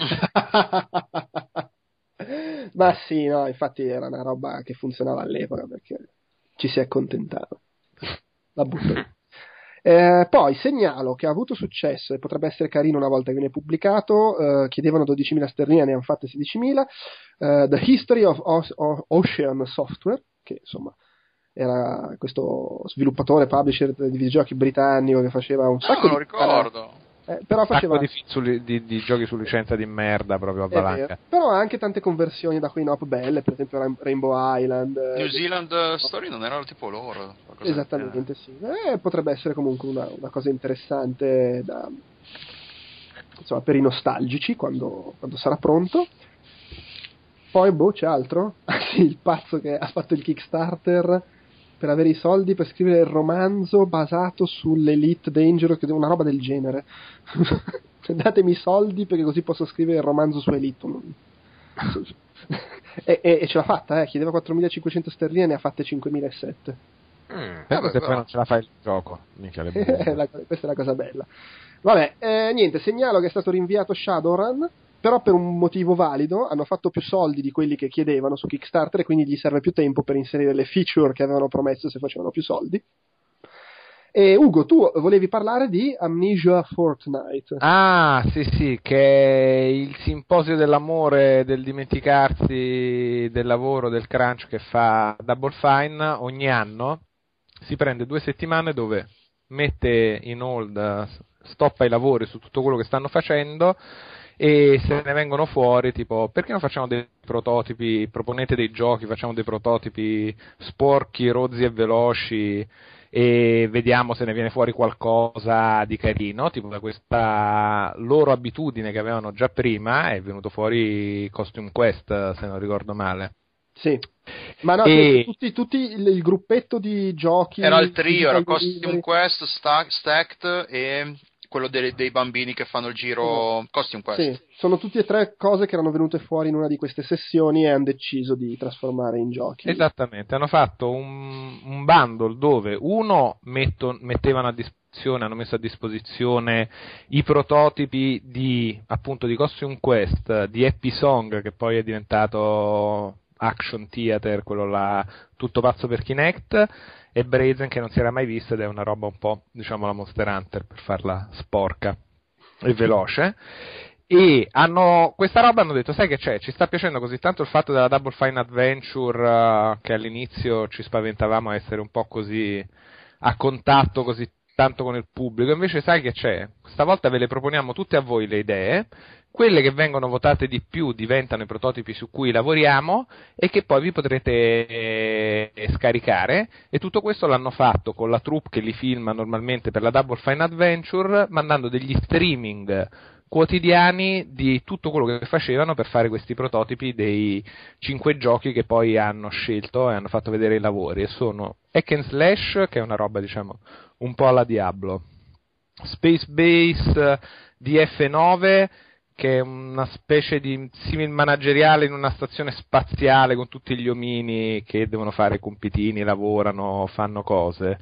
S1: Ma sì, no, infatti era una roba che funzionava all'epoca perché ci si accontentava. La butto. Eh, poi segnalo che ha avuto successo e potrebbe essere carino una volta che viene pubblicato. Eh, chiedevano 12.000 sterline, ne hanno fatte 16.000. Eh, The History of, of, of, Ocean Software, che insomma era questo sviluppatore, publisher di videogiochi britannico che faceva un sacco
S2: ah,
S1: di.
S2: ricordo.
S1: Eh, però faceva
S5: di, su, di, di, giochi su licenza di merda proprio a valanga.
S1: Però ha anche tante conversioni da Queen Up belle, per esempio Rainbow Island.
S2: Eh, New Zealand eh, Story non erano tipo loro.
S1: Esattamente, sì. Eh, potrebbe essere comunque una, una cosa interessante da, insomma, per i nostalgici quando, quando sarà pronto. Poi, boh, c'è altro? Ah (laughs) sì, il pazzo che ha fatto il Kickstarter per avere i soldi per scrivere il romanzo basato sull'Elite Dangerous, una roba del genere. (laughs) Datemi i soldi perché così posso scrivere il romanzo su Elite. (laughs) e, e, e, ce l'ha fatta, eh. chiedeva 4.500 sterline, ne ha fatte 5.007.
S5: Mm, vabbè, se poi non ce la fai il gioco, le (laughs)
S1: questa è la cosa bella. Vabbè, eh, niente, segnalo che è stato rinviato Shadowrun però per un motivo valido hanno fatto più soldi di quelli che chiedevano su Kickstarter e quindi gli serve più tempo per inserire le feature che avevano promesso se facevano più soldi. E Ugo, tu volevi parlare di Amnesia Fortnite.
S5: Ah, sì, sì, che è il simposio dell'amore, del dimenticarsi del lavoro, del crunch che fa Double Fine ogni anno. Si prende due settimane dove mette in hold, stoppa i lavori su tutto quello che stanno facendo e se ne vengono fuori tipo perché non facciamo dei prototipi, proponete dei giochi, facciamo dei prototipi sporchi, rozzi e veloci e vediamo se ne viene fuori qualcosa di carino, tipo da questa loro abitudine che avevano già prima è venuto fuori Costume Quest se non ricordo male.
S1: Sì, ma no, e... tutti, tutti il, il, gruppetto di giochi.
S2: Era il trio, era Costume Quest, Stacked e quello dei, dei, bambini che fanno il giro Costume Quest.
S1: Sì, sono tutte e tre cose che erano venute fuori in una di queste sessioni e hanno deciso di trasformare in giochi.
S5: Esattamente, hanno fatto un, un bundle dove uno metto, mettevano a disposizione, hanno messo a disposizione i prototipi di appunto di Costume Quest, di Happy Song che poi è diventato Action Theater, quello là tutto pazzo per Kinect e Brazen che non si era mai visto ed è una roba un po' diciamo la Monster Hunter per farla sporca e veloce. E hanno questa roba hanno detto sai che c'è? Ci sta piacendo così tanto il fatto della Double Fine Adventure uh, che all'inizio ci spaventavamo a essere un po' così a contatto così tanto con il pubblico. Invece sai che c'è? Stavolta ve le proponiamo tutte a voi le idee quelle che vengono votate di più diventano i prototipi su cui lavoriamo e che poi vi potrete eh, scaricare. E tutto questo l'hanno fatto con la troupe che li filma normalmente per la Double Fine Adventure mandando degli streaming quotidiani di tutto quello che facevano per fare questi prototipi dei cinque giochi che poi hanno scelto e hanno fatto vedere i lavori. E sono Hack and Slash che è una roba diciamo un po' alla Diablo. Space Base DF9 che è una specie di simil manageriale in una stazione spaziale con tutti gli omini che devono fare compitini, lavorano, fanno cose.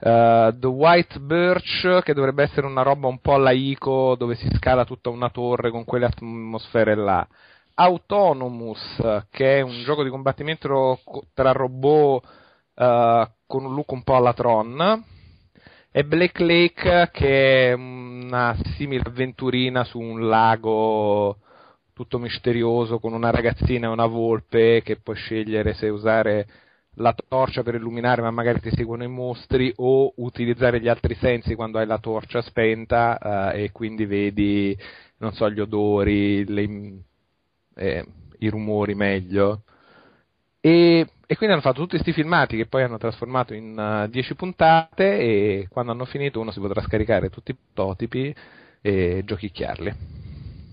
S5: Uh, The White Birch, che dovrebbe essere una roba un po' alla ICO, dove si scala tutta una torre con quelle atmosfere là. Autonomous, che è un gioco di combattimento tra robot uh, con un look un po' alla Tron e Black Lake che è una simile avventurina su un lago tutto misterioso con una ragazzina e una volpe che puoi scegliere se usare la torcia per illuminare ma magari ti seguono i mostri o utilizzare gli altri sensi quando hai la torcia spenta eh, e quindi vedi non so gli odori le, eh, i rumori meglio. E, e, quindi hanno fatto tutti questi filmati che poi hanno trasformato in 10 uh, puntate e quando hanno finito uno si potrà scaricare tutti i prototipi e giochicchiarli.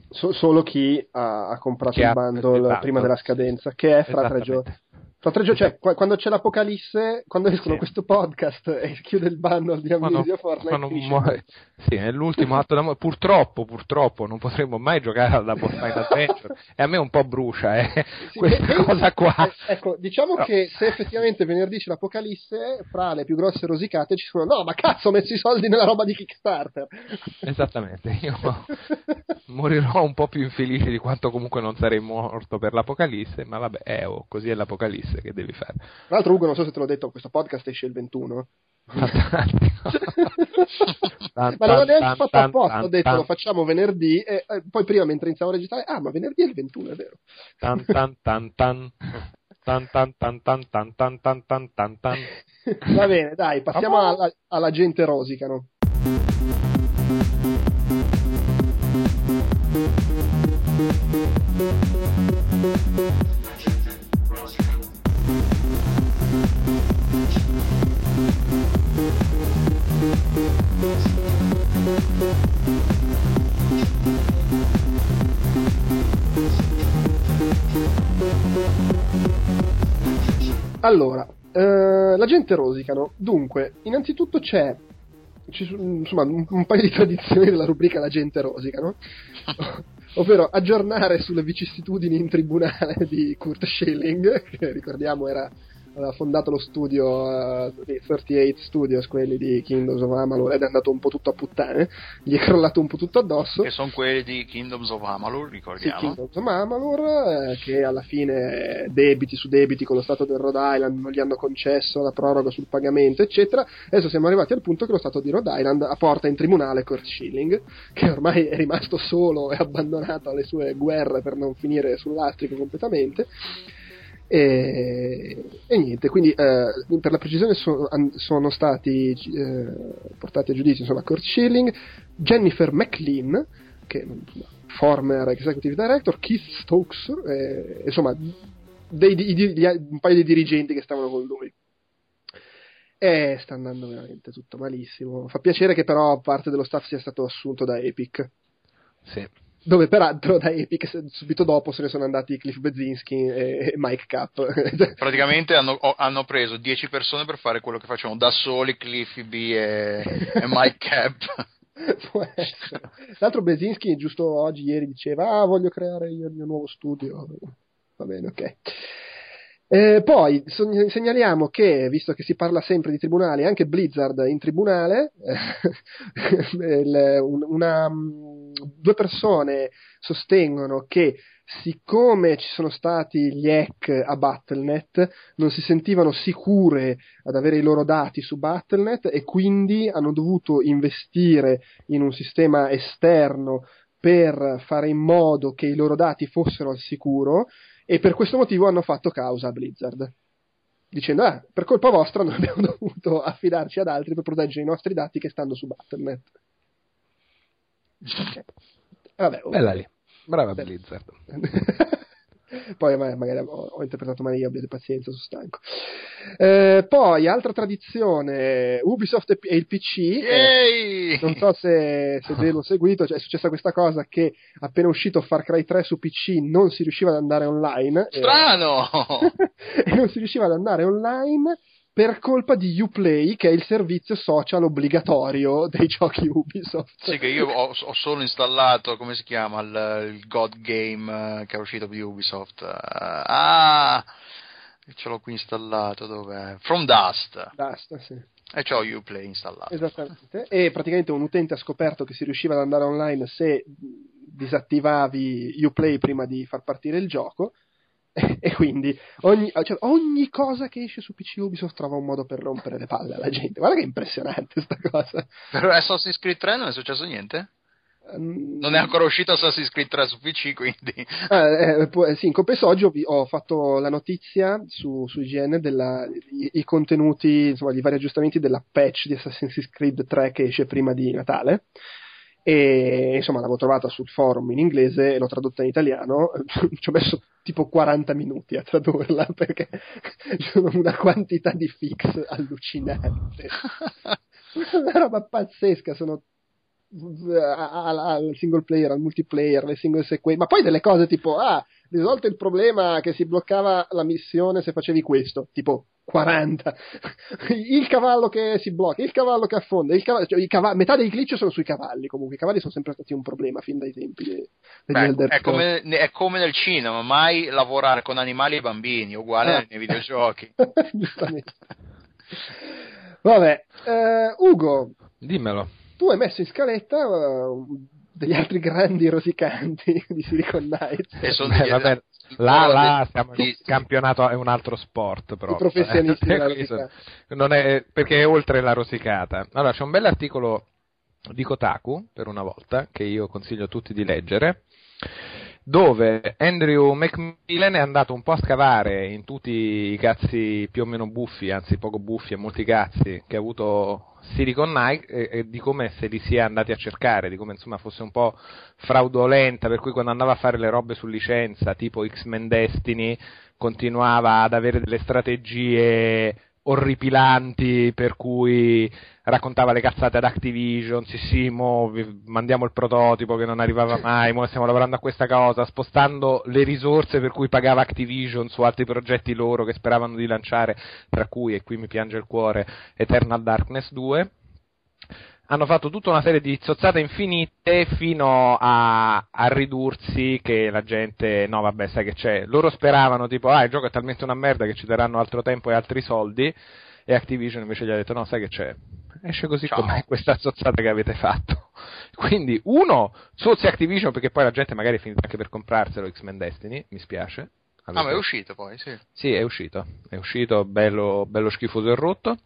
S1: So, solo chi ha, ha comprato chi il bundle prima della scadenza, che è fra tre giorni. Tra tre giorni, cioè, quando c'è l'apocalisse, quando escono sì. questo podcast (laughs) e chiude il bundle di Amnesia Fortnite, muore.
S5: Sì, è l'ultimo atto d'amore. Purtroppo, purtroppo, non potremo mai giocare alla Fortnite Adventure. e a me un po' brucia, eh, sì, questa e, cosa qua.
S1: Eh, ecco, diciamo no. che se effettivamente venerdì c'è l'apocalisse, fra le più grosse rosicate ci sono, no, ma cazzo, ho messo i soldi nella roba di Kickstarter.
S5: Esattamente, io (laughs) morirò un po' più infelice di quanto comunque non sarei morto per l'apocalisse, ma vabbè, eh, oh, così è l'apocalisse release che devi fare.
S1: Tra l'altro, Ugo, non so se te l'ho detto, questo podcast esce il 21. (laughs) ma non l'ho neanche fatto apposta, ho detto lo facciamo venerdì e, e poi prima mentre iniziamo a registrare, ah ma venerdì è il 21, è vero.
S5: Tan tan tan tan. Tan tan tan tan tan tan tan tan tan tan.
S1: Va bene, dai, passiamo alla, alla gente rosicano. Allora, eh, la gente rosicano. Dunque, innanzitutto c'è ci, insomma, un, un, paio di (laughs) tradizioni della rubrica La gente rosicano. (laughs) ovvero aggiornare sulle vicissitudini in tribunale di Kurt Schilling, che ricordiamo era aveva fondato lo studio uh, 38 Studios, quelli di Kingdoms of Amalur, ed è andato un po' tutto a puttane, gli è crollato un po' tutto addosso.
S2: Che sono quelli di Kingdoms of Amalur, ricordiamo.
S1: Sì, Kingdoms of Amalur, eh, che alla fine debiti su debiti con lo Stato del Rhode Island non gli hanno concesso la proroga sul pagamento, eccetera. Adesso siamo arrivati al punto che lo Stato di Rhode Island apporta in tribunale Kurt Schilling, che ormai è rimasto solo e abbandonato alle sue guerre per non finire sul lastrico completamente e, e niente, quindi eh, per la precisione so, an, sono stati eh, portati a giudizio insomma, Kurt Schilling, Jennifer McLean, che former executive director, Keith Stokes, eh, insomma dei, di, di, un paio di dirigenti che stavano con lui. E sta andando veramente tutto malissimo. Fa piacere che però parte dello staff sia stato assunto da Epic.
S5: Sì
S1: dove peraltro da Epic subito dopo se ne sono andati Cliff Bezinski e Mike Cap. (laughs)
S2: Praticamente hanno, hanno, preso 10 persone per fare quello che facevano da soli Cliffy B e, e Mike Cap. (laughs)
S1: Tra l'altro Bezinski giusto oggi, ieri diceva ah voglio creare io il mio nuovo studio. Va bene, ok. Eh, poi segnaliamo che, visto che si parla sempre di tribunali, anche Blizzard in tribunale, (laughs) eh, una, due persone sostengono che siccome ci sono stati gli hack a Battle.net, non si sentivano sicure ad avere i loro dati su Battle.net e quindi hanno dovuto investire in un sistema esterno per fare in modo che i loro dati fossero al sicuro e per questo motivo hanno fatto causa a Blizzard dicendo ah, per colpa vostra non abbiamo (laughs) dovuto affidarci ad altri per proteggere i nostri dati che stanno su Battle.net
S5: okay. Vabbè, oh. Bella lì brava Blizzard (laughs)
S1: poi magari ho, ho, interpretato male io, abbiate pazienza, sono stanco. Eh, poi, altra tradizione, Ubisoft e il PC. Eh, non so se, se ve l'ho seguito, cioè è successa questa cosa che appena uscito Far Cry 3 su PC non si riusciva ad andare online.
S2: Strano!
S1: E, (laughs) e non si riusciva ad andare online per colpa di Uplay, che è il servizio social obbligatorio (laughs) dei giochi Ubisoft.
S2: Sì, che io ho, ho solo installato, come si chiama, il, il, God Game eh, che è uscito di Ubisoft. Uh, ah, ce l'ho qui installato, dov'è? From Dust.
S1: Dust, sì.
S2: E c'ho Uplay installato.
S1: Esattamente. E praticamente un utente ha scoperto che si riusciva ad andare online se disattivavi Uplay prima di far partire il gioco (laughs) e quindi ogni, cioè, ogni, cosa che esce su PC Ubisoft trova un modo per rompere le palle alla gente. Guarda che impressionante sta cosa.
S2: Per Assassin's Creed 3 non è successo niente? Um, non è ancora uscito Assassin's Creed 3 su PC, quindi. (laughs)
S1: Eh, eh, sì, in compenso oggi ho, ho, fatto la notizia su, su IGN dei contenuti, insomma, gli vari aggiustamenti della patch di Assassin's Creed 3 che esce prima di Natale e insomma l'avevo trovata sul forum in inglese e l'ho tradotta in italiano (laughs) ci ho messo tipo 40 minuti a tradurla perché (laughs) sono una quantità di fix allucinante. (laughs) Una roba pazzesca sono al single player, al multiplayer, alle single sequenze, ma poi delle cose tipo, ah, risolto il problema che si bloccava la missione se facevi questo, tipo 40, (laughs) il cavallo che si blocca, il cavallo che affonda, cavallo, cioè, cavalli, metà dei glitch sono sui cavalli comunque, i cavalli sono sempre stati un problema fin dai tempi degli
S2: Beh, è, come, è, come, nel cinema, mai lavorare con animali e bambini, uguale ah. nei videogiochi. (laughs)
S1: Giustamente. Vabbè, uh, Ugo.
S5: Dimmelo.
S1: Tu hai messo in scaletta uh, degli altri grandi rosicanti (laughs) di Silicon Knights.
S2: E sono Beh,
S5: vabbè, là, là siamo in campionato, è un altro sport però. I
S1: professionisti (laughs)
S5: è, perché è oltre la rosicata. Allora, c'è un bell'articolo di Kotaku, per una volta, che io consiglio a tutti di leggere, dove Andrew Macmillan è andato un po' a scavare in tutti i cazzi più o meno buffi, anzi poco buffi e molti cazzi che ha avuto Silicon Knight e, e, di come se li sia andati a cercare, di come insomma fosse un po' fraudolenta, per cui quando andava a fare le robe su licenza, tipo X-Men Destiny, continuava ad avere delle strategie orripilanti per cui raccontava le cazzate ad Activision, sì sì, mo mandiamo il prototipo che non arrivava mai, mo stiamo lavorando a questa cosa, spostando le risorse per cui pagava Activision su altri progetti loro che speravano di lanciare, tra cui, e qui mi piange il cuore, Eternal Darkness 2 hanno fatto tutta una serie di zozzate infinite fino a, a, ridursi che la gente, no vabbè sai che c'è, loro speravano tipo ah il gioco è talmente una merda che ci daranno altro tempo e altri soldi e Activision invece gli ha detto no sai che c'è, esce così Ciao. com'è questa zozzata che avete fatto. (laughs) Quindi uno, zozzi Activision perché poi la gente magari è finita anche per comprarselo X-Men Destiny, mi spiace.
S2: Ah ma è uscito poi, sì.
S5: Sì è uscito, è uscito bello, bello schifoso e rotto.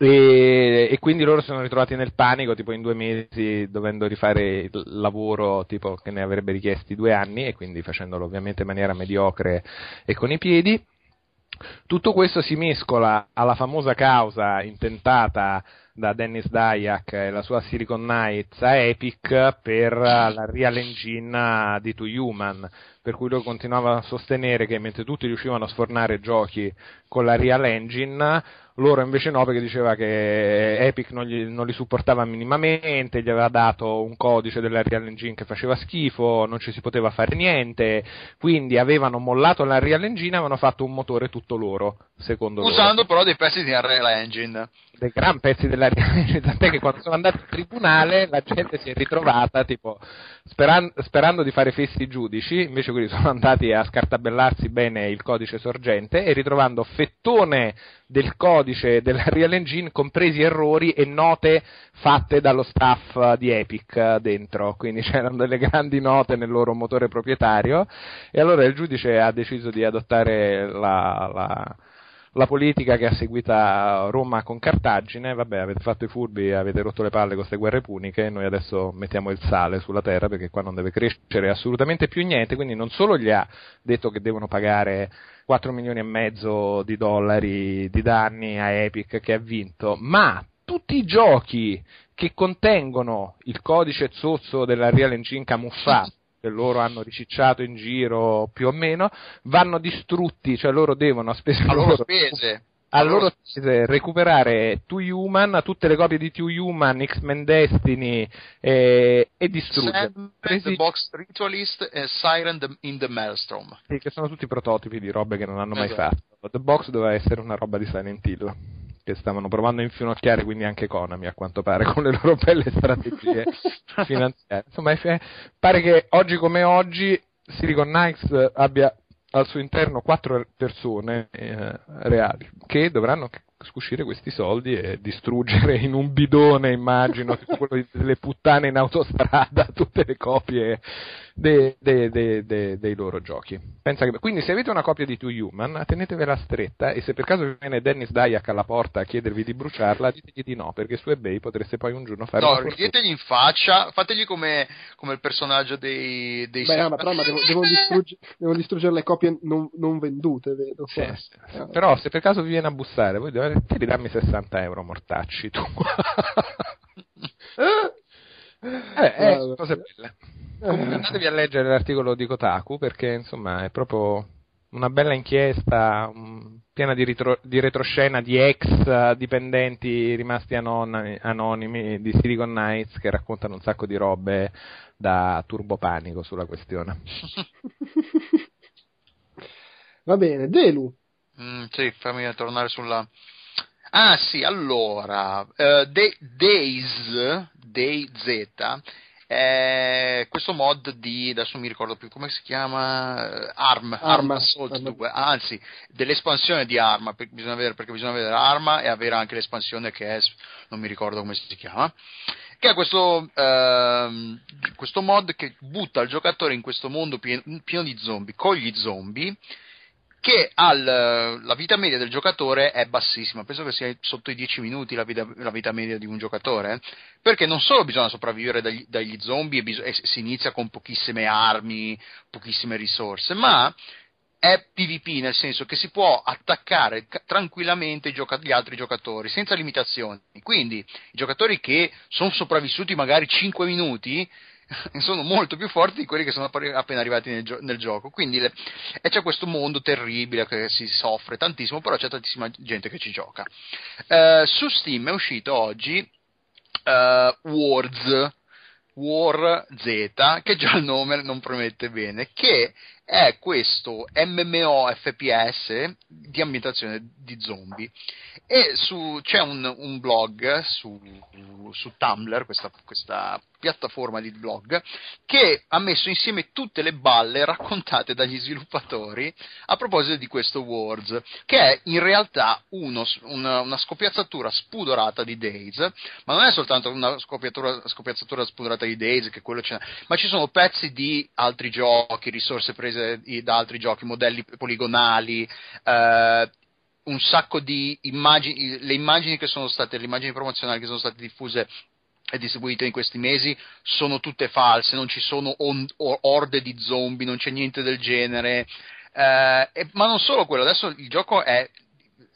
S5: E, e, quindi loro si sono ritrovati nel panico, tipo in due mesi, dovendo rifare il lavoro tipo che ne avrebbe richiesti due anni, e quindi facendolo ovviamente in maniera mediocre e con i piedi. Tutto questo si mescola alla famosa causa intentata da Dennis Dyack e la sua Silicon Knights a Epic per la Real Engine di Two Human, per cui lui continuava a sostenere che mentre tutti riuscivano a sfornare giochi con la Real Engine, loro invece no perché diceva che Epic non, gli, non, li supportava minimamente, gli aveva dato un codice della Real Engine che faceva schifo, non ci si poteva fare niente, quindi avevano mollato la Real Engine e avevano fatto un motore tutto loro, secondo
S2: Usando
S5: loro.
S2: però dei pezzi di Real Engine.
S5: Dei gran pezzi della Real Engine, tant'è che quando sono andati in tribunale la gente si è ritrovata tipo speran- sperando di fare fessi giudici, invece quelli sono andati a scartabellarsi bene il codice sorgente e ritrovando fettone del codice della Real Engine, compresi errori e note fatte dallo staff di Epic dentro, quindi (laughs) c'erano delle grandi note nel loro motore proprietario. E allora il giudice ha deciso di adottare la, la la politica che ha seguito Roma con Cartagine, vabbè avete fatto i furbi, avete rotto le palle con queste guerre puniche, noi adesso mettiamo il sale sulla terra perché qua non deve crescere assolutamente più niente, quindi non solo gli ha detto che devono pagare 4 milioni e mezzo di dollari di danni a Epic che ha vinto, ma tutti i giochi che contengono il codice zozzo della Real Engine camuffato che loro hanno ricicciato in giro più o meno, vanno distrutti, cioè loro devono a spese
S2: a loro spese
S5: a loro spese recuperare Two Human, tutte le copie di Two Human, X-Men Destiny eh, e distruggere.
S2: Presi... The Box Ritualist e Siren in the Maelstrom.
S5: Sì, che sono tutti prototipi di robe che non hanno mai esatto. fatto. The Box doveva essere una roba di Silent Hill che stavano provando a infinocchiare quindi anche Konami a quanto pare (laughs) con le loro belle strategie finanziarie. Insomma, pare che oggi come oggi Silicon Knights abbia al suo interno quattro persone eh, reali che dovranno scuscire questi soldi e distruggere in un bidone, immagino, quello delle puttane in autostrada, (laughs) tutte le copie de, de, de, dei loro giochi. Che, quindi se avete una copia di Two Human, tenetevela stretta e se per caso viene Dennis Dyack alla porta a chiedervi di bruciarla, ditegli di no, perché su eBay potreste poi un giorno fare...
S2: No, ridietegli in faccia, fategli come, come il personaggio dei... dei
S1: Beh, no, ma però ma devo, devono, distrugge, devono, distruggere le copie non, non vendute, vedo. Sì,
S5: sì. Però se per caso vi viene a bussare, voi dovete dammi 60 euro mortacci tu. (laughs) (laughs) eh, eh, cose belle. Comunque andatevi a leggere l'articolo di Kotaku perché insomma è proprio una bella inchiesta um, piena di, ritro- di, retroscena di ex dipendenti rimasti anon- anonimi di Silicon Knights che raccontano un sacco di robe da turbopanico sulla questione. (laughs)
S1: Va bene, Delu.
S2: Mm, sì, fammi tornare sulla... Ah sì, allora, uh, Days, DayZ eh, questo mod di adesso mi ricordo più come si chiama eh, Arm, Arma, Assault Arma. 2 anzi dell'espansione di Arma perché bisogna, vedere, perché bisogna vedere Arma e avere anche l'espansione che è non mi ricordo come si chiama che è questo, ehm, questo mod che butta il giocatore in questo mondo pieno, pieno di zombie con gli zombie che al, la vita media del giocatore è bassissima, penso che sia sotto i 10 minuti la vita, la vita media di un giocatore, perché non solo bisogna sopravvivere dagli, dagli zombie e, bis- e si inizia con pochissime armi, pochissime risorse, ma è PvP nel senso che si può attaccare tranquillamente gli altri giocatori senza limitazioni. Quindi i giocatori che sono sopravvissuti magari 5 minuti (laughs) sono molto più forti di quelli che sono appena arrivati nel, gio- nel gioco. Quindi le- e c'è questo mondo terribile che si soffre tantissimo, però c'è tantissima gente che ci gioca. Uh, su Steam è uscito oggi uh, Words. War Z, che già il nome non promette bene, che è questo MMO FPS di ambientazione di zombie. E su, c'è un, un blog su, su Tumblr, questa, questa, piattaforma di blog, che ha messo insieme tutte le balle raccontate dagli sviluppatori a proposito di questo Words, che è in realtà uno, una, una, scoppiazzatura spudorata di Days, ma non è soltanto una scoppiazzatura spudorata di Days, che quello c'è, ma ci sono pezzi di altri giochi, risorse prese da altri giochi, modelli poligonali, eh, un sacco di immagini, le immagini che sono state, le immagini promozionali che sono state diffuse e distribuite in questi mesi sono tutte false, non ci sono on, orde di zombie, non c'è niente del genere. Eh, e, ma non solo quello, adesso il gioco è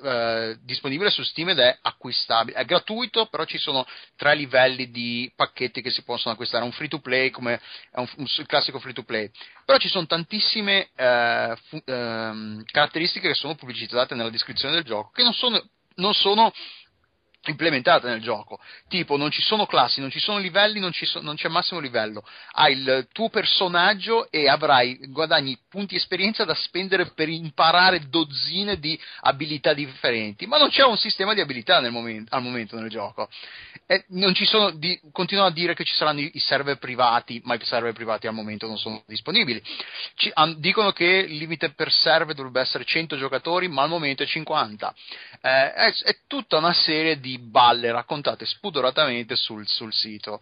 S2: eh, disponibile su Steam ed è acquistabile. È gratuito, però ci sono tre livelli di pacchetti che si possono acquistare. Un free to play, come è un, un, un classico free to play. Però ci sono tantissime eh, fu, ehm, caratteristiche che sono pubblicizzate nella descrizione del gioco, che non sono, non sono implementate nel gioco, tipo non ci sono classi, non ci sono livelli, non, so, non, c'è massimo livello, hai il tuo personaggio e avrai, guadagni punti esperienza da spendere per imparare dozzine di abilità differenti, ma non c'è un sistema di abilità momento, al momento nel gioco. Sono, di, continuano a dire che ci saranno i, server privati, ma i server privati al momento non sono disponibili. Ci, an, dicono che il limite per server dovrebbe essere 100 giocatori, ma al momento è 50. Eh, è, è tutta una serie di balle raccontate spudoratamente sul, sul sito.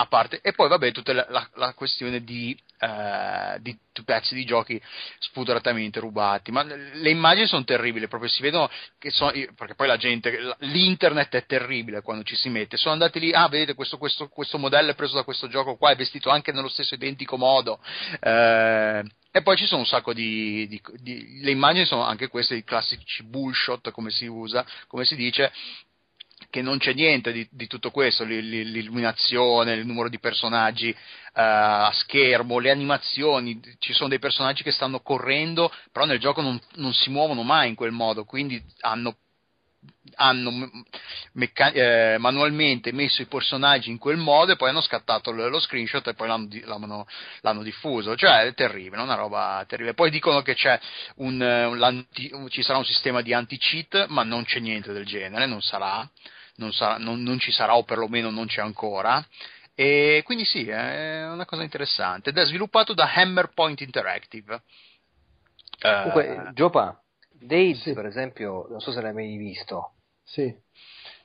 S2: A parte, e poi vabbè tutta la, la, la questione di, eh, di, pezzi di giochi spudoratamente rubati. Ma le immagini sono terribili proprio si vedono che sono perché poi la gente l'internet è terribile quando ci si mette. Sono andati lì ah vedete questo, questo, questo modello è preso da questo gioco qua è vestito anche nello stesso identico modo. Eh, e poi ci sono un sacco di, di, di, le immagini sono anche queste i classici bullshot come si usa come si dice che non c'è niente di, di tutto questo, l'illuminazione, il numero di personaggi uh, a schermo, le animazioni, ci sono dei personaggi che stanno correndo, però nel gioco non, non si muovono mai in quel modo, quindi hanno hanno mecca- eh, manualmente messo i personaggi in quel modo e poi hanno scattato lo, lo screenshot e poi l'hanno, l'hanno, l'hanno, diffuso. Cioè, è terribile, una roba terribile. Poi dicono che un, un ci sarà un sistema di anti-cheat, ma non c'è niente del genere, non sarà non, sarà, non, non ci sarà o perlomeno non c'è ancora. E quindi sì, è una cosa interessante. Ed è sviluppato da Hammer Point Interactive.
S3: Comunque, uh, Giopa, Days sì. per esempio, non so se l'hai mai visto.
S1: Sì.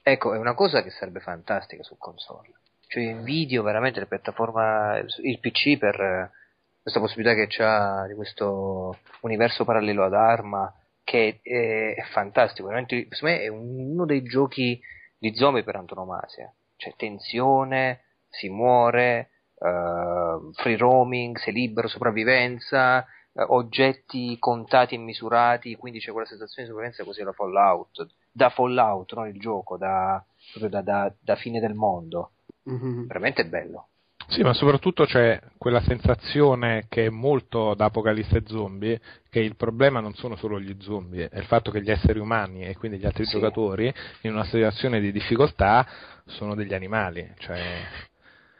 S3: Ecco, è una cosa che sarebbe fantastica su console. Cioè, invidio veramente la piattaforma, il PC per questa possibilità che c'ha di questo universo parallelo ad arma, che è, è fantastico. Veramente, secondo me è uno dei giochi di zombie per antonomasia. C'è tensione, si muore, uh, free roaming, sei libero, sopravvivenza, uh, oggetti contati e misurati, quindi c'è quella sensazione di sopravvivenza così da Fallout, da Fallout, non il gioco, da, proprio da, da, da fine del mondo. Mm-hmm. Veramente bello.
S5: Sì, ma soprattutto c'è quella sensazione che è molto da Apocalisse zombie, che il problema non sono solo gli zombie, è il fatto che gli esseri umani e quindi gli altri sì. giocatori in una situazione di difficoltà sono degli animali, cioè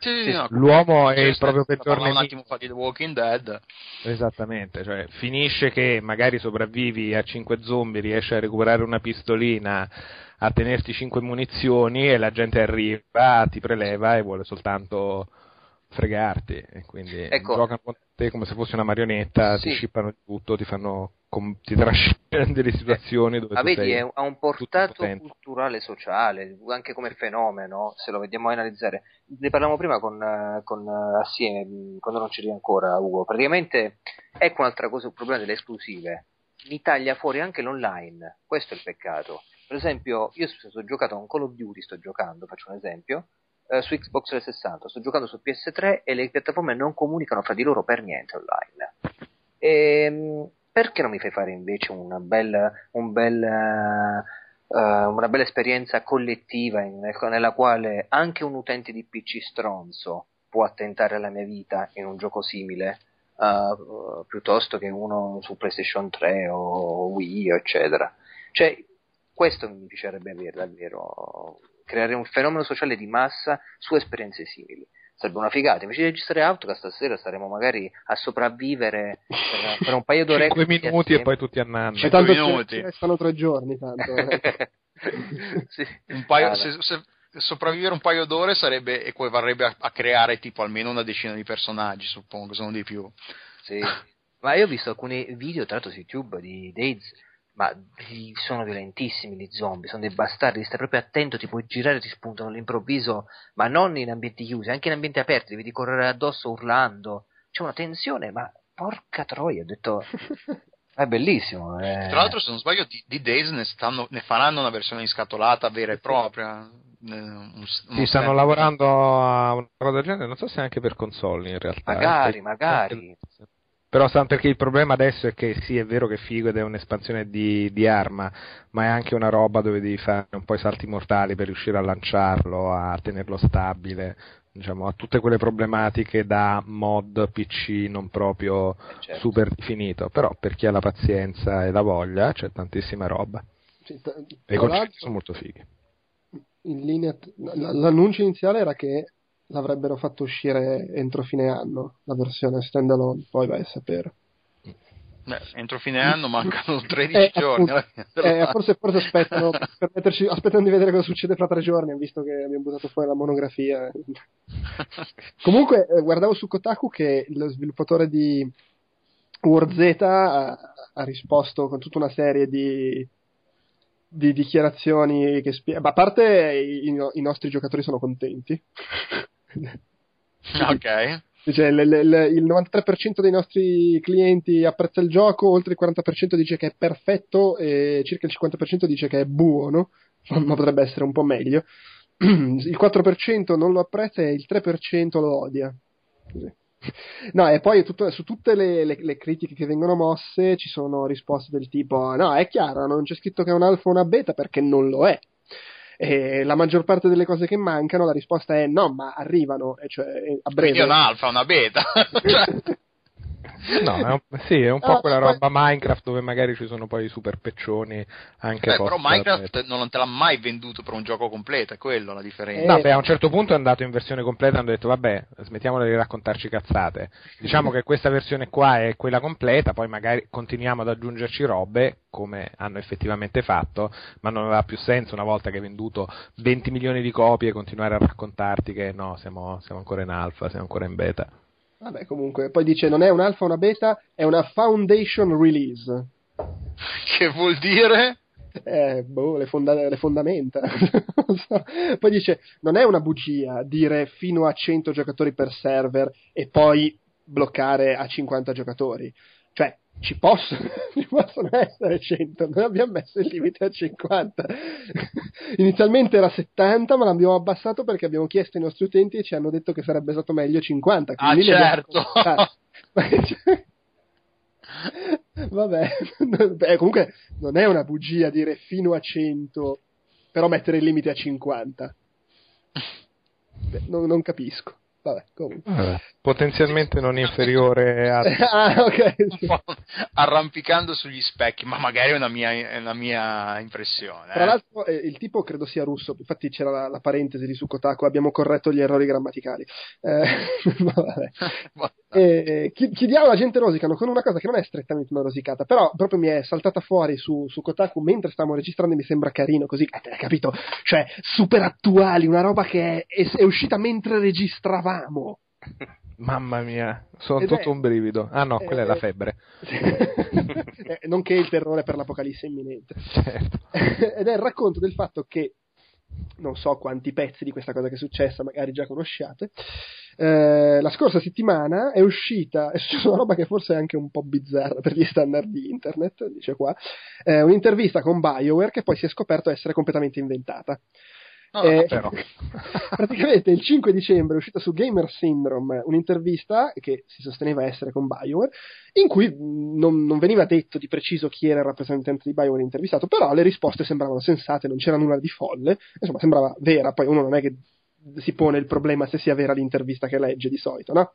S2: sì, no,
S5: l'uomo è il proprio peggior nemico.
S2: un attimo fa di The Walking Dead.
S5: Esattamente, cioè finisce che magari sopravvivi a 5 zombie, riesci a recuperare una pistolina, a tenerti 5 munizioni e la gente arriva, ti preleva e vuole soltanto fregarti e quindi ecco. giocano con te come se fossi una marionetta, sì. ti scippano tutto, ti fanno ti trascinano delle situazioni dove
S3: Ma vedi, ha un portato culturale sociale, anche come fenomeno, se lo vediamo a analizzare. Ne parlavamo prima con, con, assieme, quando non c'eri ancora Ugo. Praticamente, ecco un'altra cosa, il problema delle esclusive. mi taglia fuori anche l'online. Questo è il peccato. Per esempio, io ho giocato a un Call of Duty, sto giocando, faccio un esempio, eh, su Xbox 360, sto giocando su PS3 e le piattaforme non comunicano fra di loro per niente online. E, ehm, perché non mi fai fare invece una bella, un bel, uh, una bella esperienza collettiva in, nella quale anche un utente di PC stronzo può attentare alla mia vita in un gioco simile? Uh, piuttosto che uno su PlayStation 3 o Wii eccetera cioè questo mi piacerebbe avere davvero creare un fenomeno sociale di massa su esperienze simili sarebbe una figata. Invece di registrare Outcast stasera saremo magari a sopravvivere per, per un paio d'ore. (laughs)
S5: 5 minuti e poi tutti a nanna.
S1: Cioè, tanto minuti. restano tre giorni tanto. Eh. (laughs)
S2: sì. un paio, se, se, sopravvivere un paio d'ore sarebbe equivarrebbe a, a, creare tipo almeno una decina di personaggi, suppongo, sono di più.
S3: Sì. Ma io ho visto alcuni video, tra l'altro su YouTube, di Days ma sono violentissimi gli zombie, sono dei bastardi, stai proprio attento, ti puoi girare, ti spuntano all'improvviso, ma non in ambienti chiusi, anche in ambienti aperti, vedi correre addosso urlando, c'è una tensione, ma porca troia, ho detto... (laughs) È bellissimo. È...
S2: Tra l'altro, se non sbaglio, di, di Days ne, stanno, ne, faranno una versione inscatolata vera e propria.
S5: Un, sì, stanno lavorando a una cosa del genere, non so se anche per console in realtà.
S3: Magari, eh. magari.
S5: Però perché il problema adesso è che sì, è vero che figo ed è un'espansione di, di, arma, ma è anche una roba dove devi fare un po' i salti mortali per riuscire a lanciarlo, a tenerlo stabile, diciamo, a tutte quelle problematiche da mod PC non proprio eh, certo. super definito. Però per chi ha la pazienza e la voglia c'è tantissima roba. Sì, t- e i concetti sono molto fighi.
S1: In linea, t- l'annuncio iniziale era che l'avrebbero fatto uscire entro fine anno, la versione standalone, poi vai a sapere.
S2: Beh, entro fine anno mancano 13 (laughs) eh, giorni.
S1: eh, forse, forse aspettano, (laughs) per metterci, aspettano di vedere cosa succede fra tre giorni, visto che abbiamo buttato fuori la monografia. (laughs) Comunque, eh, guardavo su Kotaku che lo sviluppatore di WarZ ha, ha risposto con tutta una serie di, di dichiarazioni che spiegano. A parte i, i, nostri giocatori sono contenti.
S2: Ok.
S1: Cioè, l- l- il 93% dei nostri clienti apprezza il gioco, oltre il 40% dice che è perfetto e circa il 50% dice che è buono, ma potrebbe essere un po' meglio. (clears throat) Il 4% non lo apprezza e il 3% lo odia. No, e poi tutto, su tutte le, le, le, critiche che vengono mosse ci sono risposte del tipo: no, è chiaro, non c'è scritto che è un alfa o una beta perché non lo è. E la maggior parte delle cose che mancano, la risposta è no, ma arrivano, cioè a breve. Quindi
S2: è un alfa, una beta. (laughs) (laughs)
S5: No, è un, sì, è un po' quella roba Minecraft dove magari ci sono poi i super peccioni anche
S2: Beh, però Minecraft non te l'ha mai venduto per un gioco completo, è quello la differenza.
S5: No, beh, a un certo punto è andato in versione completa e hanno detto vabbè, smettiamola di raccontarci cazzate. Diciamo che questa versione qua è quella completa, poi magari continuiamo ad aggiungerci robe come hanno effettivamente fatto, ma non aveva più senso una volta che hai venduto 20 milioni di copie continuare a raccontarti che no, siamo, siamo ancora in alfa, siamo ancora in beta.
S1: Vabbè, comunque, poi dice non è un alfa, una beta, è una foundation release. (laughs)
S2: Che vuol dire?
S1: Eh, boh, le, fonda- le fondamenta. (laughs) poi dice non è una bugia dire fino a 100 giocatori per server e poi bloccare a 50 giocatori. Ci possono, (laughs) ci possono essere 100, noi abbiamo messo il limite a 50. Inizialmente era 70, ma l'abbiamo abbassato perché abbiamo chiesto ai nostri utenti e ci hanno detto che sarebbe stato meglio 50.
S2: Ah, certo! (laughs)
S1: Vabbè, (laughs) Beh, comunque non è una bugia dire fino a 100, però mettere il limite a 50. Beh, non, non capisco. Vabbè, comunque. Vabbè,
S5: potenzialmente non inferiore a... (laughs)
S1: ah, ok. Sì.
S2: Arrampicando sugli specchi, ma magari è una mia, è una mia impressione.
S1: Tra eh. l'altro eh, il tipo credo sia russo, infatti c'era la, la parentesi di su Kotaku, abbiamo corretto gli errori grammaticali. Eh, (laughs) vabbè. (laughs) e, chiediamo alla gente rosicano con una cosa che non è strettamente una rosicata, però proprio mi è saltata fuori su, su Kotaku mentre stavamo registrando e mi sembra carino così, eh, capito? Cioè, super attuali, una roba che è, è, è uscita mentre registravamo. (laughs)
S5: Mamma mia, sono Ed tutto è, un brivido. Ah no, quella è la febbre. (laughs)
S1: nonché il terrore per l'apocalisse imminente. Certo. (laughs) Ed è il racconto del fatto che non so quanti pezzi di questa cosa che è successa, magari già conosciate. Eh, la scorsa settimana è uscita, (laughs) è successa una roba che forse è anche un po' bizzarra per gli standard di internet, dice qua, eh, un'intervista con BioWare che poi si è scoperto essere completamente inventata.
S2: No,
S1: Eh,
S2: però. (laughs)
S1: praticamente il 5 dicembre è uscita su Gamer Syndrome un'intervista che si sosteneva essere con BioWare, in cui mh, non, non veniva detto di preciso chi era il rappresentante di BioWare intervistato, però le risposte sembravano sensate, non c'era nulla di folle, insomma sembrava vera, poi uno non è che si pone il problema se sia vera l'intervista che legge di solito, no?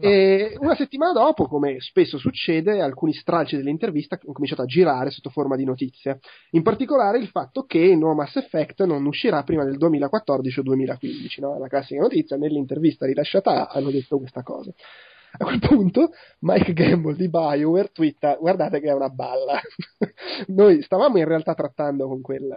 S1: E una settimana dopo, come spesso succede, alcuni stralci dell'intervista hanno cominciato a girare sotto forma di notizia. In particolare il fatto che il nuovo Mass Effect non uscirà prima del 2014 o 2015, no? La classica notizia, nell'intervista rilasciata hanno detto questa cosa. A quel punto Mike Gamble di BioWare twitta guardate che è una balla. (laughs) Noi stavamo in realtà trattando con quel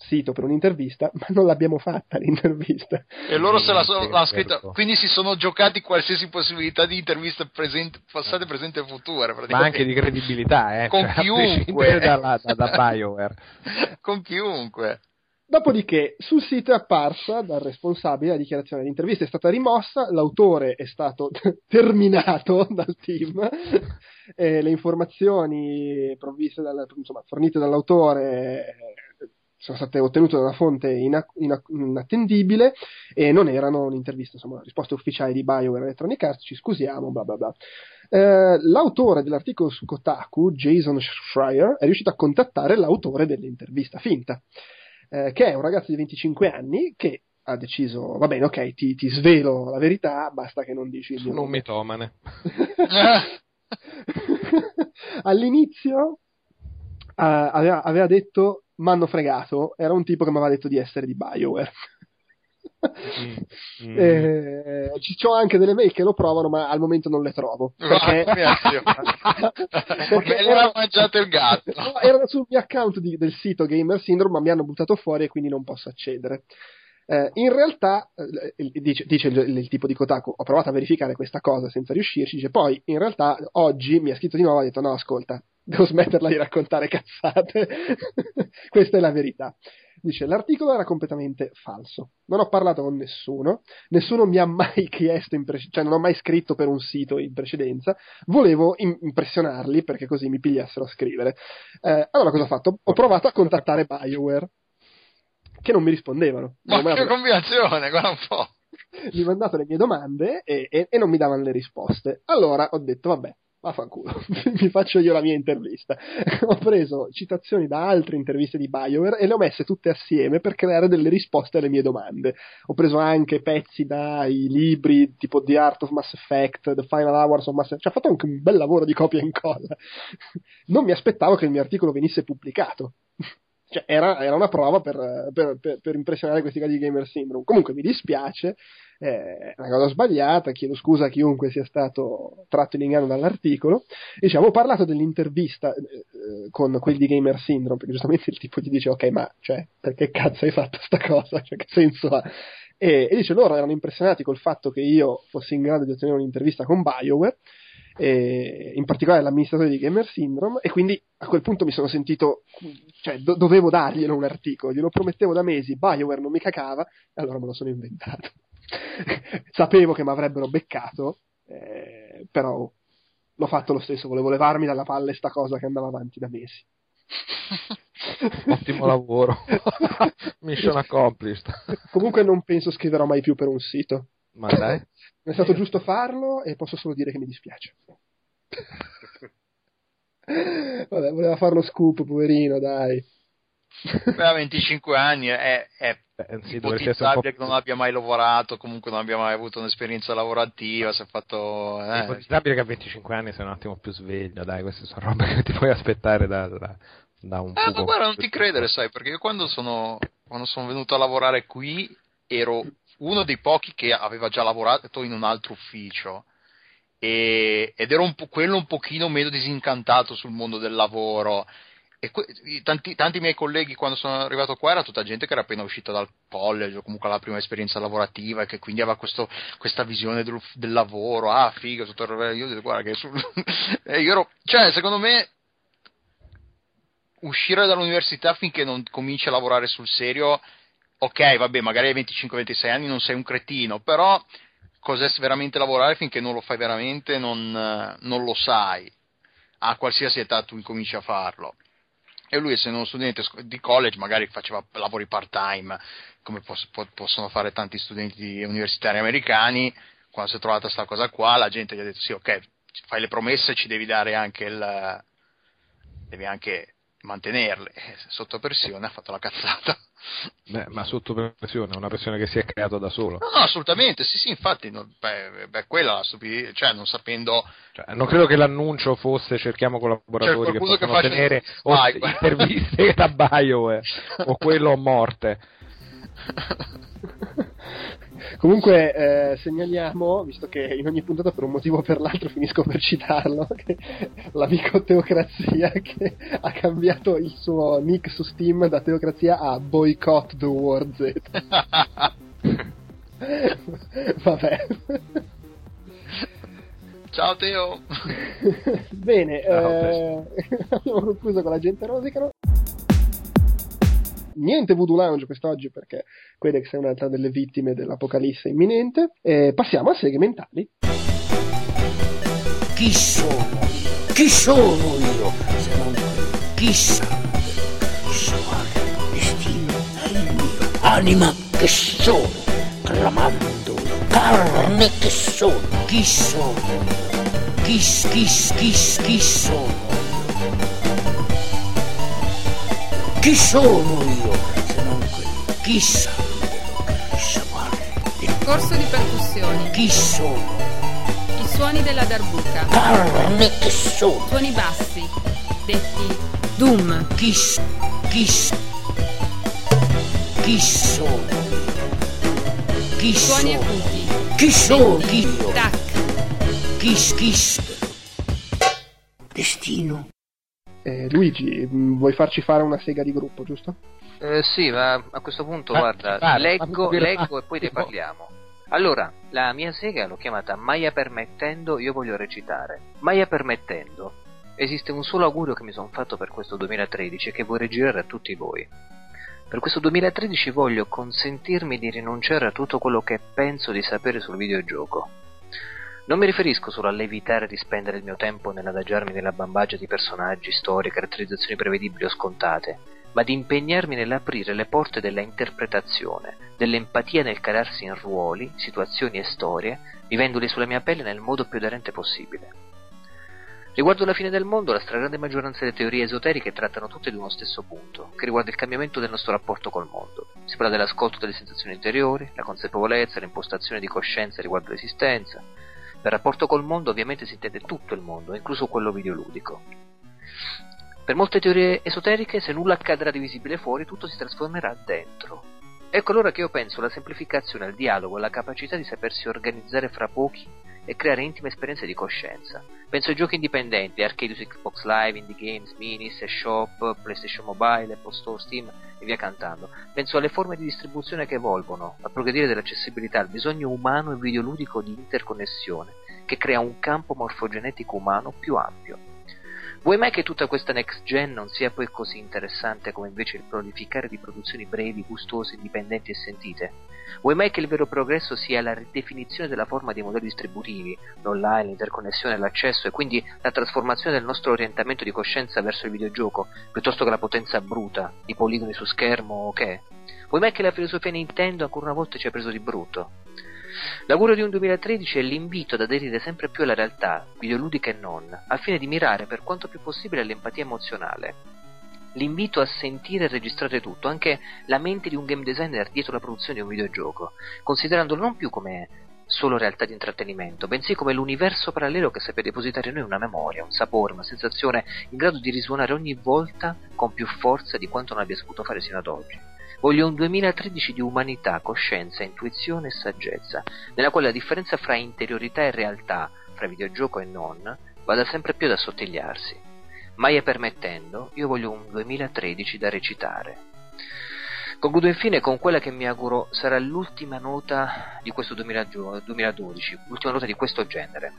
S1: sito per un'intervista, ma non l'abbiamo fatta l'intervista.
S2: E loro se la so-
S5: Sì,
S2: l'hanno scritta,
S5: certo.
S2: quindi si sono giocati qualsiasi possibilità di interviste presente- passate, presenti e future.
S5: Ma anche di credibilità, eh.
S2: Con
S5: cioè,
S2: chiunque.
S5: dalla- da, da BioWare. (laughs)
S2: Con chiunque.
S1: Dopodiché sul sito è apparsa dal responsabile la dichiarazione l'intervista è stata rimossa, l'autore è stato (laughs) terminato dal team, e le informazioni provviste dal- insomma, fornite dall'autore eh, sono state ottenute da una fonte ina- ina- inattendibile e non erano un'intervista, insomma, risposte ufficiali di BioWare Electronic Arts, ci scusiamo, bla bla bla. Eh, l'autore dell'articolo su Kotaku, Jason Schreier, è riuscito a contattare l'autore dell'intervista finta eh, che è un ragazzo di 25 anni che ha deciso, va bene, ok, ti, ti svelo la verità, basta che non dici
S5: Sono un mitomane. (laughs)
S1: All'inizio eh, aveva, aveva detto, m'hanno fregato, era un tipo che mi aveva detto di essere di BioWare.
S5: Mm. (laughs)
S1: Eh, ci ho anche delle mail che lo provano, ma al momento non le trovo. (laughs) (laughs) Perché,
S2: Perché
S1: perché
S2: me le ha
S1: era-
S2: mangiato il gatto.
S1: No, erano sul mio account di- del sito Gamer Syndrome, ma mi hanno buttato fuori e quindi non posso accedere. Eh, in realtà, eh, dice, dice il, il tipo di Kotaku, ho provato a verificare questa cosa senza riuscirci, dice poi in realtà oggi mi ha scritto di nuovo e ha detto no ascolta, devo smetterla di raccontare cazzate, (laughs) questa è la verità. Dice l'articolo era completamente falso, non ho parlato con nessuno, nessuno mi ha mai (laughs) chiesto, in prece- cioè non ho mai scritto per un sito in precedenza, volevo im- impressionarli perché così mi pigliassero a scrivere. Eh, allora cosa ho fatto? Ho provato a contattare BioWare, che non mi rispondevano. Non
S2: Ma che combinazione, guarda un po'.
S1: gli ho mandato le mie domande e, e- e non mi davano le risposte. Allora ho detto, vabbè, vaffanculo, (laughs) mi faccio io la mia intervista. (laughs) ho preso citazioni da altre interviste di BioWare e le ho messe tutte assieme per creare delle risposte alle mie domande. Ho preso anche pezzi dai libri tipo The Art of Mass Effect, The Final Hours of Mass Effect, cioè ho fatto anche un bel lavoro di copia e incolla. (laughs) non mi aspettavo che il mio articolo venisse pubblicato. Cioè, era, era una prova per, per- per- per impressionare questi casi di Gamer Syndrome. Comunque mi dispiace, eh, è una cosa sbagliata, chiedo scusa a chiunque sia stato tratto in inganno dall'articolo. Diciamo, ho parlato dell'intervista eh, eh, con quelli di Gamer Syndrome, perché giustamente il tipo gli dice, ok, ma cioè, perché cazzo hai fatto sta cosa? Cioè, che senso ha? E, e dice, loro erano impressionati col fatto che io fossi in grado di ottenere un'intervista con BioWare, e in particolare l'amministratore di Gamer Syndrome, e quindi a quel punto mi sono sentito, cioè do- dovevo darglielo un articolo, glielo promettevo da mesi, BioWare non mi cacava, e allora me lo sono inventato. (laughs) Sapevo che mi avrebbero beccato, eh, però l'ho fatto lo stesso, volevo levarmi dalla palle sta cosa che andava avanti da mesi. (laughs)
S5: Ottimo lavoro. (laughs) Mission accomplished.
S1: Comunque non penso scriverò mai più per un sito.
S5: Ma dai. (laughs)
S1: Mi è stato giusto farlo e posso solo dire che mi dispiace. (laughs) Vabbè, voleva fare lo scoop, poverino, dai.
S2: Beh, a 25 anni è, è
S5: Eh, sì, po'
S2: ipotizzabile che non abbia mai lavorato, comunque non abbia mai avuto un'esperienza lavorativa, si è fatto...
S5: È
S2: Eh,
S5: ipotizzabile che a 25 anni sei un attimo più sveglio, dai, queste sono robe che ti puoi aspettare da, da- da un
S2: Eh, ma guarda, non ti credere, sai, perché io quando sono, quando sono venuto a lavorare qui ero uno dei pochi che aveva già lavorato in un altro ufficio e- ed ero un po' quello un pochino meno disincantato sul mondo del lavoro. E que- tanti, tanti miei colleghi quando sono arrivato qua era tutta gente che era appena uscita dal college o comunque la prima esperienza lavorativa e che quindi aveva questo- questa visione del, del lavoro, ah figo, tutto il- io detto guarda che sul- (laughs) io ero, cioè secondo me uscire dall'università finché non cominci a lavorare sul serio ok, vabbè, magari hai 25-26 anni non sei un cretino, però cos'è veramente lavorare finché non lo fai veramente non, non lo sai. A qualsiasi età tu incominci a farlo. E lui, essendo uno studente di college, magari faceva lavori part-time, come poss- possono fare tanti studenti universitari americani. Quando si è trovata questa cosa qua, la gente gli ha detto: Sì, ok, fai le promesse, ci devi dare anche il. devi anche mantenerle. Sotto pressione ha fatto la cazzata. (laughs)
S5: Beh, ma sotto pressione, una pressione che si è creata da solo.
S2: No, no assolutamente, sì, sì, infatti, no, beh, beh, quella la stupidità, cioè non sapendo...
S5: Cioè, non credo che l'annuncio fosse cerchiamo collaboratori che possono che tenere o, (laughs) interviste da BioWare o quello morte. (laughs)
S1: Comunque eh, segnaliamo, visto che in ogni puntata per un motivo o per l'altro finisco per citarlo, (laughs) l'amico Teocrazia che ha cambiato il suo nick su Steam da Teocrazia a Boycott the War Z. (laughs) Vabbè.
S2: Ciao Teo!
S1: Bene, Ciao, eh, abbiamo concluso con la gente rosicano niente Voodoo Lounge quest'oggi perché Quedex è un'altra delle vittime dell'apocalisse imminente. E passiamo a segmentali.
S6: Chi sono? Chi sono io? Se non chissà. Sono destino è il mio. Anima che sono, clamando carne che sono. Chi sono? Chi, chi, chi, chi sono? Chi sono io se non quello? Chissà, chissà quale.
S7: Corso di percussioni.
S6: Chi sono?
S7: I suoni della darbuca.
S6: Carne che sono.
S7: Suoni bassi, detti Doom.
S6: Chi, chi, chi sono? Chi
S7: Suoni
S6: sono?
S7: acuti.
S6: Chi sono? Chi
S7: Tac.
S6: Chi, chi, Destino.
S1: Eh, Luigi, mm, vuoi farci fare una sega di gruppo, giusto?
S3: Eh, sì, ma a questo punto, ah, guarda, vale, leggo, leggo e poi ne parliamo. Allora, la mia sega l'ho chiamata Maia permettendo, io voglio recitare. Maia permettendo, esiste un solo augurio che mi sono fatto per questo 2013 e che vorrei girare a tutti voi. Per questo 2013 voglio consentirmi di rinunciare a tutto quello che penso di sapere sul videogioco non mi riferisco solo all'evitare di spendere il mio tempo nell'adagiarmi nella bambagia di personaggi, storie, caratterizzazioni prevedibili o scontate, ma di impegnarmi nell'aprire le porte della interpretazione, dell'empatia nel calarsi in ruoli, situazioni e storie, vivendoli sulla mia pelle nel modo più aderente possibile. Riguardo la fine del mondo, la stragrande maggioranza delle teorie esoteriche trattano tutte di uno stesso punto, che riguarda il cambiamento del nostro rapporto col mondo. Si parla dell'ascolto delle sensazioni interiori, la consapevolezza, l'impostazione di coscienza riguardo l'esistenza, per rapporto col mondo ovviamente si intende tutto il mondo, incluso quello videoludico. Per molte teorie esoteriche, se nulla accadrà di visibile fuori, tutto si trasformerà dentro. Ecco allora che io penso alla semplificazione, al dialogo, alla capacità di sapersi organizzare fra pochi e creare intime esperienze di coscienza. Penso ai giochi indipendenti, arcade Xbox Live, Indie Games, Minis, Shop, PlayStation Mobile, Apple Store, Steam e via cantando. Penso alle forme di distribuzione che evolvono, al progredire dell'accessibilità, al bisogno umano e videoludico di interconnessione, che crea un campo morfogenetico umano più ampio. Vuoi mai che tutta questa next gen non sia poi così interessante come invece il prolificare di produzioni brevi, gustose, indipendenti e sentite? Vuoi mai che il vero progresso sia la ridefinizione della forma dei modelli distributivi, l'online, l'interconnessione, l'accesso e quindi la trasformazione del nostro orientamento di coscienza verso il videogioco, piuttosto che la potenza bruta, i poligoni su schermo o che? Vuoi mai che la filosofia Nintendo ancora una volta ci ha preso di brutto? L'augurio di un 2013 è l'invito ad aderire sempre più alla realtà, videoludica e non, al fine di mirare per quanto più possibile all'empatia emozionale, l'invito a sentire e registrare tutto, anche la mente di un game designer dietro la produzione di un videogioco, considerandolo non più come solo realtà di intrattenimento, bensì come l'universo parallelo che sappia depositare in noi una memoria, un sapore, una sensazione in grado di risuonare ogni volta con più forza di quanto non abbia saputo fare sino ad oggi. Voglio un 2013 di umanità, coscienza, intuizione e saggezza, nella quale la differenza fra interiorità e realtà, fra videogioco e non, vada sempre più ad assottigliarsi. Mai permettendo, io voglio un 2013 da recitare. Concludo infine con quella che mi auguro sarà l'ultima nota di questo 2012, l'ultima nota di questo genere.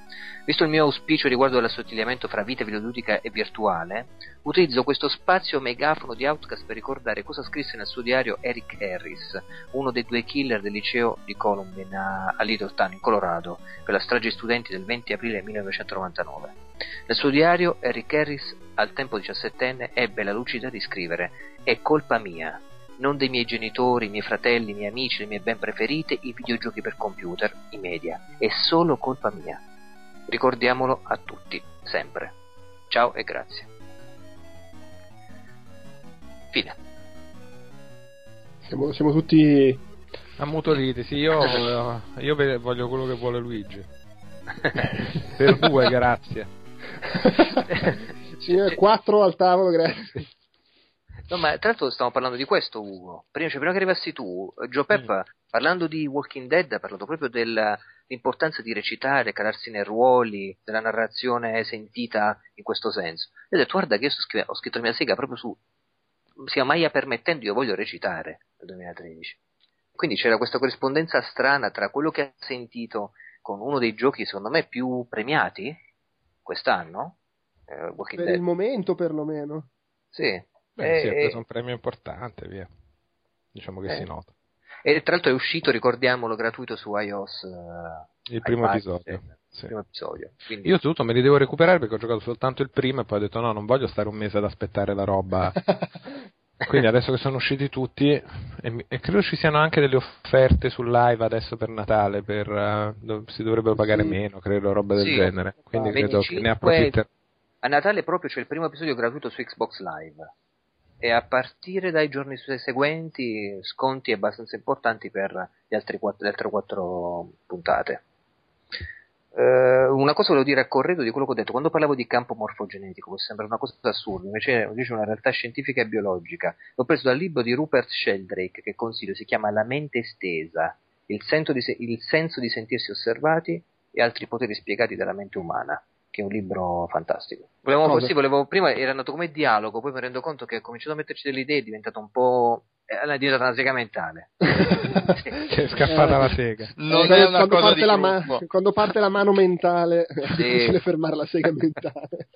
S3: Visto il mio auspicio riguardo all'assottigliamento fra vita videoludica e virtuale, utilizzo questo spazio megafono di Outcast per ricordare cosa scrisse nel suo diario Eric Harris, uno dei due killer del liceo di Columbine a Littleton, in Colorado, per la strage studenti del 20 aprile 1999. Nel suo diario Eric Harris, al tempo diciassettenne, ebbe la lucidità di scrivere «È colpa mia, non dei miei genitori, i miei fratelli, i miei amici, le mie ben preferite, i videogiochi per computer, i media. È solo colpa mia. Ricordiamolo a tutti, sempre. Ciao e grazie. Fine.
S1: Siamo, siamo tutti
S5: ammutoliti, sì, io, io voglio quello che vuole Luigi. (laughs) per due, grazie. (laughs)
S1: Signore, quattro al tavolo, grazie.
S3: No, ma tra l'altro stiamo parlando di questo, Ugo. Prima, cioè, prima che arrivassi tu, Joe Pep, mm. parlando di Walking Dead, ha parlato proprio dell'importanza di recitare, calarsi nei ruoli, della narrazione sentita in questo senso. E ho detto, guarda che io scrive, ho scritto la mia sega proprio su sia Maia permettendo, io voglio recitare nel 2013. Quindi c'era questa corrispondenza strana tra quello che ha sentito con uno dei giochi, secondo me, più premiati quest'anno,
S1: eh, per Dead. il momento perlomeno.
S3: Sì,
S5: Beh, e, sì, ha preso un premio importante, via. Diciamo che eh. si nota.
S3: E tra l'altro è uscito, ricordiamolo, gratuito su iOS. Uh,
S5: il primo iPad, episodio.
S3: Eh, sì. primo episodio. Quindi...
S5: Io tutto me li devo recuperare perché ho giocato soltanto il primo e poi ho detto no, non voglio stare un mese ad aspettare la roba. (laughs) Quindi adesso che sono usciti tutti, e, e, credo ci siano anche delle offerte sul live adesso per Natale, per, uh, si dovrebbero pagare sì. meno, credo, roba del
S3: sì,
S5: genere. Quindi
S3: 25,
S5: credo che ne approfitterò.
S3: A Natale proprio c'è il primo episodio gratuito su Xbox Live e a partire dai giorni seguenti sconti abbastanza importanti per le altre quattro, puntate. Uh, una cosa volevo dire a corredo di quello che ho detto, quando parlavo di campo morfogenetico, può sembrare una cosa assurda, invece, invece è una realtà scientifica e biologica. L'ho preso dal libro di Rupert Sheldrake, che consiglio, si chiama La mente estesa, il di, se- il senso di sentirsi osservati e altri poteri spiegati dalla mente umana che è un libro fantastico. Volevo, sì, volevo, prima era nato come dialogo, poi mi rendo conto che ho cominciato a metterci delle idee, è diventato un po'. è diventata una sega mentale. (laughs)
S5: C'è scappata la sega.
S1: Non eh, è una quando, cosa parte la ma- quando parte la mano mentale, (laughs) sì. è difficile fermare la sega mentale.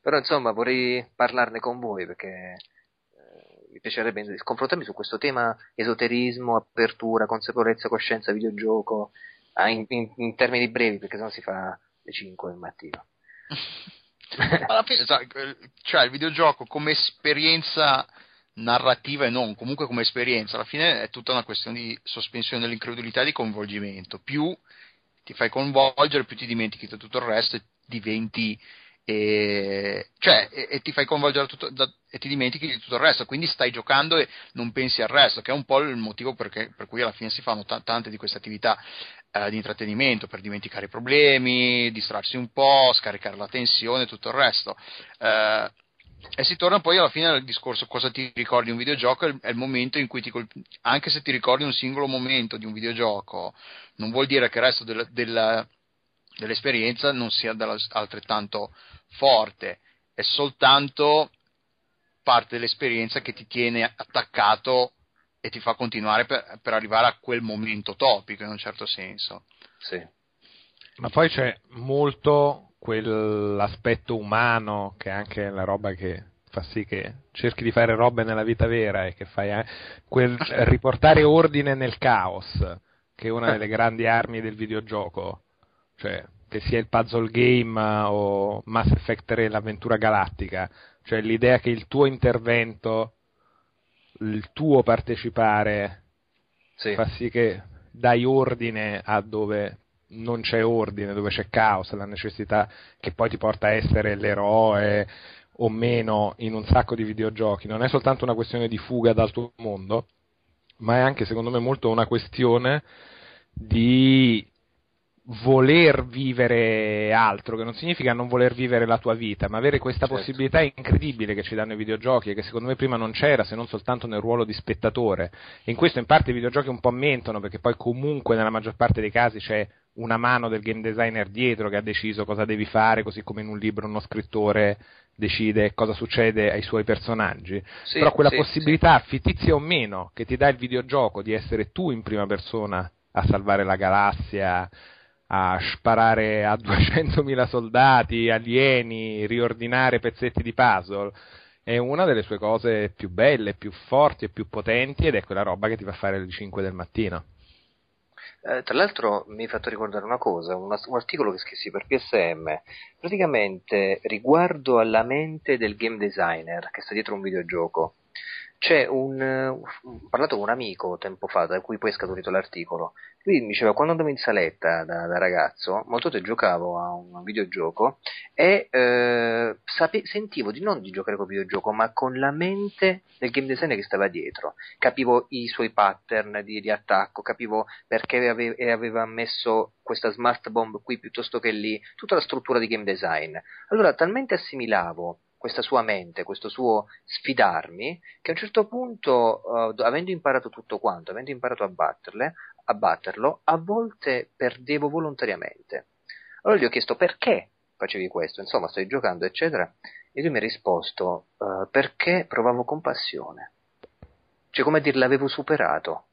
S3: Però insomma vorrei parlarne con voi perché eh, mi piacerebbe confrontarmi su questo tema esoterismo, apertura, consapevolezza, coscienza, videogioco, ah, in, in, in termini brevi perché sennò si fa le 5 del mattino.
S2: Alla fine, cioè il videogioco come esperienza narrativa e non, comunque come esperienza, alla fine è tutta una questione di sospensione dell'incredulità e di coinvolgimento. Più ti fai coinvolgere, più ti dimentichi di tutto il resto e diventi e, cioè, e, e, ti fai coinvolgere tutto, da, e ti dimentichi di tutto il resto, quindi stai giocando e non pensi al resto, che è un po' il motivo perché, per cui alla fine si fanno t- tante di queste attività eh, di intrattenimento, per dimenticare i problemi, distrarsi un po', scaricare la tensione e tutto il resto. Eh, e si torna poi alla fine al discorso cosa ti ricordi di un videogioco, è il momento in cui ti colp- anche se ti ricordi un singolo momento di un videogioco, non vuol dire che il resto del, del, dell'esperienza non sia altrettanto forte, è soltanto parte dell'esperienza che ti tiene attaccato e ti fa continuare per, per arrivare a quel momento topico in un certo senso.
S3: Sì.
S5: Ma poi c'è molto quell'aspetto umano che è anche la roba che fa sì che cerchi di fare robe nella vita vera e che fai eh, quel (laughs) riportare ordine nel caos, che è una delle grandi armi del videogioco. Cioè, che sia il puzzle game o Mass Effect 3 l'avventura galattica, cioè l'idea che il tuo intervento, il tuo partecipare sì. fa sì che dai ordine a dove non c'è ordine, dove c'è caos, la necessità che poi ti porta a essere l'eroe o meno in un sacco di videogiochi, non è soltanto una questione di fuga dal tuo mondo, ma è anche secondo me molto una questione di voler vivere altro, che non significa non voler vivere la tua vita, ma avere questa certo. possibilità incredibile che ci danno i videogiochi e che secondo me prima non c'era se non soltanto nel ruolo di spettatore. E in questo in parte i videogiochi un po' mentono perché poi comunque nella maggior parte dei casi c'è una mano del game designer dietro che ha deciso cosa devi fare, così come in un libro uno scrittore decide cosa succede ai suoi personaggi.
S3: Sì,
S5: Però quella
S3: sì,
S5: possibilità, fittizia o meno, che ti dà il videogioco di essere tu in prima persona a salvare la galassia, a sparare a (laughs) 200.000 soldati, alieni, riordinare pezzetti di puzzle, è una delle sue cose più belle, più forti e più potenti ed è quella roba che ti fa fare alle 5 del mattino.
S3: Eh, tra l'altro mi hai fatto ricordare una cosa, una- un articolo che scrissi per PSM, praticamente riguardo alla mente del game designer che sta dietro un videogioco. C'è un, ho parlato con un amico tempo fa, da cui poi è scaturito l'articolo. Lui mi diceva, quando andavo in saletta da, da ragazzo, molto volte giocavo a un videogioco e eh, sape- sentivo di non di giocare col videogioco, ma con la mente del game designer che stava dietro. Capivo i suoi pattern di, di attacco, capivo perché ave- aveva messo questa smart bomb qui piuttosto che lì, tutta la struttura di game design. Allora, talmente assimilavo questa sua mente, questo suo sfidarmi, che a un certo punto, eh, avendo imparato tutto quanto, avendo imparato a batterle, a batterlo, a volte perdevo volontariamente. Allora gli ho chiesto perché facevi questo, insomma, stai giocando, eccetera, e lui mi ha risposto eh, perché provavo compassione. Cioè, come dire, l'avevo superato.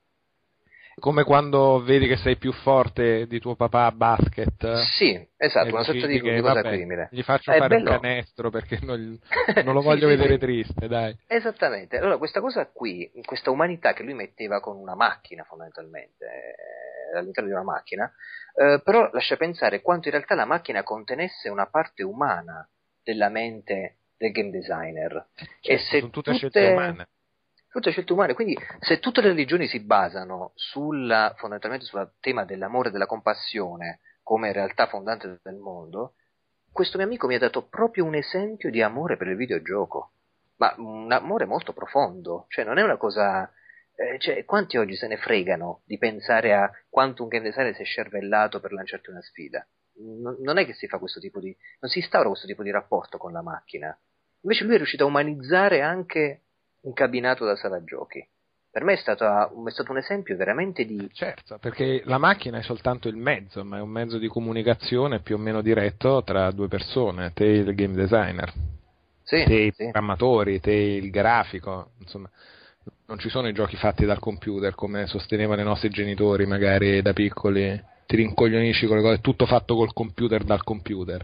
S5: Come quando vedi che sei più forte di tuo papà a basket.
S3: Sì, esatto, una sorta di,
S5: che,
S3: cosa
S5: vabbè,
S3: simile.
S5: Gli faccio
S3: È
S5: fare
S3: bello.
S5: un canestro perché non, (laughs) non lo voglio
S3: sì,
S5: vedere
S3: sì.
S5: triste, dai.
S3: Esattamente, allora questa cosa qui, questa umanità che lui metteva con una macchina fondamentalmente, eh, all'interno di una macchina, eh, però lascia pensare quanto in realtà la macchina contenesse una parte umana della mente del game designer. e se
S5: sono tutte scelte umane.
S3: Tutte scelte umane, quindi se tutte le religioni si basano sulla, fondamentalmente sul tema dell'amore e della compassione come realtà fondante del mondo, questo mio amico mi ha dato proprio un esempio di amore per il videogioco, ma un amore molto profondo, cioè non è una cosa... eh, cioè, quanti oggi se ne fregano di pensare a quanto un game designer si è scervellato per lanciarti una sfida? Non, non è che si fa questo tipo di... non si instaura questo tipo di rapporto con la macchina. Invece lui è riuscito a umanizzare anche un cabinato da sala giochi. Per me è stato, è stato un esempio veramente di...
S5: Certo, perché la macchina è soltanto il mezzo, ma è un mezzo di comunicazione più o meno diretto tra due persone, te il game designer,
S3: Sì,
S5: te i
S3: sì.
S5: programmatori, te il grafico, insomma, non ci sono i giochi fatti dal computer come sostenevano i nostri genitori magari da piccoli, ti rincoglionisci con le cose, tutto fatto col computer dal computer.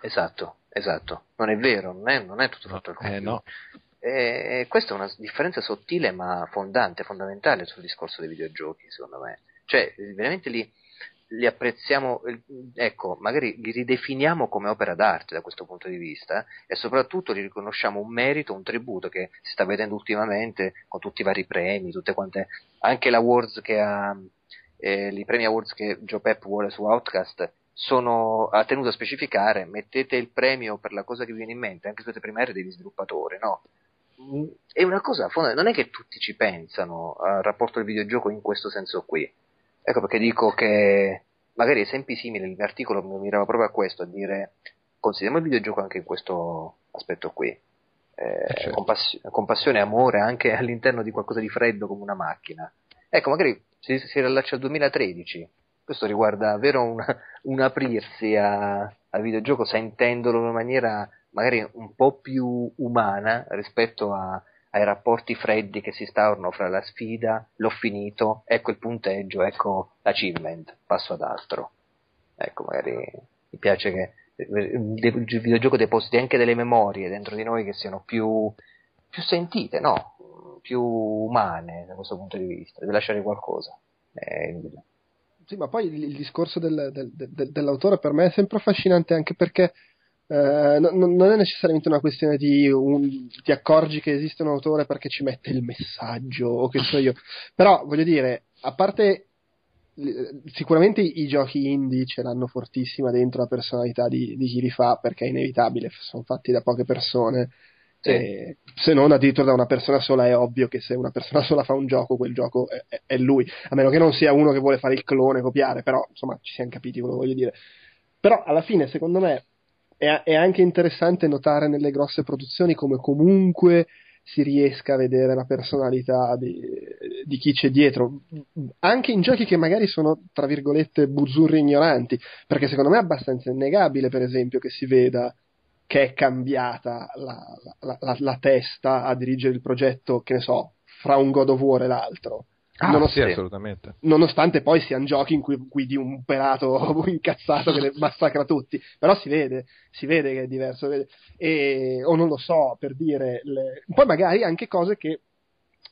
S3: Esatto, esatto. Non è vero, non è, non è tutto fatto al
S5: Eh
S3: computer.
S5: no,
S3: E, questa è una differenza sottile ma fondante, fondamentale sul discorso dei videogiochi, secondo me. Cioè, veramente li, li apprezziamo, ecco, magari li ridefiniamo come opera d'arte da questo punto di vista e soprattutto li riconosciamo un merito, un tributo che si sta vedendo ultimamente con tutti i vari premi, tutte quante, anche l'Awards che ha, eh, i premi Awards che Joe Pep vuole su Outcast sono, ha tenuto a specificare, mettete il premio per la cosa che vi viene in mente, anche se siete primarie degli sviluppatori, no? È una cosa fondamentale, non è che tutti ci pensano al rapporto del videogioco in questo senso qui. Ecco perché dico che magari esempi simili, l'articolo mi mirava proprio a questo, a dire consideriamo il videogioco anche in questo aspetto qui. Eh,
S5: certo.
S3: compass- compassione e amore anche (laughs) all'interno di qualcosa di freddo come una macchina. Ecco, magari si, si riallaccia al 2013. Questo riguarda davvero un, un aprirsi al videogioco sentendolo in una maniera magari un po' più umana rispetto a- ai rapporti freddi che si instaurano fra la sfida, l'ho finito, ecco il punteggio, ecco l'achievement, passo ad altro. Ecco, magari mi piace che il videogioco depositi anche delle memorie dentro di noi che siano più, più sentite, no? Più umane da questo punto di vista, deve lasciare qualcosa. Inutile.
S1: Sì, ma poi il, il discorso del- del- del- dell'autore per me è sempre affascinante anche perché eh, no- no- non è necessariamente una questione di un- ti accorgi che esiste un autore perché ci mette il messaggio o che so io, però voglio dire, a parte sicuramente i, giochi indie ce l'hanno fortissima dentro la personalità di, di chi li fa perché è inevitabile, sono fatti da poche persone.
S3: Sì.
S1: E se non addirittura da una persona sola è ovvio che se una persona sola fa un gioco quel gioco è, è- è lui a meno che non sia uno che vuole fare il clone copiare però insomma ci siamo capiti quello che voglio dire però alla fine secondo me è, è anche interessante notare nelle grosse produzioni come comunque si riesca a vedere la personalità di, di chi c'è dietro, anche in giochi che magari sono, tra virgolette, buzzurri ignoranti, perché secondo me è abbastanza innegabile, per esempio, che si veda che è cambiata la, la, la, la testa a dirigere il progetto, che ne so, fra un God of War e l'altro.
S5: Ah, nonostante, sì, assolutamente.
S1: Nonostante poi siano giochi in cui guidi un pelato (laughs) incazzato che le (laughs) massacra tutti, però si vede, si vede che è diverso. E, o non lo so, per dire. Le... Poi magari anche cose che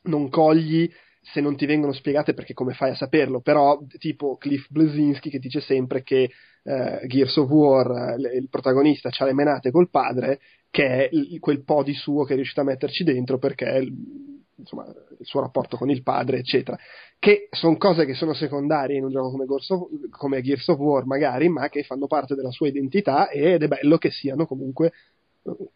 S1: non cogli se non ti vengono spiegate perché come fai a saperlo, però tipo Cliff Blazinski che dice sempre che eh, Gears of War, il protagonista ha le menate col padre, che è quel po' di suo che è riuscito a metterci dentro perché insomma, il suo rapporto con il padre, eccetera. Che sono cose che sono secondarie in un gioco come, of, come Gears of War, magari, ma che fanno parte della sua identità ed è bello che siano comunque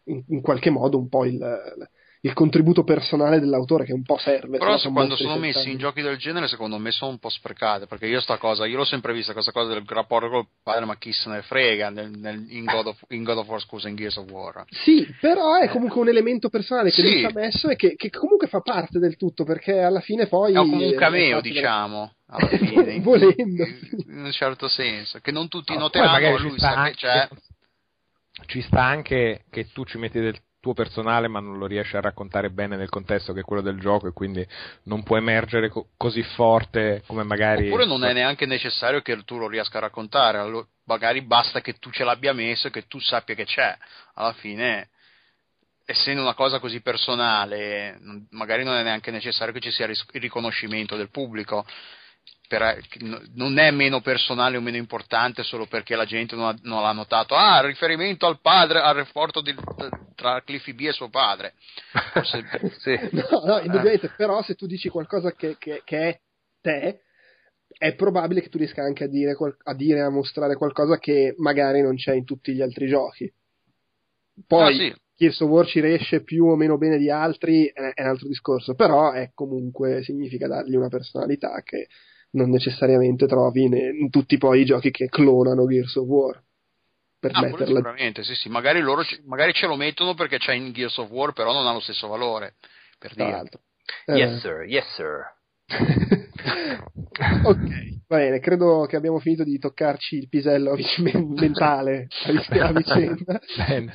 S1: in, in qualche modo un po' il, il contributo personale dell'autore che un po' serve.
S2: Però so quando sono messi in giochi del genere, secondo me sono un po' sprecate. Perché io sta cosa, io l'ho sempre vista questa cosa del rapporto col padre, ma chi se ne frega nel, nel, in, God of, in, God of, War, scusa, in Gears of War.
S1: Sì, però è comunque un elemento personale che sì. lui ci ha messo e che, che, comunque fa parte del tutto, perché alla fine poi.
S2: È come un cameo, diciamo. (laughs) Alla fine, (laughs)
S1: Volendo.
S2: In, in, un certo senso, che non tutti no, noteranno, lui sa che c'è.
S5: Ci sta anche che tu ci metti del tuo personale ma non lo riesci a raccontare bene nel contesto che è quello del gioco e quindi non può emergere co- così forte come magari
S2: oppure non è neanche necessario che tu lo riesca a raccontare allora, magari basta che tu ce l'abbia messo e che tu sappia che c'è. Alla fine essendo una cosa così personale magari non è neanche necessario che ci sia il riconoscimento del pubblico per, non è meno personale o meno importante solo perché la gente non, ha, non l'ha notato. Ah, riferimento al padre, al rapporto di, tra Cliffy B e suo padre.
S1: Forse, (laughs) sì. no, no, indubbiamente, eh. però se tu dici qualcosa che, che, che, è te, è probabile che tu riesca anche a dire, a dire, a mostrare qualcosa che magari non c'è in tutti gli altri giochi. Poi, ah, sì. Gears of War ci riesce più o meno bene di altri è un altro discorso, però è comunque significa dargli una personalità che non necessariamente trovi in, in tutti poi i giochi che clonano Gears of War.
S2: Per ah, metterla... sicuramente, sì, sì. Magari, loro, magari ce lo mettono perché c'è in Gears of War, però non ha lo stesso valore. Per Tra dire. L'altro.
S3: Eh. Yes, sir, yes, sir. (laughs)
S1: ok, va bene, credo che abbiamo finito di toccarci il pisello mentale (laughs) a vicenda.
S6: Bene.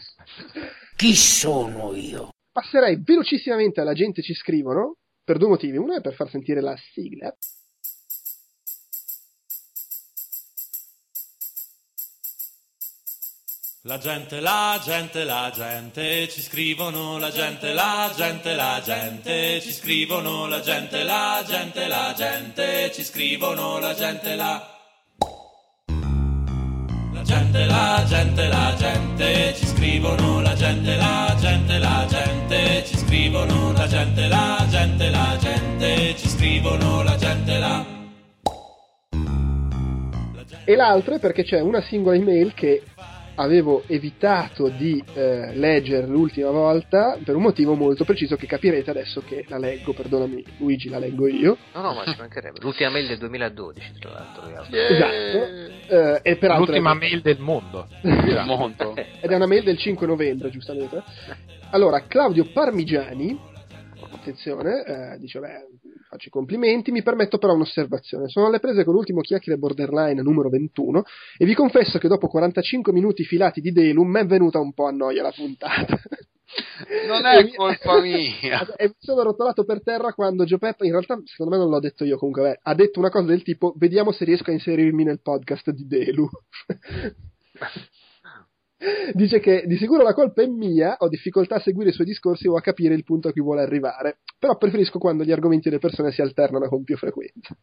S6: Chi sono io?
S1: Passerei velocissimamente alla gente ci scrivono per due motivi. Uno è per far sentire la sigla.
S8: La gente, la gente, la gente, ci scrivono la gente, la gente, la gente, ci scrivono la gente, la gente, la gente, ci scrivono la gente, la... La gente, la gente, la gente, ci scrivono la gente, la gente, la gente, ci scrivono la gente, la gente, la gente, ci scrivono la gente, la...
S1: E l'altro è perché c'è una singola email che avevo evitato di eh, leggere l'ultima volta per un motivo molto preciso che capirete adesso che la leggo, perdonami Luigi, la leggo io.
S3: No, no, ma ci mancherebbe. L'ultima mail del 2012, tra l'altro.
S1: Esatto. Eh, e peraltro
S5: L'ultima è... mail del mondo.
S2: del mondo.
S1: Ed è una mail del 5 novembre, giustamente. Allora, Claudio Parmigiani, attenzione, eh, dice, beh, faccio i complimenti, mi permetto però un'osservazione. Sono alle prese con l'ultimo chiacchiere borderline numero 21 e vi confesso che dopo 45 minuti filati di Delum mi è venuta un po' a noia la puntata. (laughs)
S2: Non (laughs) è colpa (laughs) mia.
S1: E mi sono rotolato per terra quando Giopeppa, in realtà secondo me non l'ho detto io comunque, beh, ha detto una cosa del tipo vediamo se riesco a inserirmi nel podcast di Delu. Dice che di sicuro la colpa è mia, ho difficoltà a seguire i suoi discorsi o a capire il punto a cui vuole arrivare, però preferisco quando gli argomenti delle persone si alternano con più frequenza.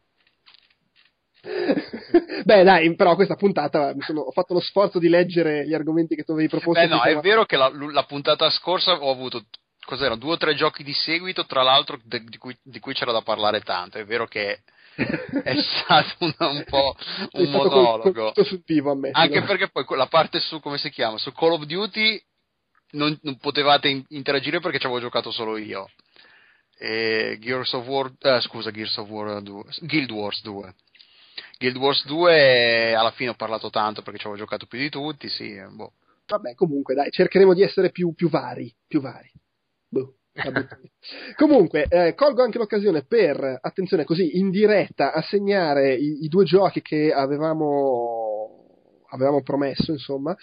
S1: (laughs) Beh, dai, però questa puntata sono, ho fatto lo sforzo di leggere gli argomenti che tu avevi proposto.
S2: Beh, no, è vero che la, la, puntata scorsa ho avuto cos'erano, due o tre giochi di seguito, tra l'altro di, cui, di, cui, c'era da parlare tanto. È vero che (laughs) è stato un, un po' un monologo.
S1: Vivo,
S2: Anche perché poi la parte su, come si chiama, su Call of Duty non, non potevate in, interagire perché ci avevo giocato solo io. E Gears of War, eh, scusa, Gears of War 2, Guild Wars 2. Guild Wars 2 alla fine ho parlato tanto perché ci avevo giocato più di tutti, sì, boh.
S1: Vabbè, comunque dai, cercheremo di essere più, più vari, più vari. Boh. Comunque, eh, colgo anche l'occasione per, attenzione così, in diretta, assegnare i, i due giochi che avevamo, avevamo promesso, insomma.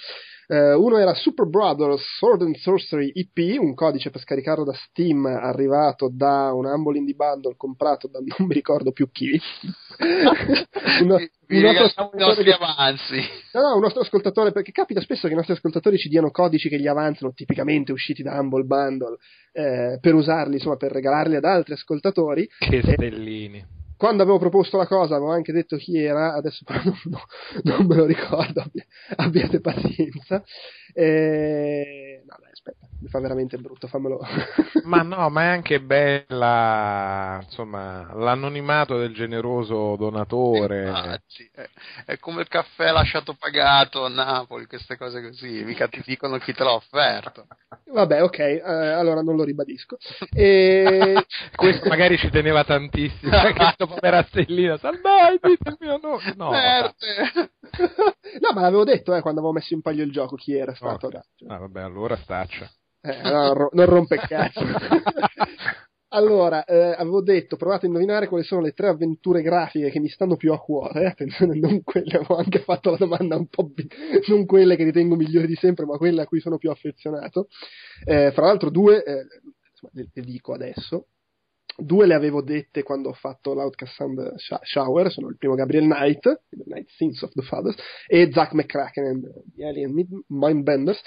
S1: Eh, uno era Super Brothers Sword and Sorcery EP, un codice per scaricarlo da Steam arrivato da un Humble Indie Bundle comprato da (laughs) non mi ricordo più chi. (laughs) Uno-
S2: Vi,
S1: un
S2: i nostri
S1: ascoltatore-
S2: avanzi.
S1: No, no, un nostro ascoltatore, perché capita spesso che i nostri ascoltatori ci diano codici che gli avanzano, tipicamente usciti da Humble Bundle, eh, per usarli, insomma, per regalarli ad altri ascoltatori.
S5: Che
S1: Eh,
S5: stellini.
S1: Quando avevo proposto la cosa avevo anche detto chi era, adesso però (laughs) non, no- non me lo ricordo, abbi- abbiate pazienza. Eh, no, dai, aspetta, mi fa veramente brutto, fammelo. (laughs)
S5: Ma no, ma è anche bella, insomma, l'anonimato del generoso donatore.
S2: Infatti, è, è come il caffè lasciato pagato a Napoli, queste cose così, mica ti dicono chi te l'ha offerto.
S1: Vabbè, ok, eh, allora non lo ribadisco. E... (laughs)
S5: Questo magari ci teneva tantissimo, questo povera stellina, salvai, dite il mio nome. No,
S2: Merde. (laughs)
S1: no, ma l'avevo detto eh, quando avevo messo in palio il gioco chi era stato.
S5: Ok.
S1: dai, cioè.
S5: Ah, vabbè, allora staccia.
S1: Eh, no, non rompe cazzo. (laughs) allora, eh, avevo detto, provate a indovinare quali sono le tre avventure grafiche che mi stanno più a cuore. Attenzione, non quelle, avevo anche fatto la domanda un po' bi- non quelle che ritengo migliori di sempre, ma quelle a cui sono più affezionato. Eh, fra l'altro, due, eh, insomma, le, le dico adesso. Due le avevo dette quando ho fatto l'Outcast Sound Sh- Shower, sono il primo Gabriel Knight, The Night Scenes of the Fathers, e Zack McCracken the Alien Mindbenders.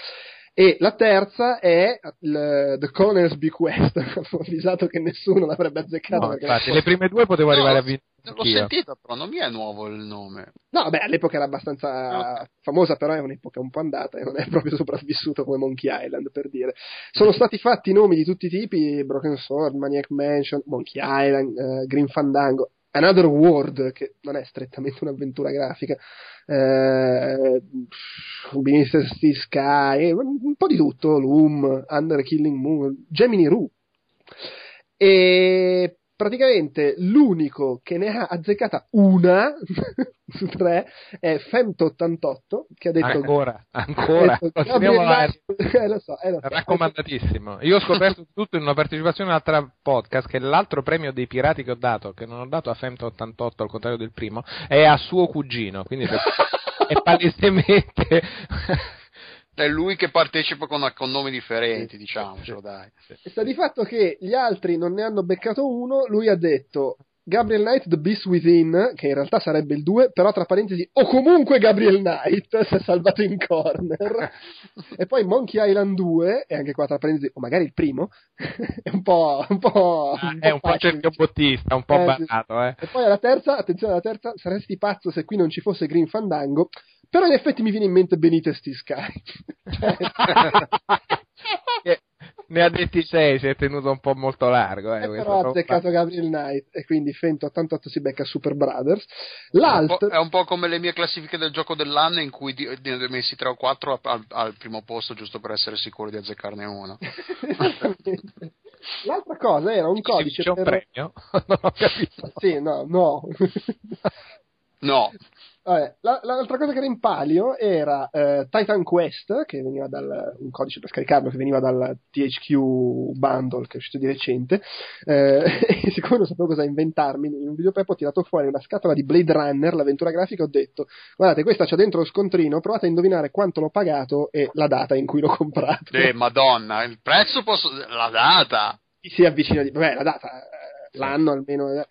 S1: E la terza è il- The Conner's Bequest. (laughs) Ho avvisato che nessuno l'avrebbe azzeccato.
S5: No,
S1: perché-
S5: infatti, le prime due potevo
S2: No,
S5: arrivare a vincere.
S2: L'ho
S5: anch'io.
S2: sentito, però non mi è nuovo il nome.
S1: No, beh, all'epoca era abbastanza famosa, però è un'epoca un po' andata e non è proprio sopravvissuto come Monkey Island, per dire. Sono stati fatti nomi di tutti i tipi, Broken Sword, Maniac Mansion, Monkey Island, eh, Green Fandango, Another World, che non è strettamente un'avventura grafica, eh, Beneath the Sky, un po' di tutto, Loom, Under Killing Moon, Gemini Roo. E praticamente l'unico che ne ha azzeccata una (laughs) su tre è Femto88 che ha detto
S5: Ancora, (laughs) ancora.
S1: detto, Gabriel (laughs) eh, lo so, eh, lo so.
S5: Raccomandatissimo. Io ho scoperto tutto in una partecipazione a un altro podcast che l'altro premio dei pirati che ho dato, che non ho dato a Femto 88 al contrario del primo, è a suo cugino. Quindi è palesemente.
S2: È lui che partecipa con, con nomi differenti, diciamocelo, dai.
S1: E sta di fatto che gli altri non ne hanno beccato uno, lui ha detto Gabriel Knight The Beast Within, che in realtà sarebbe il 2, però tra parentesi, o comunque Gabriel Knight, (laughs) si è salvato in corner. (laughs) e poi Monkey Island 2, e anche qua tra parentesi, o magari il primo, (laughs) è un po'... Un po'
S5: è un po' cerchio bottista, un po'
S1: Eh, sì.
S5: bannato, eh.
S1: E poi alla terza, attenzione alla terza, saresti pazzo se qui non ci fosse Green Fandango, però in effetti mi viene in mente Benitez di Sky. Cioè,
S5: Eh, ne ha detti sei, si è tenuto un po' molto largo. Eh,
S1: E
S5: questo
S1: però ha azzeccato Gabriel Knight e quindi Fento 88 si becca Super Brothers.
S2: È un,
S1: L'altro,
S2: po', è un po' come le mie classifiche del gioco dell'anno in cui ne ho messi 3 o 4 al, al primo posto giusto per essere sicuro di azzeccarne uno.
S1: Esattamente. (laughs) L'altra cosa era un codice
S5: C'è un
S1: per...
S5: premio? (laughs) non ho capito.
S1: Sì, no, no.
S2: No,
S1: Vabbè, la- l'altra cosa che era in palio era eh, Titan Quest, che veniva dal un codice per scaricarlo che veniva dal THQ Bundle che è uscito di recente. Eh, (laughs) e siccome non sapevo cosa inventarmi, in un video prep ho tirato fuori una scatola di Blade Runner, l'avventura grafica, ho detto: Guardate, questa c'ha dentro lo scontrino, provate a indovinare quanto l'ho pagato e la data in cui l'ho comprato.
S2: eh, madonna, il prezzo posso... la data.
S1: Si avvicina di. Vabbè, la data, eh, l'anno almeno.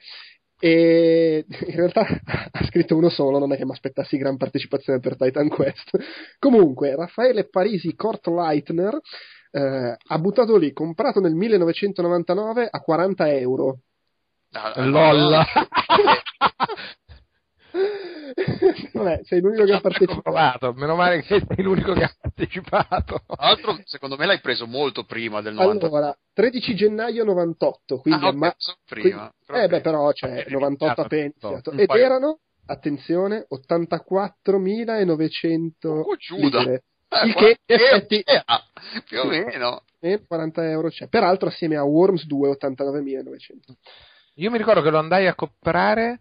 S1: E (laughs) in realtà (laughs) ha scritto uno solo, non è che mi aspettassi gran partecipazione per Titan Quest. Comunque, Raffaele Parisi Kort Leitner eh, ha buttato lì, comprato nel 1999 a 40 euro.
S2: Ah,
S5: LOL. (laughs) (laughs)
S1: Vabbè, sei l'unico che ha partecipato.
S5: provato, meno male che sei l'unico che ha partecipato.
S2: Tra l'altro, secondo me l'hai preso molto prima del 90.
S1: Allora, 13 gennaio 98, quindi
S2: Ah,
S1: a ma-
S2: prima.
S1: quindi- eh beh, però c'è 98 appena iniziato. Ed
S2: paio-
S1: erano, attenzione, 84.900
S2: Oh, Giuda.
S1: lire.
S2: Eh,
S1: Il che, in
S2: eh,
S1: effetti,
S2: eh, più o meno.
S1: eh, 40 euro c'è. Peraltro assieme a Worms 2, 89.900.
S5: Io mi ricordo che lo andai a comprare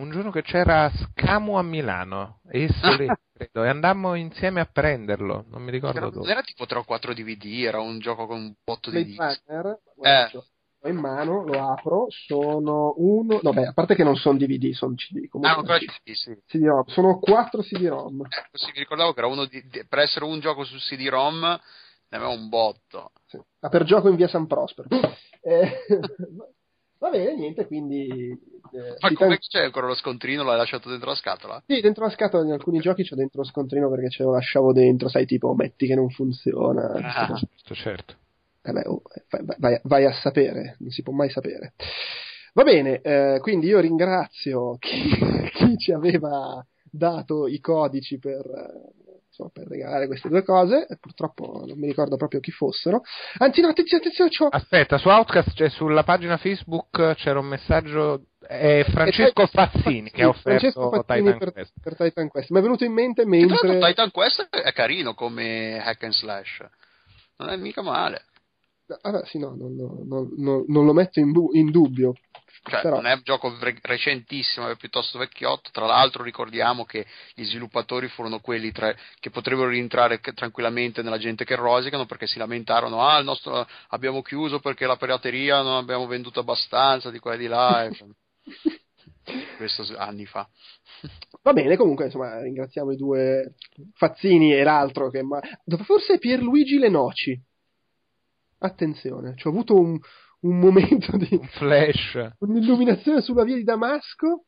S5: un giorno che c'era Scamu a Milano, e Sole, (laughs) credo, e andammo insieme a prenderlo, non mi ricordo
S2: Era,
S5: dove.
S2: non era tipo 3 o 4 DVD, era un gioco con un botto di
S1: Blade
S2: dischi.
S1: Runner, ce l'ho in mano, lo apro, sono uno, no beh, a parte che non sono DVD, sono CD, comunque,
S2: Ah, ancora CD, sì.
S1: CD-ROM. sono 4 CD-ROM.
S2: Ecco, sì, mi ricordavo che era uno di, di- per essere un gioco su CD-ROM ne aveva un botto.
S1: Sì. Ah, per gioco in via San Prospero. (laughs) Eh, va bene, niente, quindi... eh,
S2: Ma come
S1: tan-
S2: c'è ancora lo scontrino? L'hai lasciato dentro la scatola?
S1: sì, dentro la scatola in alcuni giochi c'ho dentro lo scontrino perché ce lo lasciavo dentro, sai, tipo metti che non funziona.
S2: Ah.
S5: Certo, certo.
S1: Eh beh, oh, vai, vai- vai a sapere, non si può mai sapere. Va bene, eh, quindi io ringrazio chi, (laughs) chi ci aveva dato i codici per, eh, insomma, per regalare queste due cose, e purtroppo non mi ricordo proprio chi fossero. Anzi, no, attenzione, attenzione, c'ho...
S5: Aspetta, su Outcast, cioè sulla pagina Facebook c'era un messaggio. È Francesco
S1: Eh,
S5: Fazzini che ha offerto
S1: Francesco
S5: Titan
S1: per,
S5: Quest.
S1: per Titan Quest. Mi è venuto in mente mentre...
S2: Titan Quest è carino come hack and slash. Non è mica male.
S1: Ah, beh, sì, no, non, non- non- non lo metto in, bu- in dubbio.
S2: Cioè,
S1: Però-
S2: non è un gioco re- recentissimo, è piuttosto vecchiotto. Tra l'altro, ricordiamo che gli sviluppatori furono quelli tra- che potrebbero rientrare c- tranquillamente nella gente che rosicano perché si lamentarono: Ah, il nostro abbiamo chiuso perché la pirateria non abbiamo venduto abbastanza di qua e di là. e- (laughs) Questo anni fa.
S1: Va bene, comunque, insomma, ringraziamo i due Fazzini e l'altro che... Ma... Forse Pierluigi Lenoci. Attenzione, ci ho avuto un, un momento di...
S5: Un flash.
S1: un'illuminazione sulla via di Damasco.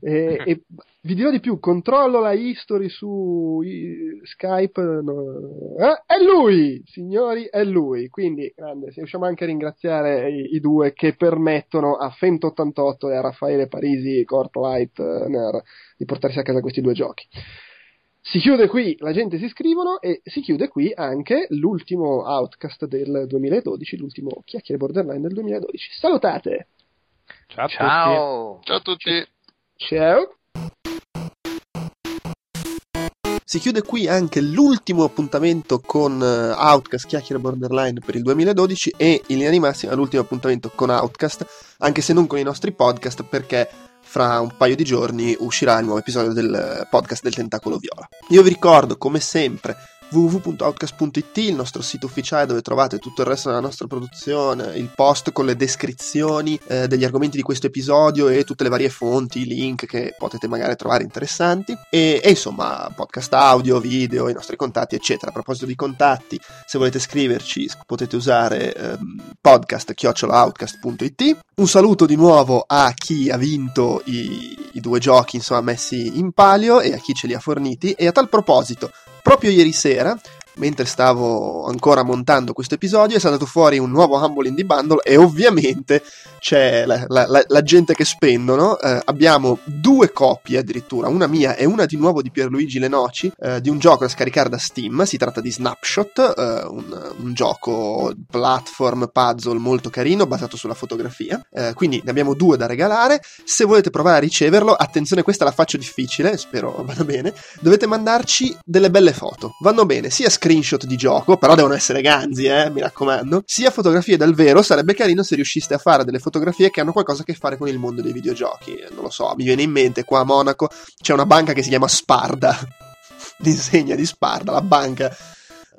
S1: e, e vi dirò di più, controllo la history su i- Skype. no. Eh, è lui, signori, è lui. Quindi, grande, se riusciamo anche a ringraziare i, i due che permettono a Fent88 e a Raffaele Parisi, Corplight eh, Ner, di portarsi a casa questi due giochi. Si chiude qui, la gente si iscrivono e si chiude qui anche l'ultimo outcast del 2012, l'ultimo chiacchiere borderline del 2012. Salutate!
S5: Ciao a tutti.
S3: Ciao!
S2: Ciao a tutti.
S1: Ciao!
S9: Si chiude qui anche l'ultimo appuntamento con eh, Outcast Chiacchiere Borderline per il 2012 e in linea di massima l'ultimo appuntamento con Outcast, anche se non con i nostri podcast perché fra un paio di giorni uscirà il nuovo episodio del podcast del Tentacolo Viola. Io vi ricordo come sempre www.outcast.it, il nostro sito ufficiale dove trovate tutto il resto della nostra produzione, il post con le descrizioni eh, degli argomenti di questo episodio e tutte le varie fonti, link che potete magari trovare interessanti e, e insomma podcast audio, video, i nostri contatti eccetera. A proposito di contatti, se volete scriverci potete usare ehm, podcast.outcast.it. Un saluto di nuovo a chi ha vinto i, i due giochi insomma messi in palio e a chi ce li ha forniti e a tal proposito proprio ieri sera, mentre stavo ancora montando questo episodio, è saltato fuori un nuovo Humble Indie Bundle e ovviamente c'è la, la- la- la gente che spendono. Eh, abbiamo due copie addirittura, una mia e una di nuovo di Pierluigi Lenoci, eh, di un gioco da scaricare da Steam. Si tratta di Snapshot, eh, un, un gioco platform puzzle molto carino, basato sulla fotografia. Eh, quindi ne abbiamo due da regalare. Se volete provare a riceverlo, attenzione, questa la faccio difficile, spero vada bene. Dovete mandarci delle belle foto. Vanno bene sia screenshot di gioco, però devono essere ganzi, eh, mi raccomando, sia fotografie dal vero. Sarebbe carino se riusciste a fare delle fotografie che hanno qualcosa a che fare con il mondo dei videogiochi. Eh, Non lo so, mi viene in mente qua a Monaco c'è una banca che si chiama Sparda. (laughs) L'insegna di Sparda, la banca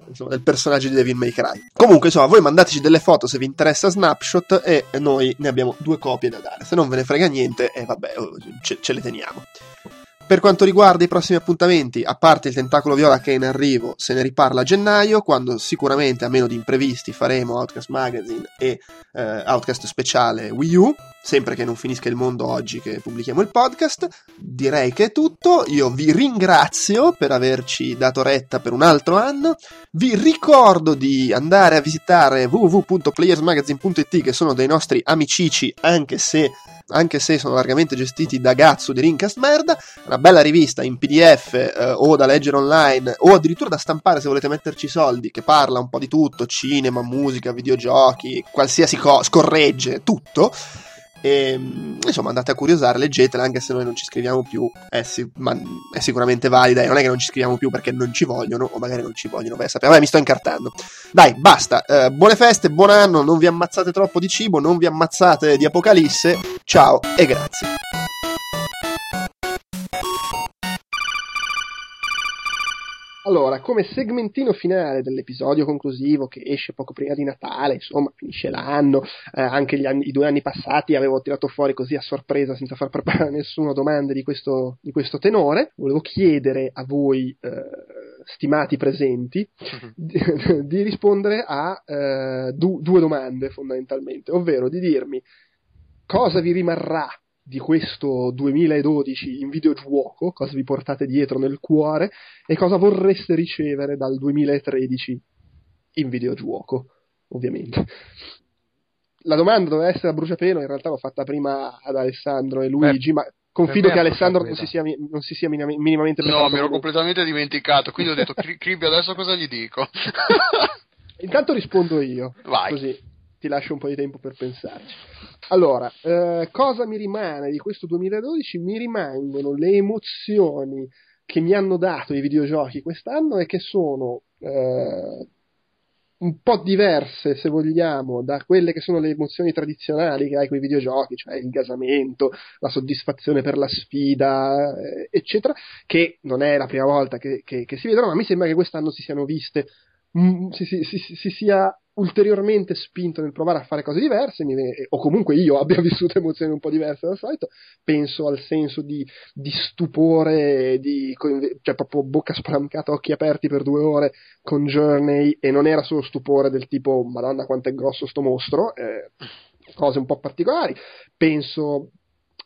S9: insomma, del personaggio di Devil May Cry. Comunque, insomma, voi mandateci delle foto se vi interessa Snapshot e noi ne abbiamo due copie da dare. Se non ve ne frega niente, e vabbè, oh, ce, ce le teniamo. Per quanto riguarda i prossimi appuntamenti, a parte il tentacolo viola che è in arrivo, se ne riparla a gennaio, quando sicuramente, a meno di imprevisti, faremo Outcast Magazine e eh, Outcast speciale Wii U, sempre che non finisca il mondo oggi che pubblichiamo il podcast. Direi che è tutto, io vi ringrazio per averci dato retta per un altro anno, vi ricordo di andare a visitare www.playersmagazine.it che sono dei nostri amicici, anche se anche se sono largamente gestiti da Gazzo di Rincast Merda, una bella rivista in PDF eh, o da leggere online o addirittura da stampare se volete metterci soldi, che parla un po' di tutto, cinema, musica, videogiochi, qualsiasi cosa, scorregge, tutto. E, mm, insomma, andate a curiosare, leggetela, anche se noi non ci scriviamo più, è, si- ma- è sicuramente valida. E non è che non ci scriviamo più perché non ci vogliono, o magari non ci vogliono, beh, sappiamo, mi sto incartando. Dai, basta, eh, buone feste, buon anno, non vi ammazzate troppo di cibo, non vi ammazzate di apocalisse. Ciao e grazie.
S1: Allora, come segmentino finale dell'episodio conclusivo che esce poco prima di Natale, insomma, finisce l'anno, eh, anche anni, i due anni passati avevo tirato fuori così a sorpresa senza far preparare a (laughs) nessuno domande di questo, di questo tenore. Volevo chiedere a voi, eh, stimati presenti, di, (laughs) di rispondere a eh, du- due domande fondamentalmente, ovvero di dirmi cosa vi rimarrà di questo 2012 in videogioco, cosa vi portate dietro nel cuore e cosa vorreste ricevere dal 2013 in videogioco, ovviamente. La domanda doveva essere a bruciapelo, in realtà l'ho fatta prima ad Alessandro e Luigi, Beh, ma confido che Alessandro non si, sia, non si sia minimamente
S2: preparato. No, mi ero completamente dimenticato, quindi ho detto, Cribi, adesso cosa gli dico? (laughs)
S1: Intanto rispondo io,
S2: Vai.
S1: così ti lascio un po' di tempo per pensarci. Allora, eh, cosa mi rimane di questo 2012? Mi rimangono le emozioni che mi hanno dato i videogiochi quest'anno e che sono eh, un po' diverse, se vogliamo, da quelle che sono le emozioni tradizionali che hai con i videogiochi, cioè il gasamento, la soddisfazione per la sfida, eh, eccetera, che non è la prima volta che, che, che, si vedono, ma mi sembra che quest'anno si siano viste, si, si, si, si sia ulteriormente spinto nel provare a fare cose diverse, o comunque io abbia (laughs) vissuto emozioni un po' diverse dal solito, penso al senso di, di stupore, di, cioè proprio bocca spalancata, occhi aperti per due ore con Journey, e non era solo stupore del tipo, madonna quanto è grosso sto mostro, eh, cose un po' particolari, penso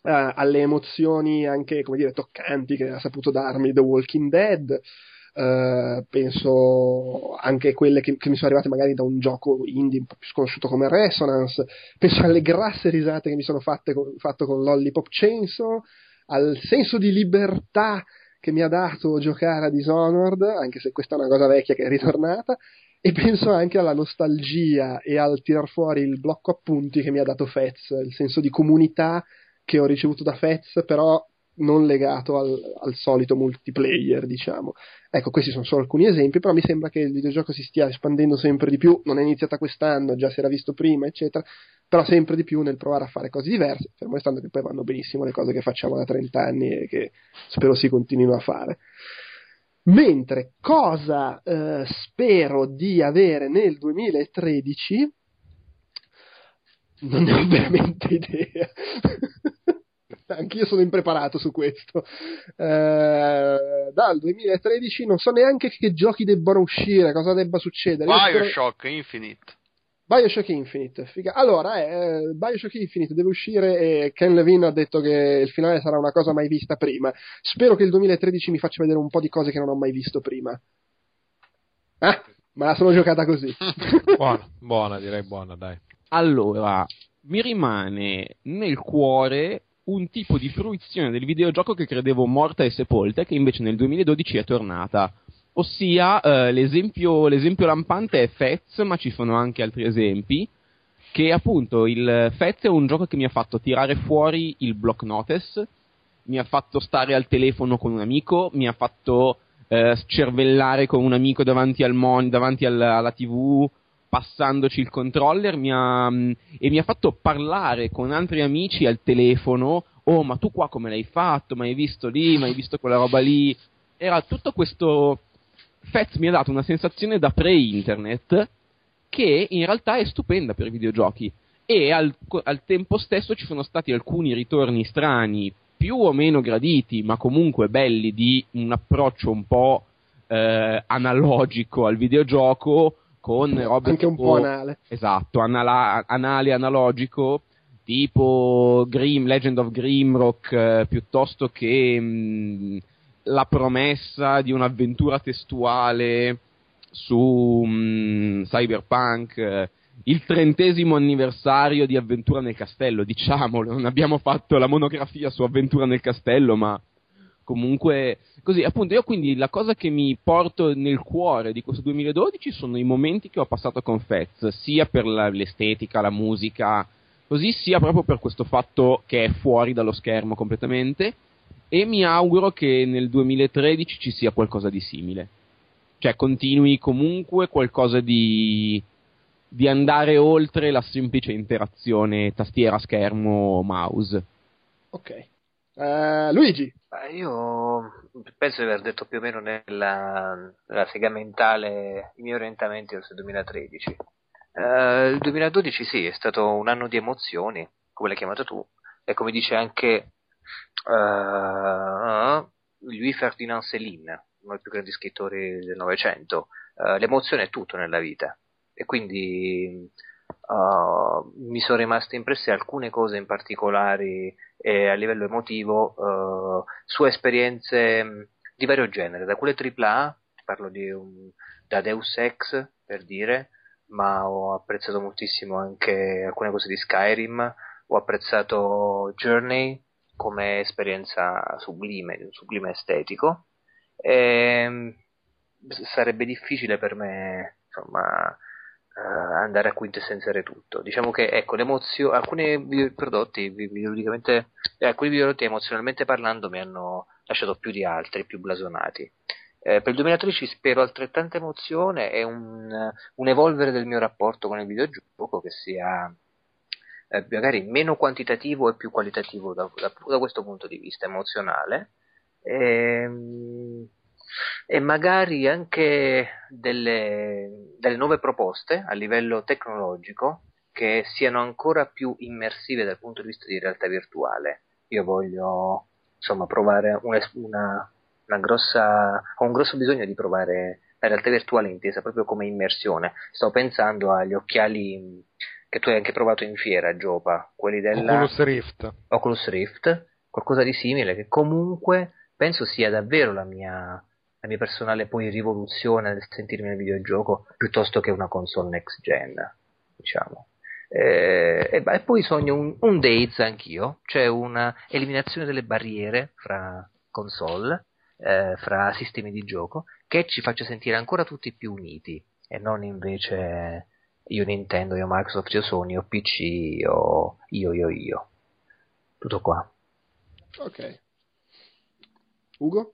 S1: Uh, alle emozioni anche, come dire, toccanti che ha saputo darmi The Walking Dead, Uh, penso anche quelle che, che, mi sono arrivate magari da un gioco indie un po' più sconosciuto come Resonance, penso alle grasse risate che mi sono fatte con, fatto con Lollipop Chainsaw, al senso di libertà che mi ha dato giocare a Dishonored, anche se questa è una cosa vecchia che è ritornata, e penso anche alla nostalgia e al tirar fuori il blocco appunti che mi ha dato Fez, il senso di comunità che ho ricevuto da Fez, però non legato al, al, solito multiplayer, diciamo. Ecco, questi sono solo alcuni esempi, però mi sembra che il videogioco si stia espandendo sempre di più, non è iniziata quest'anno, già si era visto prima, eccetera, però sempre di più nel provare a fare cose diverse, fermo restando che poi vanno benissimo le cose che facciamo da 30 anni e che spero si continuino a fare. Mentre cosa eh, spero di avere nel 2013? Non ne ho (laughs) veramente idea. Anch'io sono impreparato su questo. Eh, dal 2013 non so neanche che giochi debbano uscire, cosa debba succedere.
S2: Bioshock spero... Infinite.
S1: Bioshock Infinite, figa. Allora, eh, Bioshock Infinite deve uscire e Ken Levine ha detto che il finale sarà una cosa mai vista prima. Spero che il 2013 mi faccia vedere un po' di cose che non ho mai visto prima. Ah, ma la sono giocata così. (laughs)
S5: buona, (laughs) buona, direi buona, dai.
S4: Allora, mi rimane nel cuore un tipo di fruizione del videogioco che credevo morta e sepolta e che invece nel 2012 è tornata. Ossia, eh, l'esempio, l'esempio, lampante è Fez, ma ci sono anche altri esempi, che appunto il Fez è un gioco che mi ha fatto tirare fuori il block notice, mi ha fatto stare al telefono con un amico, mi ha fatto eh, cervellare con un amico davanti, al mon- davanti al- alla tv, passandoci il controller mi ha, mm, e mi ha fatto parlare con altri amici al telefono. Oh, ma tu qua come l'hai fatto? Ma hai visto lì? Ma hai visto quella roba lì? Era tutto questo. Fez mi ha dato una sensazione da pre-internet che in realtà è stupenda per i videogiochi. E al, al tempo stesso ci sono stati alcuni ritorni strani, più o meno graditi, ma comunque belli, di un approccio un po' eh, analogico al videogioco con robe
S1: anche
S4: tipo,
S1: un po' anale.
S4: Esatto, anala- anale analogico tipo Grim, Legend of Grimrock eh, piuttosto che mh, mm, la promessa di un'avventura testuale su mh, mm, Cyberpunk eh, il trentesimo anniversario di Avventura nel Castello, diciamolo, non abbiamo fatto la monografia su Avventura nel Castello, ma comunque così appunto io quindi la cosa che mi porto nel cuore di questo 2012 sono i momenti che ho passato con Fez sia per la, l'estetica la musica così sia proprio per questo fatto che è fuori dallo schermo completamente e mi auguro che nel 2013 ci sia qualcosa di simile. Cioè continui comunque qualcosa di di andare oltre la semplice interazione tastiera schermo mouse.
S1: Ok. Uh, Luigi
S3: Io penso di aver detto più o meno nella, nella sega mentale i miei orientamenti verso il 2013. Eh, il 2012 sì, è stato un anno di emozioni, come l'hai chiamato tu, e come dice anche eh, Louis Ferdinand Céline, uno dei più grandi scrittori del Novecento, eh, l'emozione è tutto nella vita e quindi eh, mi sono rimaste impresse alcune cose in particolare eh, a livello emotivo eh, su esperienze mh, di vario genere, da quelle AAA, parlo di un, da Deus Ex per dire, ma ho apprezzato moltissimo anche alcune cose di Skyrim, ho apprezzato Journey come esperienza sublime, un sublime estetico. E, sarebbe difficile per me, insomma, uh, andare a quintessenziare tutto. Diciamo che ecco, alcuni prodotti videoludicamente, eh, alcuni videoprodotti emozionalmente parlando mi hanno lasciato più di altri, più blasonati. Eh, per il 2013 spero altrettanta emozione e un, un, evolvere del mio rapporto con il videogioco che sia eh, magari meno quantitativo e più qualitativo da, da, da questo punto di vista emozionale. E, e magari anche delle, delle nuove proposte a livello tecnologico che siano ancora più immersive dal punto di vista di realtà virtuale. Io voglio insomma provare una, una, una grossa, ho un grosso bisogno di provare la realtà virtuale intesa proprio come immersione. Sto pensando agli occhiali che tu hai anche provato in fiera, Giopa, quelli della
S5: Oculus Rift.
S3: Oculus Rift, qualcosa di simile che comunque penso sia davvero la mia la mia personale poi rivoluzione nel sentirmi nel videogioco piuttosto che una console next gen, diciamo. Eh, e, e, poi sogno un, un Days anch'io, cioè una eliminazione delle barriere fra console, eh, fra sistemi di gioco, che ci faccia sentire ancora tutti più uniti e non invece io Nintendo, io Microsoft, io Sony, io PC, io io io io. Tutto qua.
S1: Ok. Ugo?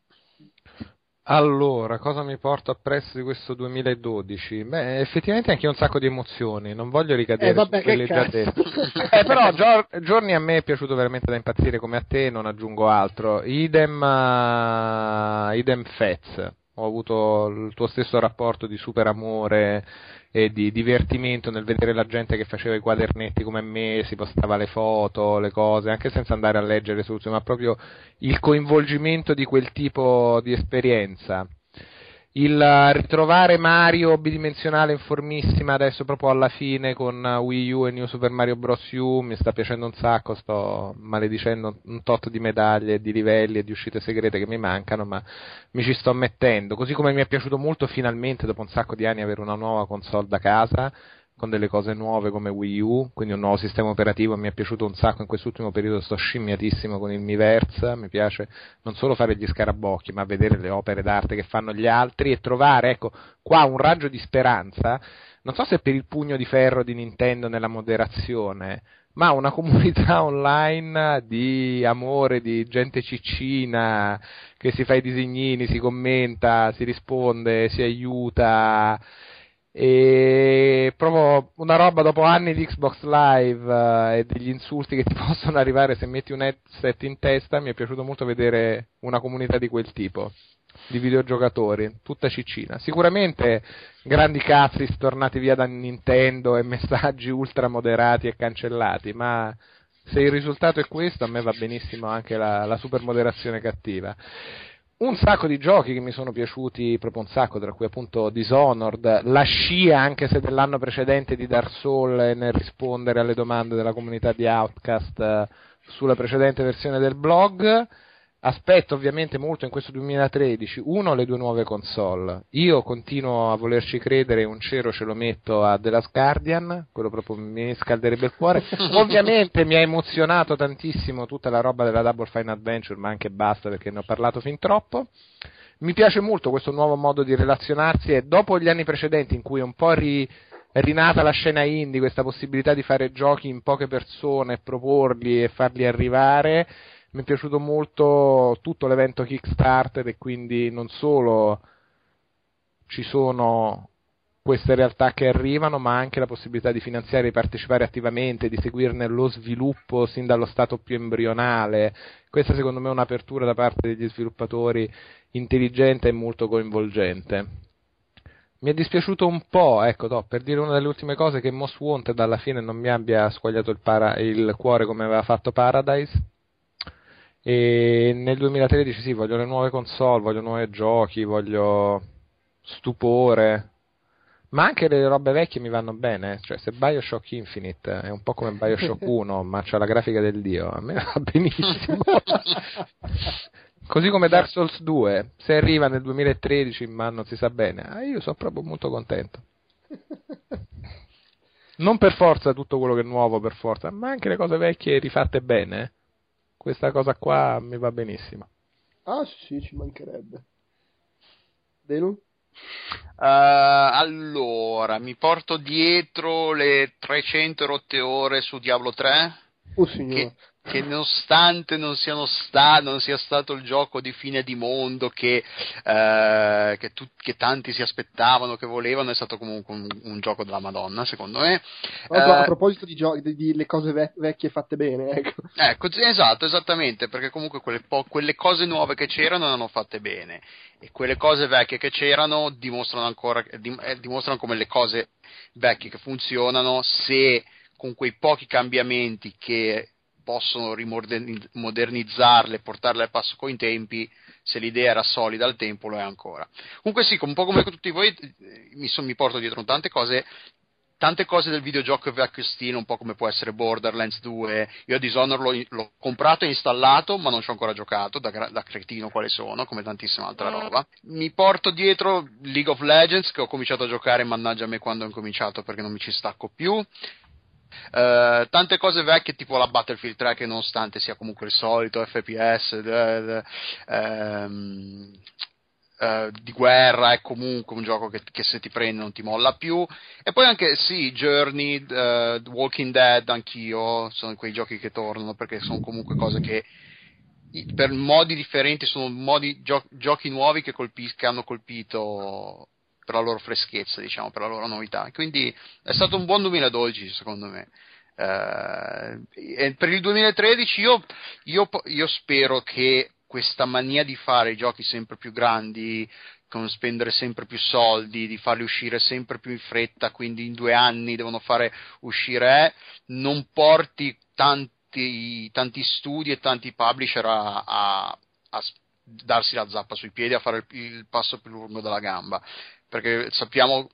S5: Allora, cosa mi porto appresso di questo 2012? Beh, effettivamente anche un sacco di emozioni, non voglio ricadere
S1: eh, vabbè,
S5: su quelle già dette. (laughs) eh, però Gio- Giorni a me è piaciuto veramente da impazzire come a te, non aggiungo altro. Idem, uh, idem Fez, ho avuto il tuo stesso rapporto di super amore e di divertimento nel vedere la gente che faceva i quadernetti come me, si postava le foto, le cose, anche senza andare a leggere le soluzioni, ma proprio il coinvolgimento di quel tipo di esperienza. Il ritrovare Mario bidimensionale in formissima adesso proprio alla fine con Wii U e New Super Mario Bros. U mi sta piacendo un sacco, sto maledicendo un tot di medaglie, di livelli e di uscite segrete che mi mancano, ma mi ci sto mettendo. Così come mi è piaciuto molto finalmente dopo un sacco di anni avere una nuova console da casa con delle cose nuove come Wii U, quindi un nuovo sistema operativo, mi è piaciuto un sacco in quest'ultimo periodo, sto scimmiatissimo con il Miiverse, mi piace non solo fare gli scarabocchi, ma vedere le opere d'arte che fanno gli altri e trovare, ecco, qua un raggio di speranza, non so se per il pugno di ferro di Nintendo nella moderazione, ma una (laughs) comunità online di amore, di gente ciccina che si fa i disegnini, si commenta, si risponde, si aiuta e proprio una roba dopo anni di Xbox Live uh, e degli insulti che ti (laughs) possono arrivare se metti un headset in testa mi è piaciuto molto vedere una comunità di quel tipo di videogiocatori, tutta ciccina. Sicuramente grandi cazzi stornati via da Nintendo e messaggi ultra moderati e cancellati, ma se il risultato è questo a me va benissimo anche la, la super moderazione cattiva un sacco di giochi che mi sono piaciuti proprio un sacco, tra cui appunto Dishonored, la scia anche se dell'anno precedente di Dark Souls nel rispondere alle domande della comunità di Outcast eh, sulla precedente versione del blog. Aspetto ovviamente molto in questo 2013, uno, le due nuove console. Io continuo a volerci credere, un cero ce lo metto a The Last Guardian, quello proprio mi scalderebbe il cuore. (laughs) ovviamente mi ha emozionato tantissimo tutta la roba della Double Fine Adventure, ma anche basta perché ne ho parlato fin troppo. Mi piace molto questo nuovo modo di relazionarsi e dopo gli anni precedenti in cui è un po' ri, rinata la scena indie, questa possibilità di fare giochi in poche persone, proporli e farli arrivare, mi è piaciuto molto tutto l'evento Kickstarter e quindi non solo ci sono queste realtà che arrivano, ma anche la possibilità di finanziare, di partecipare attivamente, di seguirne lo sviluppo sin dallo stato più embrionale. Questa secondo me è un'apertura da parte degli sviluppatori intelligente e molto coinvolgente. Mi è dispiaciuto un po', ecco, no, per dire una delle ultime cose, che Most Wanted alla fine non mi abbia squagliato il, para- il cuore come aveva fatto Paradise. E nel 2013 sì, voglio le nuove console, voglio nuovi giochi, voglio stupore, ma anche le robe vecchie mi vanno bene, cioè se Bioshock Infinite è un po' come Bioshock (laughs) 1, ma c'ha la grafica del dio, a me va benissimo. (laughs) Così come Dark Souls 2, se arriva nel 2013, ma non si sa bene, ah, io sono proprio molto contento. Non per forza tutto quello che è nuovo, per forza, ma anche le cose vecchie rifatte bene. Questa cosa qua mi va benissimo.
S1: Ah, sì, ci mancherebbe. Delu?
S2: Uh, allora, mi porto dietro le 300 rotte ore su Diablo 3.
S1: Oh, signore.
S2: Che, che nonostante non, sta, non, sia stato il gioco di fine di mondo che, eh, che, tu, che, tanti si aspettavano, che volevano, è stato comunque un, un gioco della Madonna, secondo me.
S1: Eh, a proposito di, gio- di, di le cose ve- vecchie fatte bene, ecco.
S2: ecco. esatto, esattamente, perché comunque quelle, po- quelle cose nuove che c'erano erano fatte bene e quelle cose vecchie che c'erano dimostrano ancora, dim- eh, dimostrano come le cose vecchie che funzionano se con quei pochi cambiamenti che possono rimodernizzarle, portarle al passo coi tempi, se l'idea era solida al tempo lo è ancora. Comunque sì, un po' come tutti voi eh, mi, son, mi porto dietro tante cose tante cose del videogioco vecchio stile, un po' come può essere Borderlands 2. Io Dishonored l'ho, l'ho comprato e installato, ma non ci ho ancora giocato, da, da, cretino quale sono, come tantissima altra roba. Mi porto dietro League of Legends, che ho cominciato a giocare, mannaggia a me quando ho incominciato, perché non mi ci stacco più. Uh, tante cose vecchie tipo la Battlefield 3 che nonostante sia comunque il solito FPS uh, um, uh, di guerra è comunque un gioco che, che, se ti prende non ti molla più. E poi anche sì Journey Walking Dead anch'io sono quei giochi che tornano perché sono comunque cose che per modi differenti sono modi, gio- giochi nuovi che, colpis- che hanno colpito per la loro freschezza, diciamo, per la loro novità. Quindi è stato un buon 2012, secondo me. Uh, per il 2013 io, io, io, spero che questa mania di fare giochi sempre più grandi, con spendere sempre più soldi, di farli uscire sempre più in fretta, quindi in due anni devono fare uscire, eh, non porti tanti, tanti, studi e tanti publisher a, a, a darsi la zappa sui piedi, a fare il, il passo più lungo della gamba perché sappiamo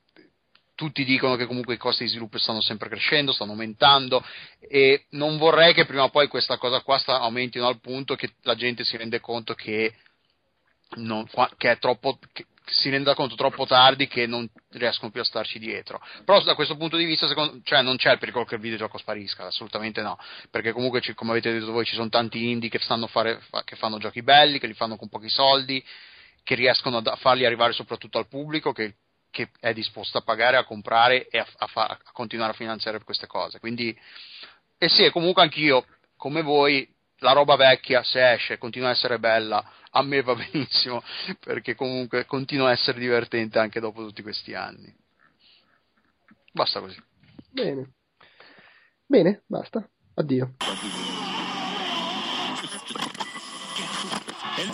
S2: tutti dicono che comunque i costi di sviluppo stanno sempre crescendo, stanno aumentando e non vorrei che prima o poi questa cosa qua sta, aumentino al punto che la gente si rende conto che, non, che è troppo, che si renda conto troppo tardi che non riescono più a starci dietro. Però da questo punto di vista secondo, cioè non c'è il pericolo che il videogioco sparisca, assolutamente no, perché comunque come avete detto voi ci sono tanti indie che, fare, che fanno giochi belli, che li fanno con pochi soldi che riescono a farli arrivare soprattutto al pubblico che, che è disposto a pagare, a comprare e a, a, fa, a, continuare a finanziare queste cose. Quindi, e sì, comunque anch'io, come voi, la roba vecchia, se esce, continua a essere bella, a me va (laughs) benissimo, perché comunque continua a essere divertente anche dopo tutti questi anni. Basta così.
S1: Bene. Bene, basta. Addio.